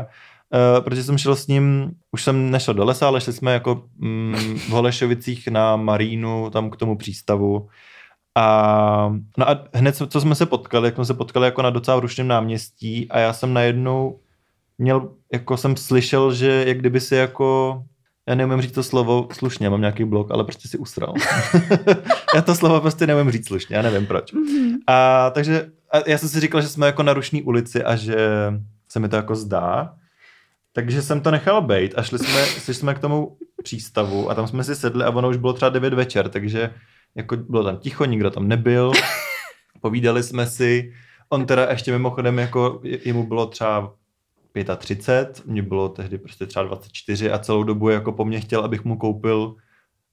S3: Uh, protože jsem šel s ním, už jsem nešel do lesa, ale šli jsme jako mm, v Holešovicích na Marínu, tam k tomu přístavu. A, no a hned, co co jsme se potkali, jak jsme se potkali jako na docela rušném náměstí a já jsem najednou měl, jako jsem slyšel, že jak kdyby si jako, já neumím říct to slovo slušně, mám nějaký blok, ale prostě si usral. [laughs] já to slovo prostě neumím říct slušně, já nevím proč.
S2: Mhm.
S3: A takže a já jsem si říkal, že jsme jako na rušní ulici a že se mi to jako zdá. Takže jsem to nechal bejt a šli jsme, šli jsme k tomu přístavu a tam jsme si sedli a ono už bylo třeba 9 večer, takže jako bylo tam ticho, nikdo tam nebyl, [laughs] povídali jsme si. On teda ještě mimochodem jako je- jemu bylo třeba 35, mně bylo tehdy prostě třeba 24 a celou dobu jako po mně chtěl, abych mu koupil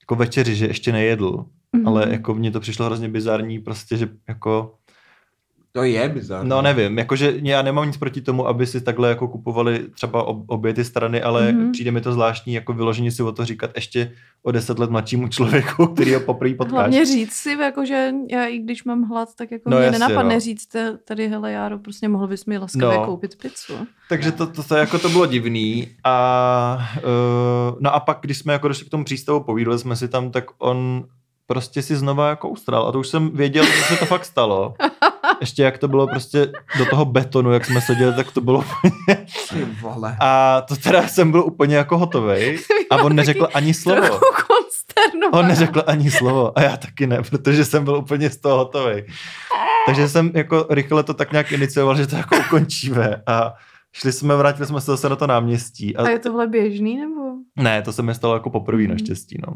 S3: jako večeři, že ještě nejedl.
S2: Mhm.
S3: Ale jako mně to přišlo hrozně bizarní, prostě, že jako
S1: To je bizarní.
S3: No nevím, jakože já nemám nic proti tomu, aby si takhle jako kupovali třeba ob, obě ty strany, ale
S2: Mhm.
S3: mm-hmm. přijde mi to zvláštní jako vyloženě si o to říkat ještě o deset let mladšímu člověku, [laughs] který ho poprvé potkáš.
S2: Hlavně říct si, jako, že já i když mám hlad, tak jako
S3: No
S2: mě
S3: jasně,
S2: nenapadne
S3: no.
S2: říct tady, hele Járo, prostě mohl bys mi laskavě
S3: No.
S2: koupit pizzu.
S3: Takže to, to, to, jako to bylo divný. A, uh, no a pak, když jsme jako došli k tomu přístavu, povídali jsme si tam, tak on prostě si znova jako ustral. A to už jsem věděl, že se to fakt stalo. [laughs] Ještě jak to bylo prostě do toho betonu, jak jsme seděli, tak to bylo úplně...
S1: Ty vole.
S3: A to teda jsem byl úplně jako hotovej. A on neřekl ani slovo. On neřekl ani slovo a já taky ne, protože jsem byl úplně z toho hotový. Takže jsem jako rychle to tak nějak inicioval, že to jako ukončíme a šli jsme, vrátili jsme se zase na to náměstí. A
S2: A je tohle běžný, nebo?
S3: ne, to se mi stalo jako poprvé
S2: Mhm.
S3: naštěstí, no.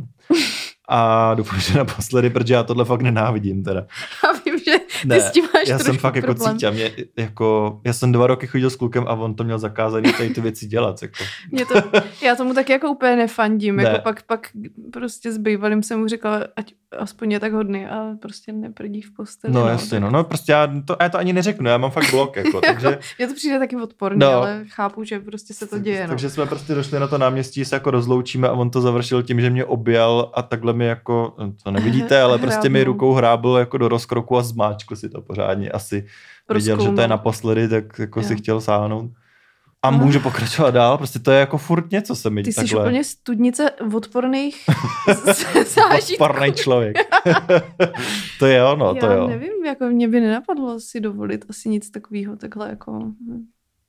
S3: A doufám, že naposledy, protože já tohle fakt nenávidím teda.
S2: A vím, že ty
S3: Ne,
S2: s tím máš
S3: já jsem fakt jako
S2: problém.
S3: cítil, mě, jako, já jsem dva roky chodil s klukem a on to měl zakázaný tady ty věci dělat. Jako.
S2: Mě to, já tomu taky jako úplně nefandím.
S3: Ne.
S2: Jako pak, pak prostě s bývalým jsem mu řekla, ať aspoň je tak hodný, ale prostě neprdí v posteli.
S3: No jasně, no, no prostě já to, já to ani neřeknu, já mám fakt blok, [laughs] jako, takže...
S2: Mně to přijde taky odporný,
S3: No.
S2: ale chápu, že prostě se to děje. No.
S3: Takže jsme prostě došli na to náměstí, se jako rozloučíme a on to završil tím, že mě objal a takhle mi jako, to nevidíte, ale [laughs] prostě mi rukou hrábl jako do rozkroku a zmáčkl si to pořádně. Asi viděl, že to je naposledy, tak jako
S2: Jo.
S3: si chtěl sáhnout. A může pokračovat dál, prostě to je jako furt něco se mi
S2: Ty jsi
S3: takhle.
S2: úplně studnice odporných [laughs] zážitků.
S3: Odporný člověk. [laughs] to je ono, to
S2: Já
S3: jo.
S2: nevím, jako mě by nenapadlo si dovolit asi nic takového takhle jako...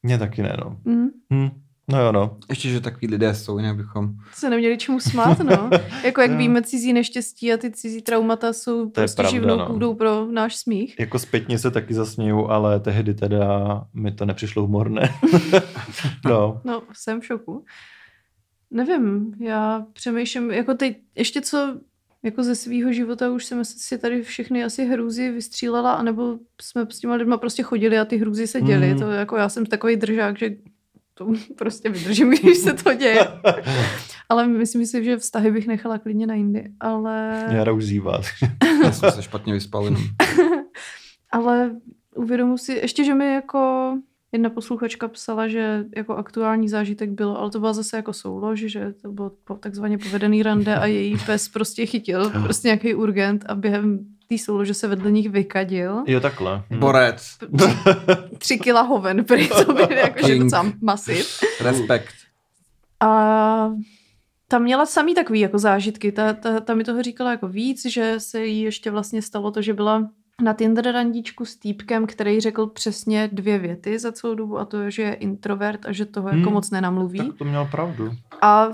S3: Mně taky ne, no.
S2: Hm.
S3: Hm. No jo, no.
S1: Ještě, že takový lidé jsou, jinak bychom...
S2: Se neměli čemu smát, no. [laughs] jako jak
S3: No.
S2: víme, cizí neštěstí a ty cizí traumata jsou
S3: To
S2: prostě
S3: pravda,
S2: živnou
S3: no.
S2: půdou pro náš smích.
S3: Jako zpětně se taky zasměju, ale tehdy teda mi to nepřišlo humorné. [laughs] no.
S2: No, jsem v šoku. Nevím, já přemýšlím, jako teď ještě co jako ze svého života už jsem si tady všechny asi hrůzy vystřílela, anebo jsme s těma lidma prostě chodili a ty hrůzy se děly.
S3: Mhm.
S2: To jako já jsem takový držák, že to [laughs] prostě vydržím, když se to děje. [laughs] Ale myslím si, že vztahy bych nechala klidně na jindy. Ale,
S3: Jara už zývá. [laughs]
S1: Já jsem se špatně vyspal jenom.
S2: ale uvědomuji si, ještě, že mi jako jedna posluchačka psala, že jako aktuální zážitek bylo, ale to byla zase jako soulož, že to bylo takzvaně povedený rande a její pes prostě chytil prostě nějaký urgent a během té soulože se vedle nich vykadil.
S3: Jo, takhle. Hm.
S1: Borec. [laughs]
S2: Tři kila hoven, prý to byl [laughs] jakože docela masiv.
S1: Respekt.
S2: A tam měla samý takový jako zážitky. Ta, ta, ta mi toho říkala jako víc, že se jí ještě vlastně stalo to, že byla na Tinder randíčku s týpkem, který řekl přesně dvě věty za celou dobu a to je, že je introvert a že toho jako
S3: Hmm,
S2: moc nenamluví.
S3: Tak to měl pravdu.
S2: A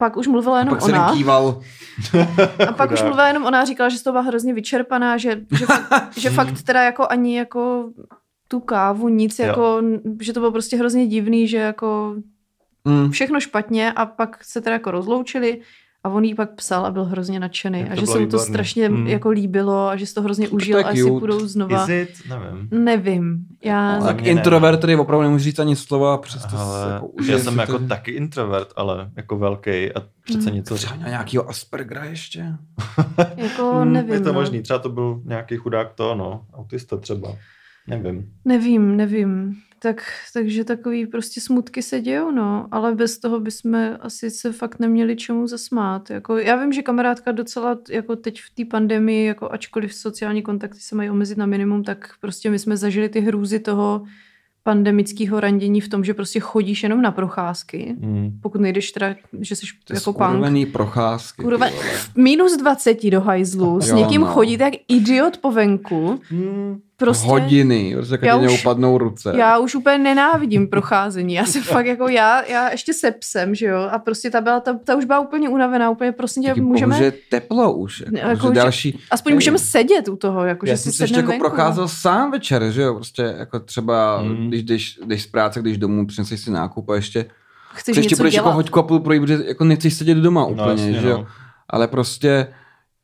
S2: pak už mluvila jenom
S1: Pak se
S2: ona.
S1: kýval. [laughs]
S2: A pak už mluvila jenom ona a říkala, že z toho byla hrozně vyčerpaná, že, že, fakt, [laughs] že fakt teda jako ani jako tu kávu, nic,
S3: Jo.
S2: jako, že to bylo prostě hrozně divný, že jako
S1: Mm.
S2: všechno špatně a pak se teda jako rozloučili a on jí pak psal a byl hrozně nadšený
S3: to
S2: a že se mu to strašně
S3: Mm.
S2: jako líbilo a že se to hrozně užil
S1: je
S2: a jestli
S1: cute.
S2: půjdou znova.
S3: Is it? Nevím.
S2: Nevím. Já...
S3: Za
S1: Tak introvert, který opravdu nemůže říct ani slova, přesto se
S3: Ale
S1: jako
S3: já jsem
S1: to.
S3: jako taky introvert, ale jako velký a přece
S2: Hmm.
S3: něco...
S1: Třeba nějakýho Aspergera ještě? [laughs]
S2: Jako
S3: Hmm,
S2: nevím.
S3: Je to
S2: no.
S3: možný, třeba to byl nějaký chudák to, no, autista třeba. Nevím.
S2: Nevím, nevím. Tak, takže takový prostě smutky se dějou, no, ale bez toho bychom asi se fakt neměli čemu zasmát. Jako, já vím, že kamarádka docela, jako teď v té pandemii, jako ačkoliv sociální kontakty se mají omezit na minimum, tak prostě my jsme zažili ty hrůzy toho pandemického randění v tom, že prostě chodíš jenom na procházky.
S3: Hmm.
S2: Pokud nejdeš teda, že jsi jako punk.
S1: procházky.
S2: Kurva, minus 20 do hajzlu, s někým
S1: no.
S2: chodíte jak idiot po venku.
S3: Hmm.
S2: Prostě...
S1: Hodiny, prostě
S2: Já už-
S1: upadnou ruce.
S2: Já už úplně nenávidím procházení. Já jsem [laughs] fakt jako já, já ještě se psem, že jo, a prostě ta byla, ta, ta už byla úplně unavená, úplně prosím tě, můžeme,
S1: bohužel teplo už. Jako,
S2: Ne,
S1: jako
S2: jako,
S1: že
S2: že-
S1: další,
S2: aspoň můžeme sedět u toho, jako,
S1: já
S2: že si
S1: ještě
S2: sedneme
S1: jako
S2: venku.
S1: procházel sám večer, že jo, prostě jako třeba,
S3: Mm.
S1: když jdeš, jdeš z práce, když domů, přineseš si nákup a ještě,
S2: Chceš
S1: ještě
S2: něco
S1: budeš jako
S2: dělat.
S1: hoďku a půl projít, protože jako nechceš sedět doma úplně,
S3: No, jasně,
S1: že jo.
S3: no.
S1: Ale prostě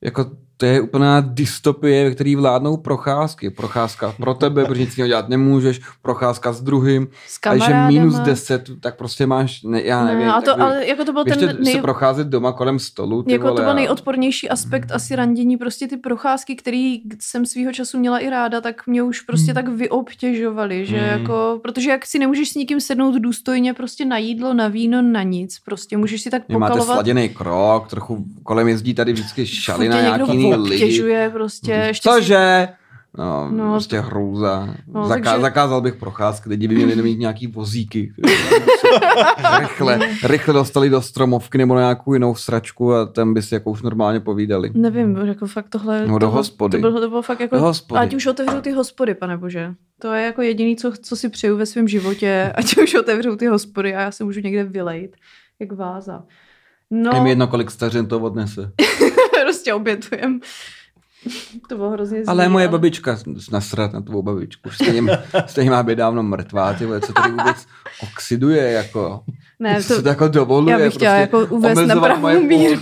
S1: jako to je úplná dystopie, ve který vládnou procházky. Procházka pro tebe, protože nic jiného dělat nemůžeš, procházka s druhým.
S2: S
S1: A
S2: kamarádama.
S1: minus 10, tak prostě máš, ne, já nevím.
S2: Ne, a to, ale jako to byl ten
S1: se
S2: nej,
S1: procházet doma kolem stolu. Ty
S2: jako
S1: vole,
S2: to byl nejodpornější aspekt asi randění, prostě ty procházky, který jsem svýho času měla i ráda, tak mě už prostě
S1: Hmm.
S2: tak vyobtěžovaly, že
S3: Hmm.
S2: jako, protože jak si nemůžeš s nikým sednout důstojně prostě na jídlo, na víno, na nic, prostě můžeš si tak
S1: Vy máte
S2: pokalovat.
S1: sladěný krok, trochu kolem jezdí tady vždycky šaly
S2: Furt
S1: na
S2: tě
S1: nějaký jiný lidi.
S2: obtěžuje prostě. Ještě
S1: Cože? No,
S2: No,
S1: prostě hrůza.
S2: No,
S1: Zaká-
S2: takže-
S1: Zakázal bych procházky, lidi by měli [laughs] mít nějaký vozíky. rychle, rychle dostali do stromovky nebo na nějakou jinou sračku a tam by si jako už normálně povídali.
S2: Nevím, jako fakt tohle...
S1: No, do
S2: to,
S1: hospody.
S2: To bylo, to bylo fakt jako...
S1: Do hospody.
S2: Ať už otevřou ty hospody, pane bože. To je jako jediný, co, co si přeju ve svém životě. [laughs] Ať už otevřou ty hospody a já se můžu někde vylejt. Jak váza. No,
S1: Je mi jedno, kolik stařin to odnese. [laughs]
S2: prostě obětujem. to bylo hrozně zlý,
S1: Ale moje babička nasrat na tvou babičku. Stejně, stejně má být dávno mrtvá, ty vole, co tady vůbec oxiduje, jako.
S2: Ne,
S1: co
S2: to,
S1: to jako dovoluje.
S2: já bych chtěla
S1: prostě
S2: jako uvést na pravou míru.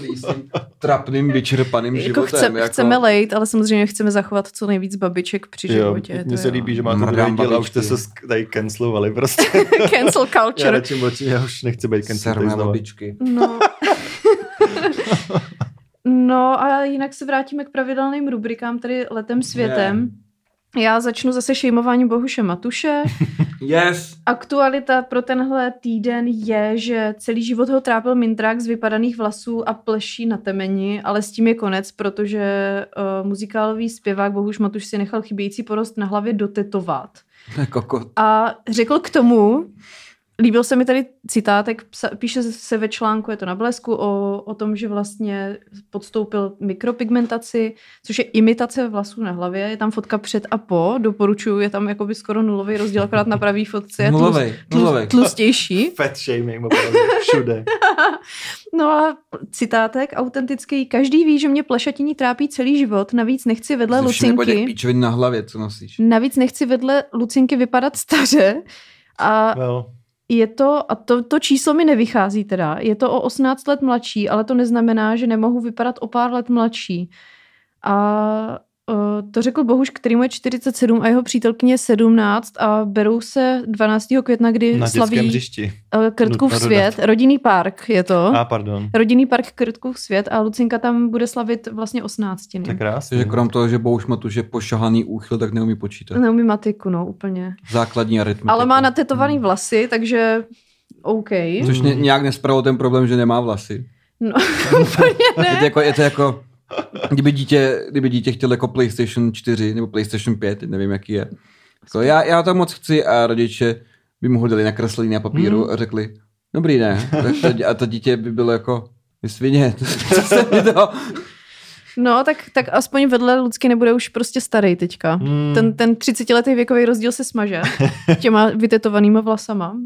S1: trapným, vyčerpaným
S2: jako
S1: životem.
S2: chce,
S1: jako...
S2: chceme lejt, ale samozřejmě chceme zachovat co nejvíc babiček při životě.
S3: mně
S2: to
S3: se
S2: jo.
S3: líbí, že máte druhý díl a už jste se tady cancelovali prostě. [laughs]
S2: Cancel
S3: já
S2: culture.
S3: radši mlčím, já už nechci být cancel
S1: babičky.
S2: No. [laughs] no a jinak se vrátíme k pravidelným rubrikám, tedy letem světem. Já začnu zase šejmováním Bohuše Matuše. [laughs]
S1: Yes.
S2: Aktualita pro tenhle týden je, že celý život ho trápil mintrák z vypadaných vlasů a pleší na temeni, ale s tím je konec, protože uh, muzikálový zpěvák Bohuš Matuš si nechal chybějící porost na hlavě dotetovat.
S1: Kokot.
S2: A řekl k tomu, líbil se mi tady citátek, píše se ve článku, je to na blesku, o, o tom, že vlastně podstoupil mikropigmentaci, což je imitace vlasů na hlavě. Je tam fotka před a po, doporučuju, je tam jakoby skoro nulový rozdíl, akorát na pravý fotce je tlust,
S1: Nulovej, nulovej.
S2: tlust, tlustější. [laughs]
S3: Fat shaming opravdu všude. [laughs]
S2: No a citátek autentický. Každý ví, že mě plešatiní trápí celý život, navíc nechci vedle
S1: Jsi
S2: Lucinky.
S1: na hlavě, co nosíš.
S2: Navíc nechci vedle Lucinky vypadat staře. A
S3: Well,
S2: je to, a to, to číslo mi nevychází teda, je to o 18 let mladší, ale to neznamená, že nemohu vypadat o pár let mladší. A to řekl Bohuš, který mu je 47 a jeho přítelkyně 17 a berou se 12. května, kdy
S3: Na
S2: slaví
S3: hřišti.
S2: uh, Krtkův svět, rodinný park je to.
S3: A pardon.
S2: Rodinný park Krtkův svět a Lucinka tam bude slavit vlastně 18.
S3: To je krásný.
S1: Takže krom toho, že Bouš má tu, že pošahaný úchyl, tak neumí počítat.
S2: Neumí matiku, no úplně.
S1: Základní aritmetiku.
S2: Ale má natetovaný vlasy, takže OK.
S1: Což ně, nějak nespravil ten problém, že nemá vlasy.
S2: No, [laughs] úplně
S1: Je to
S2: ne.
S1: jako, je to jako kdyby dítě, kdyby dítě chtěl jako PlayStation 4 nebo PlayStation 5, nevím, jaký je. Jako já, já to moc chci a rodiče by mu ho dali nakreslení na papíru
S3: Hmm.
S1: a řekli, dobrý ne. Tak to, a to dítě by bylo jako, vy svině, [laughs] co se mi to...
S2: No, tak, tak aspoň vedle Lucky nebude už prostě starý teďka.
S3: Hmm.
S2: Ten, ten 30-letý věkový rozdíl se smaže těma vytetovanýma vlasama.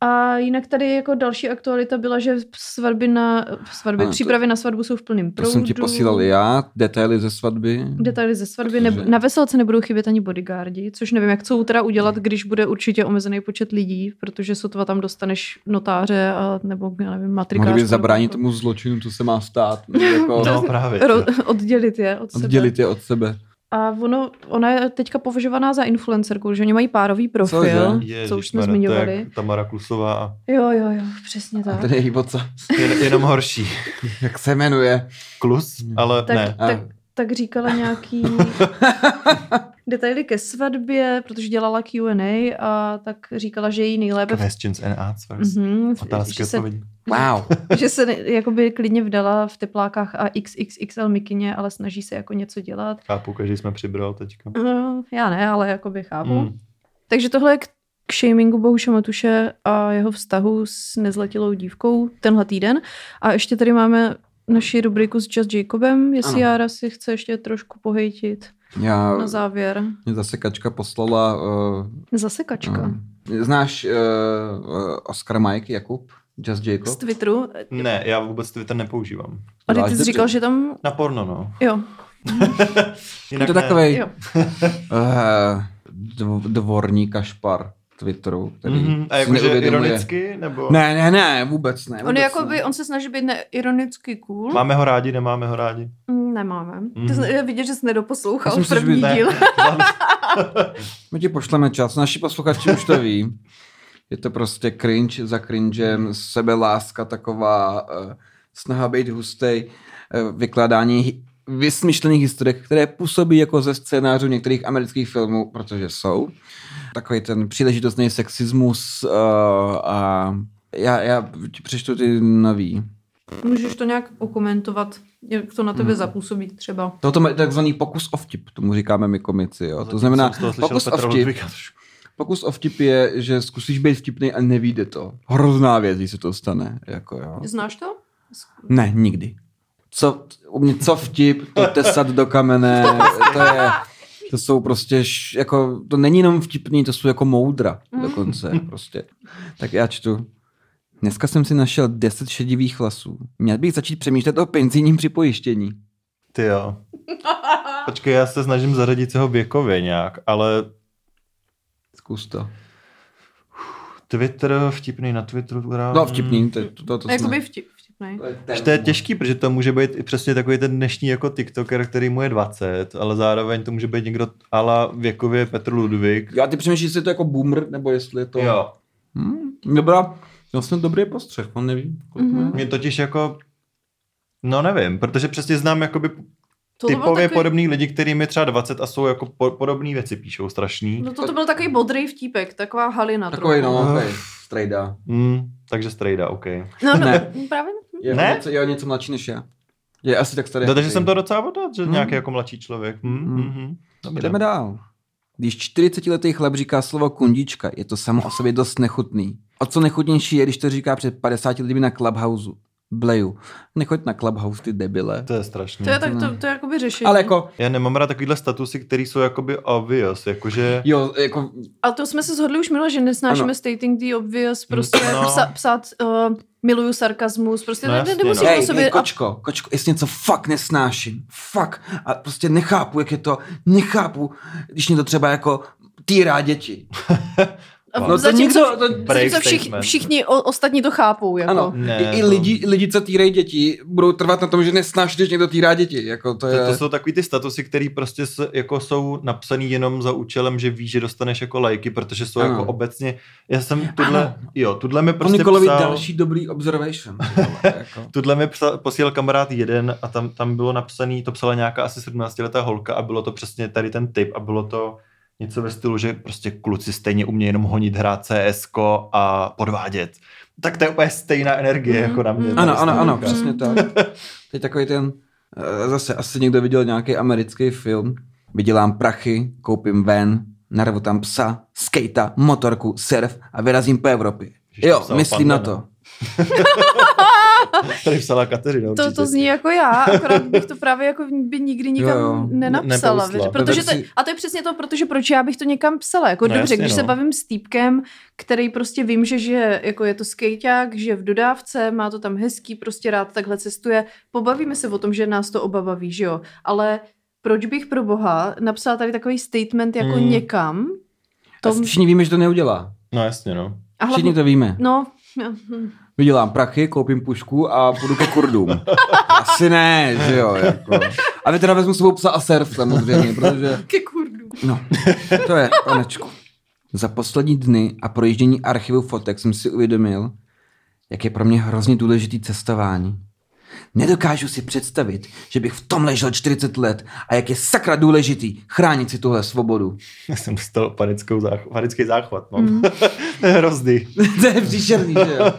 S2: A jinak tady jako další aktualita byla, že svatby na, svatby,
S1: Ano, to-
S2: přípravy na svatbu jsou v plném
S1: To
S2: proudu.
S1: jsem ti posílal já, detaily ze svatby.
S2: Detaily ze svatby. Ne, na veselce nebudou chybět ani bodyguardi, což nevím, jak chcou teda udělat, když bude určitě omezený počet lidí, protože sotva tam dostaneš notáře a, nebo, já nevím, matrikářku.
S1: Mohli by zabránit tomu zločinu, co se má stát. [laughs] Jako
S3: No právě.
S2: Ro- oddělit je od sebe.
S1: oddělit je od sebe.
S2: A ono, ona je teďka považovaná za influencerku, že oni mají párový profil,
S1: Cože?
S2: co už jsme
S3: je
S2: zmiňovali.
S3: jak Tamara Klusová a
S2: Jo, jo, jo, přesně
S1: A
S2: tak.
S1: ten je její
S3: jen, jenom horší. [laughs]
S1: Jak se jmenuje?
S3: Klus, ale
S2: Tak,
S3: ne.
S2: tak,
S1: A-
S2: tak říkala nějaký [laughs] detaily ke svatbě, protože dělala Q&A a tak říkala, že jí nejlépe...
S3: Questions and answers.
S2: Mhm,
S3: Otázky
S2: že se,
S3: odpovědi.
S1: Wow. [laughs]
S2: že se jakoby klidně vdala v teplákách a XXXL mikině, ale snaží se jako něco dělat.
S3: Chápu, každý jsme přibral teďka.
S2: No, já ne, ale jakoby chápu.
S3: Mm.
S2: Takže tohle je k, k shamingu Bohuše Matuše a jeho vztahu s nezletilou dívkou tenhle týden. A ještě tady máme naši rubriku s Just Jacobem, jestli
S1: Ano.
S2: Jára si chce ještě trošku pohejtit
S1: Já,
S2: na závěr.
S1: mě zase Kačka poslala... Uh,
S2: Zasekačka.
S1: uh, znáš uh, uh, Oscar Mike Jakub? Just Jacob?
S2: Z Twitteru.
S3: Ne, já vůbec Twitter nepoužívám.
S2: A ty jsi říkal, že tam...
S3: Na porno, no.
S2: Jo, [laughs]
S1: Je
S3: Jinak
S1: to takový
S2: jo.
S1: uh, dvorní kašpar Twitteru, který
S3: Mhm. A jakože ironicky, nebo...
S1: Ne, ne, ne, vůbec ne.
S2: On,
S1: Vůbec
S2: je jakoby,
S1: ne.
S2: on se snaží být neironicky cool.
S3: Máme ho rádi, nemáme ho rádi.
S2: Mm, Nemáme. Mm.
S3: Mhm.
S2: Je vidět, že jsi nedoposlouchal první
S1: by-
S3: Ne.
S2: díl. [laughs]
S1: My ti pošleme čas, naši posluchači už to ví. Je to prostě cringe za cringem, sebeláska taková, uh, snaha být hustej, uh, vykládání hi- vysmyšlených historek, které působí jako ze scénářů některých amerických filmů, protože jsou. Takový ten příležitostný sexismus uh, a já, já ti přečtu ty nový.
S2: Můžeš to nějak okomentovat, jak to na tebe
S1: Mhm.
S2: zapůsobí třeba.
S1: Toto je takzvaný pokus o vtip, tomu říkáme my komici. Jo? To znamená, pokus o vtip. Pokus o vtip je, že zkusíš být vtipný a nevíde to. Hrozná věc, když se to stane. Jako, jo.
S2: Znáš to?
S1: Ne, nikdy. Co, u mě co vtip, to tesat do kamene, to je, to jsou prostě, š- jako, to není jenom vtipný, to jsou jako moudra dokonce, prostě. Tak já čtu. Dneska jsem si našel 10 šedivých hlasů. Měl bych začít přemýšlet o penzijním připojištění.
S3: Ty jo. [laughs] Počkej, já se snažím zařadit se ho věkově nějak, ale
S1: Zkus to.
S3: Twitter, vtipný na Twitteru.
S1: No, vtipný, to, to, to, to
S2: Jakoby
S1: jsme-
S2: vtip, vtipnej.
S3: Že to je těžký, protože to může být i přesně takový ten dnešní jako TikToker, který mu je 20, ale zároveň to může být někdo ala věkově Petr Ludvík.
S1: Já ty přemýšlíš, jestli je to jako boomer, nebo jestli je to...
S3: Jo.
S1: Hmm, dobrá, vlastně dobrý postřeh, on neví. kolik
S2: Mhm.
S1: má.
S3: Mě totiž jako, no nevím, protože přesně znám jakoby
S2: To
S3: typově
S2: takový-
S3: podobný lidi, kterým je třeba 20 a jsou jako po, podobné věci píšou strašný.
S2: No to, to byl takový bodrý vtípek, taková halina
S1: Takový,
S2: trochu.
S1: no, okay. strejda.
S3: Mm, takže strejda, OK.
S2: No, no,
S1: Ne.
S2: právě.
S1: Je
S3: Ne?
S1: Něco, je o něco mladší než já. Je asi tak starý.
S3: No,
S1: jako
S3: takže jsem to docela odhad, že
S1: Hmm.
S3: nějaký jako mladší člověk. Hmm,
S1: Hmm.
S3: hmm. Hmm. Dobře.
S1: Jdeme dál. Když 40-letý chlap říká slovo kundička, je to samo o sobě dost nechutný. O co nechutnější je, když to říká před 50 lidmi na Clubhouse. Bleju. Nechoď na Clubhouse, ty debile.
S3: To je strašný.
S2: To je, tak, to, to je jakoby řešení.
S1: Ale jako,
S3: Já nemám rád takovýhle statusy, které jsou jakoby obvious, jakože...
S1: jo, jako,
S2: Ale to jsme se shodli už minule, že nesnášíme
S1: Ano.
S2: stating the obvious, prostě
S3: No.
S2: no. psa, psát uh, miluju sarkazmus, prostě
S3: No
S2: no,
S3: jasně,
S2: ne, nemusíš
S3: no.
S2: sobě...
S1: ej, kočko, kočko, jestli něco fakt nesnáším, fakt, a prostě nechápu, jak je to, nechápu, když mě to třeba jako týrá děti. [laughs]
S2: A
S3: No
S1: to
S2: zatímco,
S1: nikdo- to-
S2: zatímco všich,
S3: statement.
S2: všichni o, ostatní to chápou. Jako.
S1: Ano,
S3: Ne,
S1: i, i,
S3: to-
S1: lidi, lidi, co týrají děti, budou trvat na tom, že nesnáš, když někdo týrá děti. Jako to, je...
S3: To, to jsou takový ty statusy, které prostě s, jako jsou napsaný jenom za účelem, že víš, že dostaneš jako lajky, protože jsou
S1: Ano.
S3: jako obecně, já jsem tuhle,
S1: Ano.
S3: jo, tuhle mi
S1: Prostě Nikolovi
S3: psal,
S1: další dobrý observation. [laughs] jako.
S3: Tuhle mi psal, posílal kamarád jeden a tam, tam bylo napsaný, to psala nějaká asi 17-letá holka a bylo to přesně tady ten typ a bylo to něco ve stylu, že prostě kluci stejně umějí jenom honit, hrát CS a podvádět. Tak to je úplně stejná energie
S2: Mhm,
S3: jako na mě.
S2: mhm.
S1: Ano, ano, ano, přesně tak. [laughs] Teď takový ten, eh, zase asi někdo viděl nějaký americký film, vydělám prachy, koupím ven, narvu tam psa, skejta, motorku, surf a vyrazím po Evropě.
S3: Ježiš,
S1: Jo, myslím na to. [laughs]
S3: Tady psala Kateřina
S2: To,
S3: určitě.
S2: to zní jako já, akorát bych to právě jako by nikdy nikam
S1: Jo, jo.
S2: nenapsala.
S3: Ne-
S2: protože to, a to je přesně to, protože proč já bych to někam psala. Jako
S3: No
S2: dobře,
S3: jasně,
S2: když se
S3: no.
S2: bavím s týpkem, který prostě vím, že žije, jako je to skejťák, že v dodávce, má to tam hezký, prostě rád takhle cestuje. Pobavíme se o tom, že nás to oba baví, že jo. Ale proč bych pro boha napsala tady takový statement jako
S3: Hmm.
S2: někam?
S1: To...
S2: To,
S1: Všichni víme, že to neudělá.
S3: No jasně, no.
S2: a
S1: Všichni
S2: hlavně,
S1: to víme.
S2: no, hm,
S1: Vydělám prachy, koupím pušku a půjdu ke Kurdům. [laughs] Asi ne, že jo. Jako. A vy teda vezmu s sebou psa a surf samozřejmě, protože...
S2: ke kurdu.
S1: No, to je, panečku. Za poslední dny a projíždění archivu fotek jsem si uvědomil, jak je pro mě hrozně důležitý cestování. Nedokážu si představit, že bych v tom ležel 40 let a jak je sakra důležitý chránit si tuhle svobodu. [laughs]
S3: Já jsem dostal panickou zách, panický záchvat, no.
S2: Mm. [laughs]
S3: to je hrozný. [laughs]
S1: to je příšerný, že jo?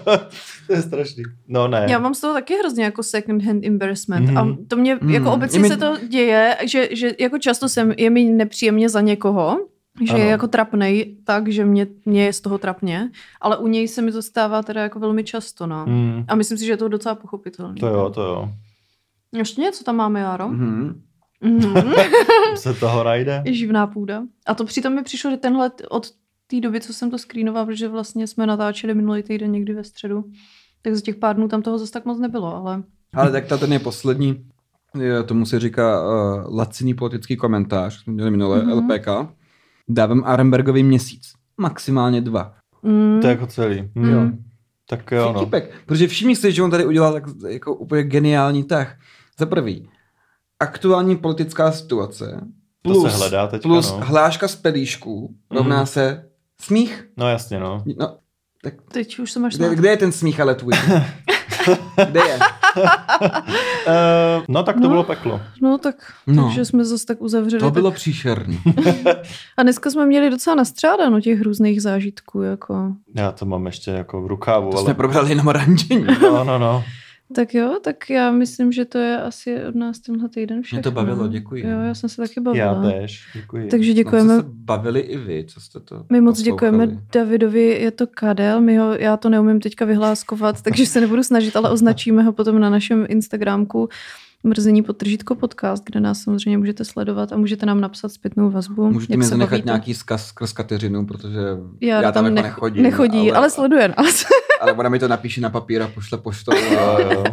S3: to je strašný. No ne.
S2: Já mám z toho taky hrozně jako second hand embarrassment
S3: Mhm.
S2: a to mě
S1: Mhm.
S2: jako obecně
S1: mi-
S2: se to děje, že, že jako často jsem, je mi nepříjemně za někoho, že
S3: Ano.
S2: je jako trapnej tak, že mě, mě je z toho trapně, ale u něj se mi to stává teda jako velmi často, no.
S3: Hmm,
S2: A myslím si, že je to docela pochopitelné.
S3: to jo, to jo.
S2: Ještě něco tam máme, Jaro?
S1: Mhm.
S2: Mhm. [laughs]
S3: Se toho najde.
S2: Živná půda. A to přitom mi přišlo, že tenhle od té doby, co jsem to screenovala, protože vlastně jsme natáčeli minulý týden někdy ve středu, tak za těch pár dnů tam toho zase tak moc nebylo, ale
S1: Ale tak ta ten je poslední, je, tomu se říká uh, laciný politický komentář, jsme měli minulé
S2: Mhm.
S1: mm-hmm. LPK. Dávám Arenbergovi měsíc, maximálně dva.
S2: mm,
S3: To je jako celý. Hmm.
S2: Jo.
S3: Tak jo, no.
S1: Protože všimni si, že on tady udělal tak jako úplně geniální tah. Za prvý, aktuální politická situace
S3: To
S1: plus,
S3: se hledá teďka,
S1: plus
S3: no.
S1: hláška z pelíšků rovná
S3: Mhm.
S1: se smích.
S3: No jasně, no.
S1: No, tak
S2: teď už jsem až
S1: kde, kde je ten smích ale tvůj? [laughs] kde je?
S3: Uh, [laughs] no tak to
S2: No.
S3: bylo peklo.
S2: No tak,
S1: No.
S2: takže jsme zase tak uzavřeli.
S1: To bylo
S2: tak...
S1: příšerný. [laughs]
S2: A dneska jsme měli docela nastřádáno těch různých zážitků, jako.
S3: Já to mám ještě jako v rukávu,
S1: To
S3: ale...
S1: jsme probrali jenom randění.
S3: No, no, no.
S2: Tak jo, tak já myslím, že to je asi od nás tenhle týden všechno.
S1: to bavilo, děkuji.
S2: Jo, já jsem se taky
S3: Já
S2: bavila.
S3: též, děkuji.
S2: Takže
S1: Děkujeme.
S2: děkujeme.
S1: se bavili i vy, co jste to
S2: My moc
S1: poslouchali.
S2: děkujeme Davidovi, je to Kadel, my ho, já to neumím teďka vyhláskovat, [laughs] takže se nebudu snažit, ale označíme ho potom na našem Instagramku mrzení potržítko podcast, kde nás samozřejmě můžete sledovat a můžete nám napsat zpětnou vazbu.
S1: Můžete mi zanechat
S2: bavíte.
S1: nějaký zkaz skrz Kateřinu, protože já,
S2: Já,
S1: tam,
S2: tam
S1: jako
S2: nech-
S1: nechodím.
S2: nechodí, ale, ale sleduje nás.
S1: ale ona mi to napíše na papír a pošle poštou.
S3: Jo,
S1: A
S3: jo.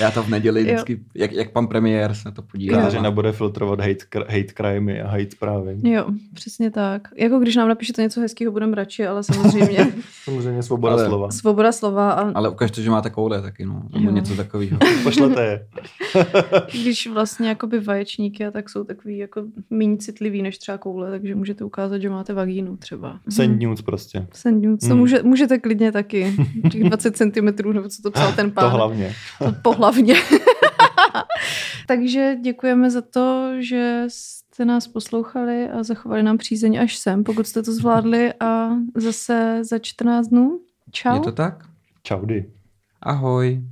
S1: Já to v neděli [laughs] vždycky, jak, jak pan premiér se na to podívá.
S3: Kateřina bude filtrovat hate, hate crimey a hate zprávy.
S2: jo, přesně tak. Jako když nám napíšete něco hezkého, budeme radši, ale samozřejmě [laughs]
S3: Samozřejmě svoboda
S1: Ale-
S3: slova.
S2: svoboda slova a
S1: Ale ukažte, že máte koule taky, no. Nebo něco takového. [laughs]
S3: Pošlete je.
S2: když vlastně jakoby vaječníky a tak jsou takový jako méně citlivý než třeba koule, takže můžete ukázat, že máte vagínu třeba.
S3: Send news prostě.
S2: Send nudes, to
S3: Hmm.
S2: může, můžete klidně taky. Těch 20 cm, nebo co to psal ten pán.
S3: To hlavně.
S2: To pohlavně. [laughs] Takže děkujeme za to, že jste nás poslouchali a zachovali nám přízeň až sem, pokud jste to zvládli a zase za 14 dnů. Čau.
S1: Je to tak?
S3: Čaudy.
S1: Ahoj.